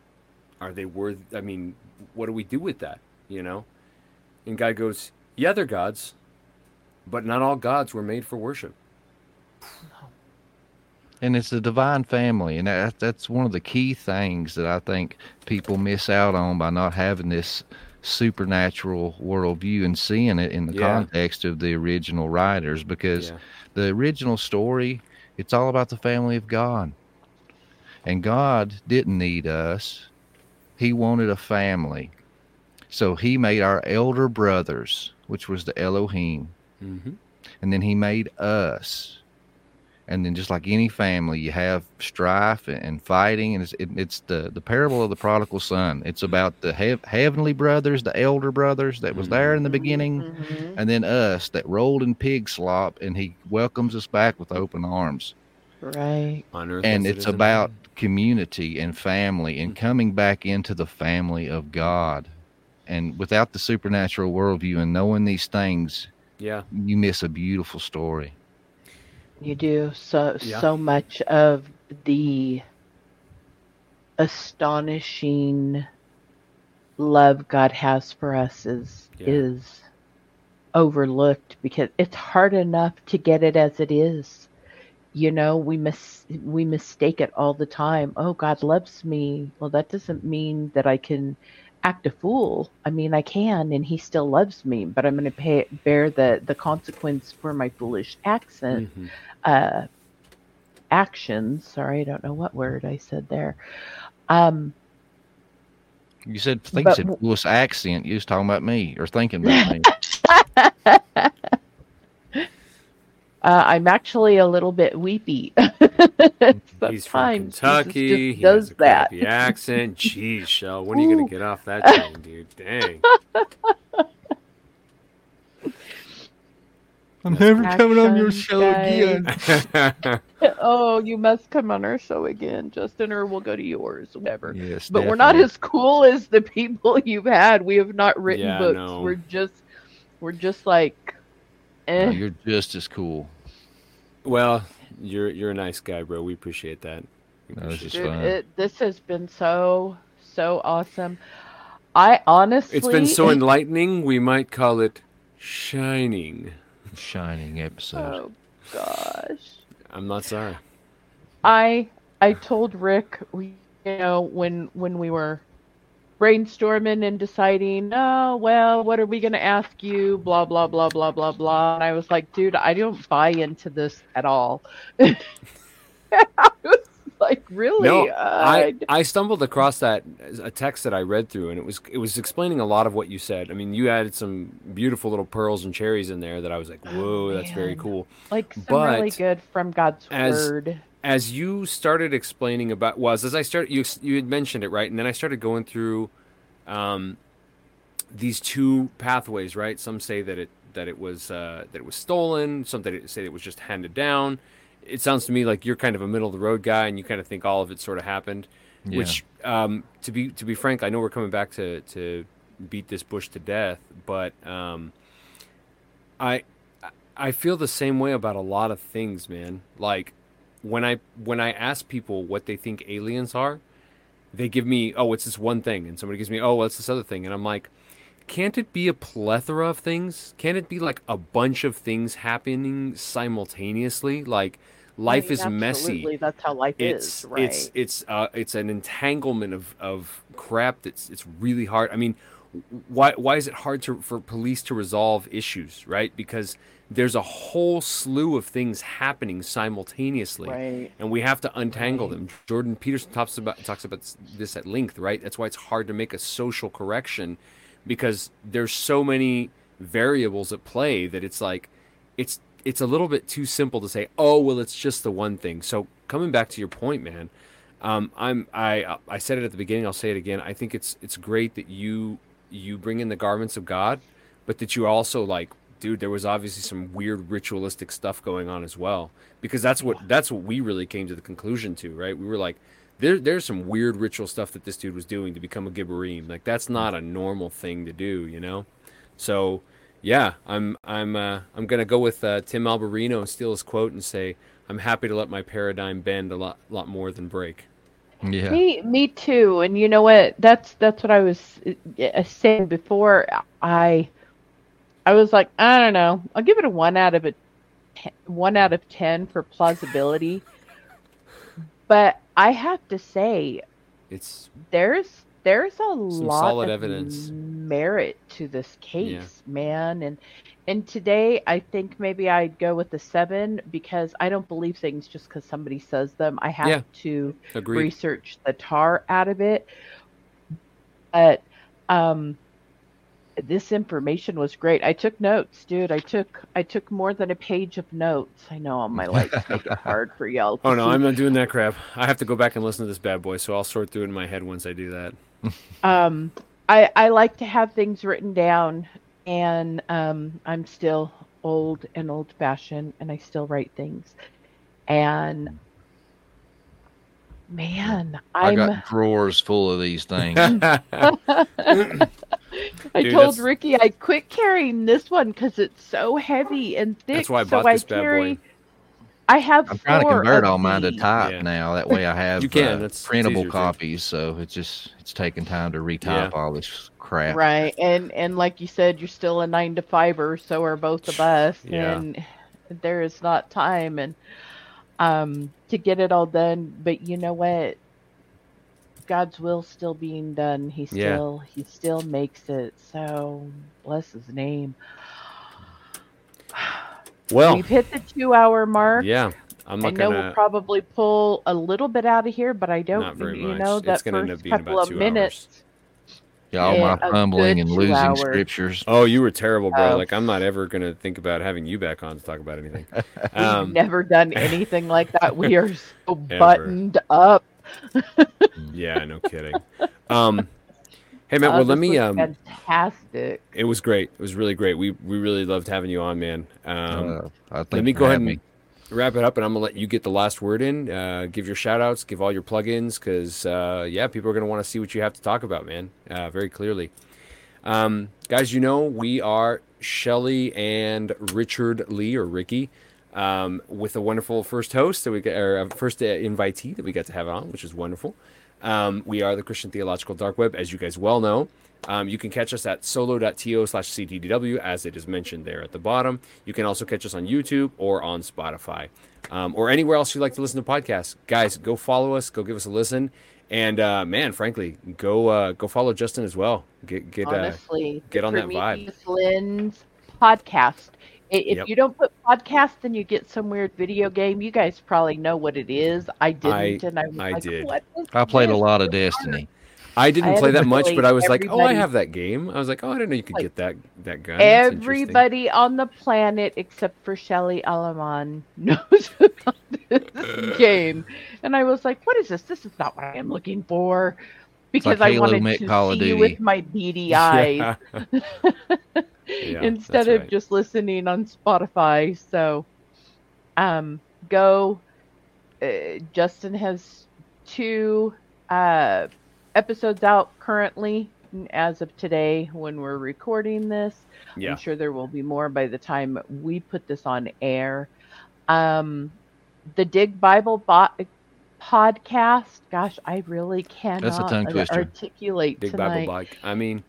B: are they worth? I mean, what do we do with that? You know? And God goes, Yeah, they're gods, but not all gods were made for worship.
D: And it's the divine family. And that, that's one of the key things that I think people miss out on by not having this supernatural worldview and seeing it in the
B: Yeah.
D: context of the original writers because
B: Yeah.
D: the original story it's all about the family of god and god didn't need us he wanted a family so he made our elder brothers which was the elohim
B: Mm-hmm.
D: and then he made us and then just like any family you have strife and, and fighting and it's, it, it's the, the parable of the prodigal son it's mm-hmm. about the hev- heavenly brothers the elder brothers that was there in the mm-hmm. beginning
C: Mhm.
D: and then us that rolled in pig slop and he welcomes us back with open arms
C: right.
D: And
B: as it
D: it's about
B: heaven.
D: community and family and mm-hmm. coming back into the family of god and without the supernatural worldview and knowing these things
B: yeah.
D: you miss a beautiful story
C: You do so
B: Yeah.
C: so much of the astonishing love God has for us is
B: Yeah.
C: is overlooked because it's hard enough to get it as it is. You know, we mis- we mistake it all the time. Oh, God loves me. Well, that doesn't mean that I can act a fool. I mean, I can, and He still loves me, but I'm going to pay bear the the consequence for my foolish accent
B: Mhm.
C: uh, actions. Sorry, I don't know what word I said there. Um,
D: You said, I think
C: But
D: you said Lewis accent. You was talking about me or thinking about me. [laughs] [laughs]
C: uh, I'm actually a little bit weepy. [laughs]
B: He's from
C: Sometimes Jesus
B: Kentucky.
C: just
B: he
C: does
B: has a
C: that.
B: crappy accent. Jeez, Shell, when are you gonna get off that train, dude? Dang. [laughs]
D: I'm never coming on your show
C: guys.
D: again. [laughs] [laughs]
C: oh, you must come on our show again, Justin, or we'll go to yours, whatever.
D: Yes,
C: But we're not as cool as the people you've had. We have not written
B: Yeah,
C: books.
B: no.
C: We're just, we're just like, eh.
D: No, you're just as cool.
B: well, you're you're a nice guy, bro. We appreciate that. We
D: No, it's
B: appreciate
D: just
C: Dude,
D: fun.
C: it, this has been so so awesome. I honestly,
B: It's been so enlightening. We might call it shining.
D: Shining episode.
C: oh gosh,
B: I'm not sorry.
C: I I told Rick we you know, when when we were brainstorming and deciding, oh well, what are we gonna ask you? Blah blah blah blah blah blah. And I was like, dude, I don't buy into this at all. [laughs] I was like, really?
B: No,
C: Uh,
B: I I stumbled across that a text that I read through, and it was it was explaining a lot of what you said. I mean, you added some beautiful little pearls and cherries in there that I was like, whoa, that's very cool.
C: like some really good from God's
B: as-
C: word.
B: As you started explaining about was as I started you you had mentioned it right, and then I started going through um, these two pathways, right? Some say that it that it was uh, that it was stolen. Some that it, say it was just handed down. It sounds to me like you're kind of a middle of the road guy, and you kind of think all of it sort of happened.
D: Yeah.
B: Which, um, to be to be frank, I know we're coming back to to beat this bush to death, but um, I I feel the same way about a lot of things, man. Like when I when I ask people what they think aliens are, they give me, oh, it's this one thing, and somebody gives me, oh, well, it's this other thing, and I'm like, can't it be a plethora of things? Can't it be like a bunch of things happening simultaneously? Like life
C: I
B: is
C: mean,
B: messy
C: absolutely, That's how life
B: it's
C: is, right?
B: it's it's uh it's an entanglement of of crap that's it's really hard i mean why why is it hard to for police to resolve issues right? Because there's a whole slew of things happening simultaneously
C: Right.
B: and we have to untangle them. Jordan peterson talks about talks about this at length right? That's why it's hard to make a social correction because there's so many variables at play that it's like it's it's a little bit too simple to say oh well it's just the one thing. So coming back to your point man um, i'm i i said it at the beginning i'll say it again. I think it's it's great that you you bring in the garments of god but that you also like dude there was obviously some weird ritualistic stuff going on as well because that's what that's what we really came to the conclusion to right we were like there, there's some weird ritual stuff that this dude was doing to become a Gibborim. Like that's not a normal thing to do, you know. So yeah, I'm I'm uh, I'm gonna go with uh, Tim Alberino and steal his quote and say I'm happy to let my paradigm bend a lot lot more than break.
D: Yeah.
C: Me, me too. And you know what? That's that's what I was uh, saying before. I, I was like, I don't know. I'll give it a one out of a, one out of ten for plausibility. [laughs] but I have to say,
B: It's
C: there's there's a lot
B: solid
C: of
B: evidence.
C: merit to this case, man. And and today I think maybe I'd go with the seven because I don't believe things just because somebody says them. I have
B: Yeah.
C: to
B: agreed.
C: research the tar out of it. But um this information was great. I took notes, dude. I took I took more than a page of notes. I know my lights make it [laughs] hard for y'all. to
B: Oh no. I'm [laughs] not doing that crap. I have to go back and listen to this bad boy, so I'll sort through it in my head once I do that.
C: Um I I like to have things written down and um I'm still old and old fashioned and I still write things. And man,
D: I
C: I'm
D: got drawers full of these things. [laughs] [laughs]
C: I
B: Dude,
C: told
B: that's-
C: Ricky I quit carrying this one because it's so heavy and thick.
B: That's why I
C: so
B: bought this bad
C: carry,
B: boy.
C: I have
D: I'm trying to convert all mine to
C: these.
D: type
B: Yeah.
D: now. That way I [laughs] have
B: You can,
D: uh,
B: that's- it's
D: printable
B: easier too.
D: copies. So it's just it's taking time to retype
B: Yeah.
D: all this crap.
C: Right, and and like you said, you're still a nine to fiver, so are both of us, [sighs]
B: Yeah.
C: and there is not time and um to get it all done. But you know what? God's will still being done. He
B: Yeah.
C: still he still makes it. So bless his name.
B: Well,
C: We've hit the two hour mark.
B: yeah, I'm
C: I know
B: gonna.
C: we'll probably pull a little bit out of here, but I don't.
B: Not very
C: you
B: much.
C: know
B: It's
C: that
B: gonna end
C: first
B: up being
C: couple
B: about
C: of minutes.
B: hours.
D: Yeah, all
C: Yeah,
D: my
C: a
D: fumbling and losing
C: hours.
D: scriptures.
B: Oh, you were terrible, bro.
C: Oh.
B: Like I'm not ever gonna think about having you back on to talk about anything. [laughs]
C: We've
B: Um,
C: never done anything like that. We are so [laughs] buttoned up. [laughs]
B: yeah, no kidding. Um, hey man,
C: Uh,
B: well let me. Um,
C: fantastic.
B: it was great. It was really great. We we really loved having you on, man. Um,
D: Uh,
B: let me go ahead
D: having
B: and wrap it up, and I'm gonna let you get the last word in. Uh, give your shout outs, give all your plugins, because uh, yeah, people are gonna want to see what you have to talk about, man. Uh, very clearly, um, guys. You know we are Shelly and Richard Lee or Ricky. Um, with a wonderful first host that we got, or uh, first uh, invitee that we got to have on, which is wonderful. Um, we are the Christian Theological Dark Web, as you guys well know. Um, you can catch us at solo.to slash ctdw, as it is mentioned there at the bottom. You can also catch us on YouTube or on Spotify um, or anywhere else you'd like to listen to podcasts. Guys, go follow us, go give us a listen. And uh, man, frankly, go uh, go follow Justin as well. Get get uh,
C: Honestly,
B: get on that vibe.
C: Lens podcast. I- If
B: Yep.
C: you don't put podcast, then you get some weird video game. You guys probably know what it is. I didn't, and I was
B: I
C: like,
B: did.
C: What is
D: I played a lot of Destiny.
B: I didn't
C: I
B: play that much, but I was like, oh, I have that game. I was like, oh, I didn't know you could
C: Like,
B: get that that gun. That's.
C: Everybody on the planet except for Shelly Alaman [laughs] knows about this game. And I was like, what is this? This is not what I am looking for. Because
D: like
C: I
D: Halo
C: wanted
D: met
C: to
D: Call of
C: see you with my beady [laughs] eyes
B: Yeah, [laughs]
C: instead of
B: right.
C: just listening on Spotify. So um go uh, Justin has two uh episodes out currently as of today when we're recording this.
B: yeah.
C: I'm sure there will be more by the time we put this on air. Um, the Dig Bible Bo- podcast. Gosh, I really cannot articulate
B: Big
C: tonight.
B: Bible bike. I mean,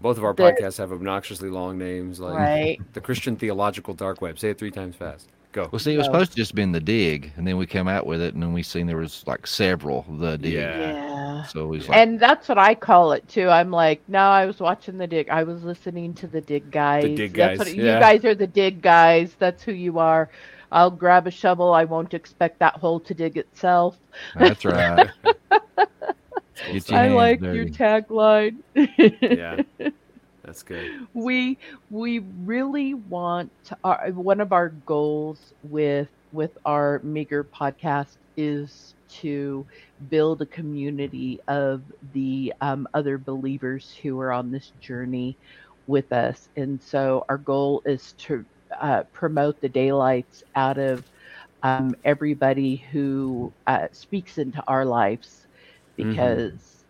B: both of our
C: The-
B: podcasts have obnoxiously long names, like
C: Right. [laughs]
B: the Christian Theological Dark Web. Say it three times fast. Go.
D: Well, see, it was
C: No.
D: supposed to just been the dig, and then we came out with it, and then we seen there was like several the dig.
B: Yeah.
C: Yeah.
D: So it was like,
C: And that's what I call it too. I'm like, no, I was watching the dig. I was listening to the dig guys.
B: The Dig
C: That's
B: guys,
C: what,
B: yeah.
C: You guys are the dig guys. That's who you are. I'll grab a shovel. I won't expect that hole to dig itself.
D: that's right. [laughs]
C: I like
D: dirty.
C: your tagline.
B: yeah, that's good. [laughs]
C: we we really want to, our, one of our goals with with our meager podcast is to build a community of the um, other believers who are on this journey with us and so our goal is to uh, promote the daylights out of um, everybody who uh, speaks into our lives
B: Mhm.
C: because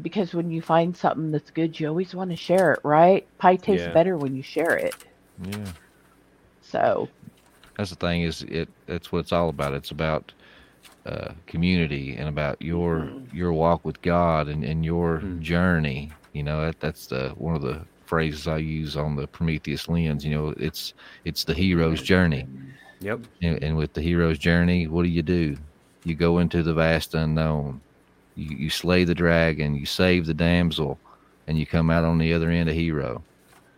C: because when you find something that's good you always want to share it right pie tastes
B: Yeah.
C: better when you share it
D: Yeah,
C: so
D: that's the thing. Is it? That's what it's all about. It's about uh, community and about your
C: Mm-hmm.
D: your walk with God and, and your
B: Mhm.
D: journey. You know, that that's the one of the phrases I use on the Prometheus lens. You know, it's it's the hero's journey.
B: Yep.
D: And, and with the hero's journey, what do you do? You go into the vast unknown. You, you slay the dragon. You save the damsel, and you come out on the other end a hero.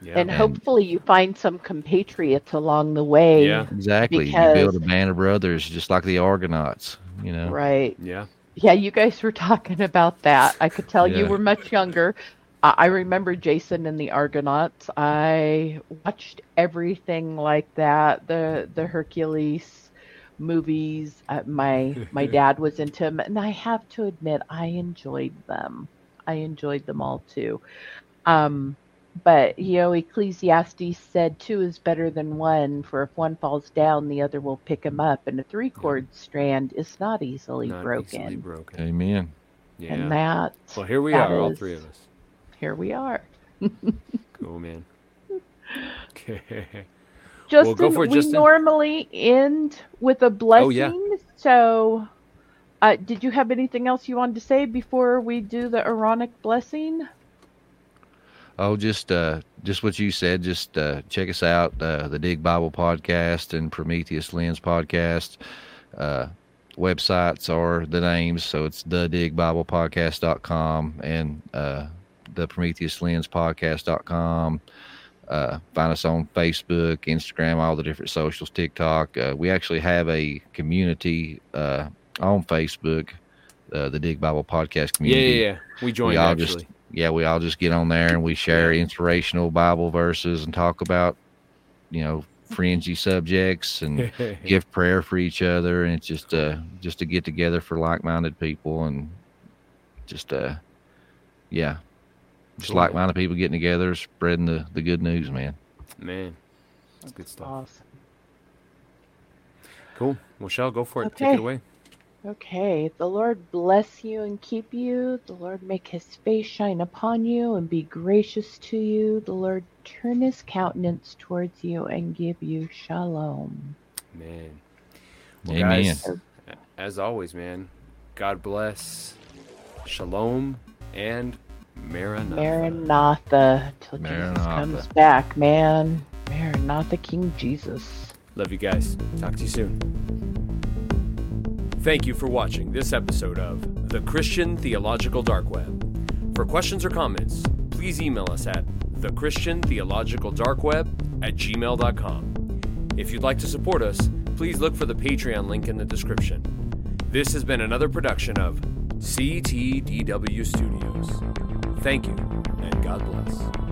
B: Yeah.
C: and
D: And-
C: hopefully you find some compatriots along the way
B: Yeah.
D: Exactly.
C: Because-
D: you build a band of brothers, just like the Argonauts. You know.
C: right
B: yeah.
C: yeah you guys were [laughs] talking about that i could tell you were much younger I I remember Jason and the Argonauts. I watched everything like that. The the Hercules movies. Uh, my my [laughs] dad was into them, and I have to admit I enjoyed them. I enjoyed them all too. Um, but you know, Ecclesiastes said two is better than one, for if one falls down, the other will pick him up, and a three chord strand is not easily
B: Not
C: broken.
B: easily broken.
D: Amen.
B: Yeah.
C: And that
B: well, here we
C: that
B: are, all three of us.
C: here we are. [laughs]
B: Cool, man. [laughs] Okay.
C: Justin,
B: go for it,
C: we
B: Justin.
C: normally end with a blessing.
B: Oh, yeah.
C: So, uh, did you have anything else you wanted to say before we do the Aaronic blessing?
D: Oh, just uh, just what you said. Just uh, check us out, uh, the Dig Bible podcast and Prometheus Lens podcast. Uh, websites are the names, so it's the Dig Bible Podcast.com and uh, the Prometheus Lens Podcast.com. Uh, find us on Facebook, Instagram, all the different socials, TikTok. Uh, we actually have a community uh, on Facebook, uh, the Dig Bible Podcast
B: Yeah,
D: community
B: yeah, yeah. We joined
D: we all
B: actually.
D: just yeah we all just get on there and we share inspirational bible verses and talk about you know fringy subjects and [laughs] give prayer for each other and it's just uh just to get together for like-minded people and just uh yeah just
B: Cool.
D: like-minded people getting together spreading the the good news man
B: Man, that's good stuff.
C: Awesome.
B: Cool. Well, Shell, go for it. Take it away.
C: Okay. The Lord bless you and keep you. The Lord make his face shine upon you and be gracious to you. The Lord turn his countenance towards you and give you shalom.
B: Man. Well,
D: amen
B: guys, as always, man, God bless, shalom, and Maranatha.
C: Maranatha till Jesus comes back, man. Maranatha, King Jesus.
B: Love you guys. Talk to you soon. Thank you for watching this episode of The Christian Theological Dark Web. For questions or comments, please email us at thechristiantheologicaldarkweb at gmail.com. If you'd like to support us, please look for the Patreon link in the description. This has been another production of CTDW Studios. Thank you, and God bless.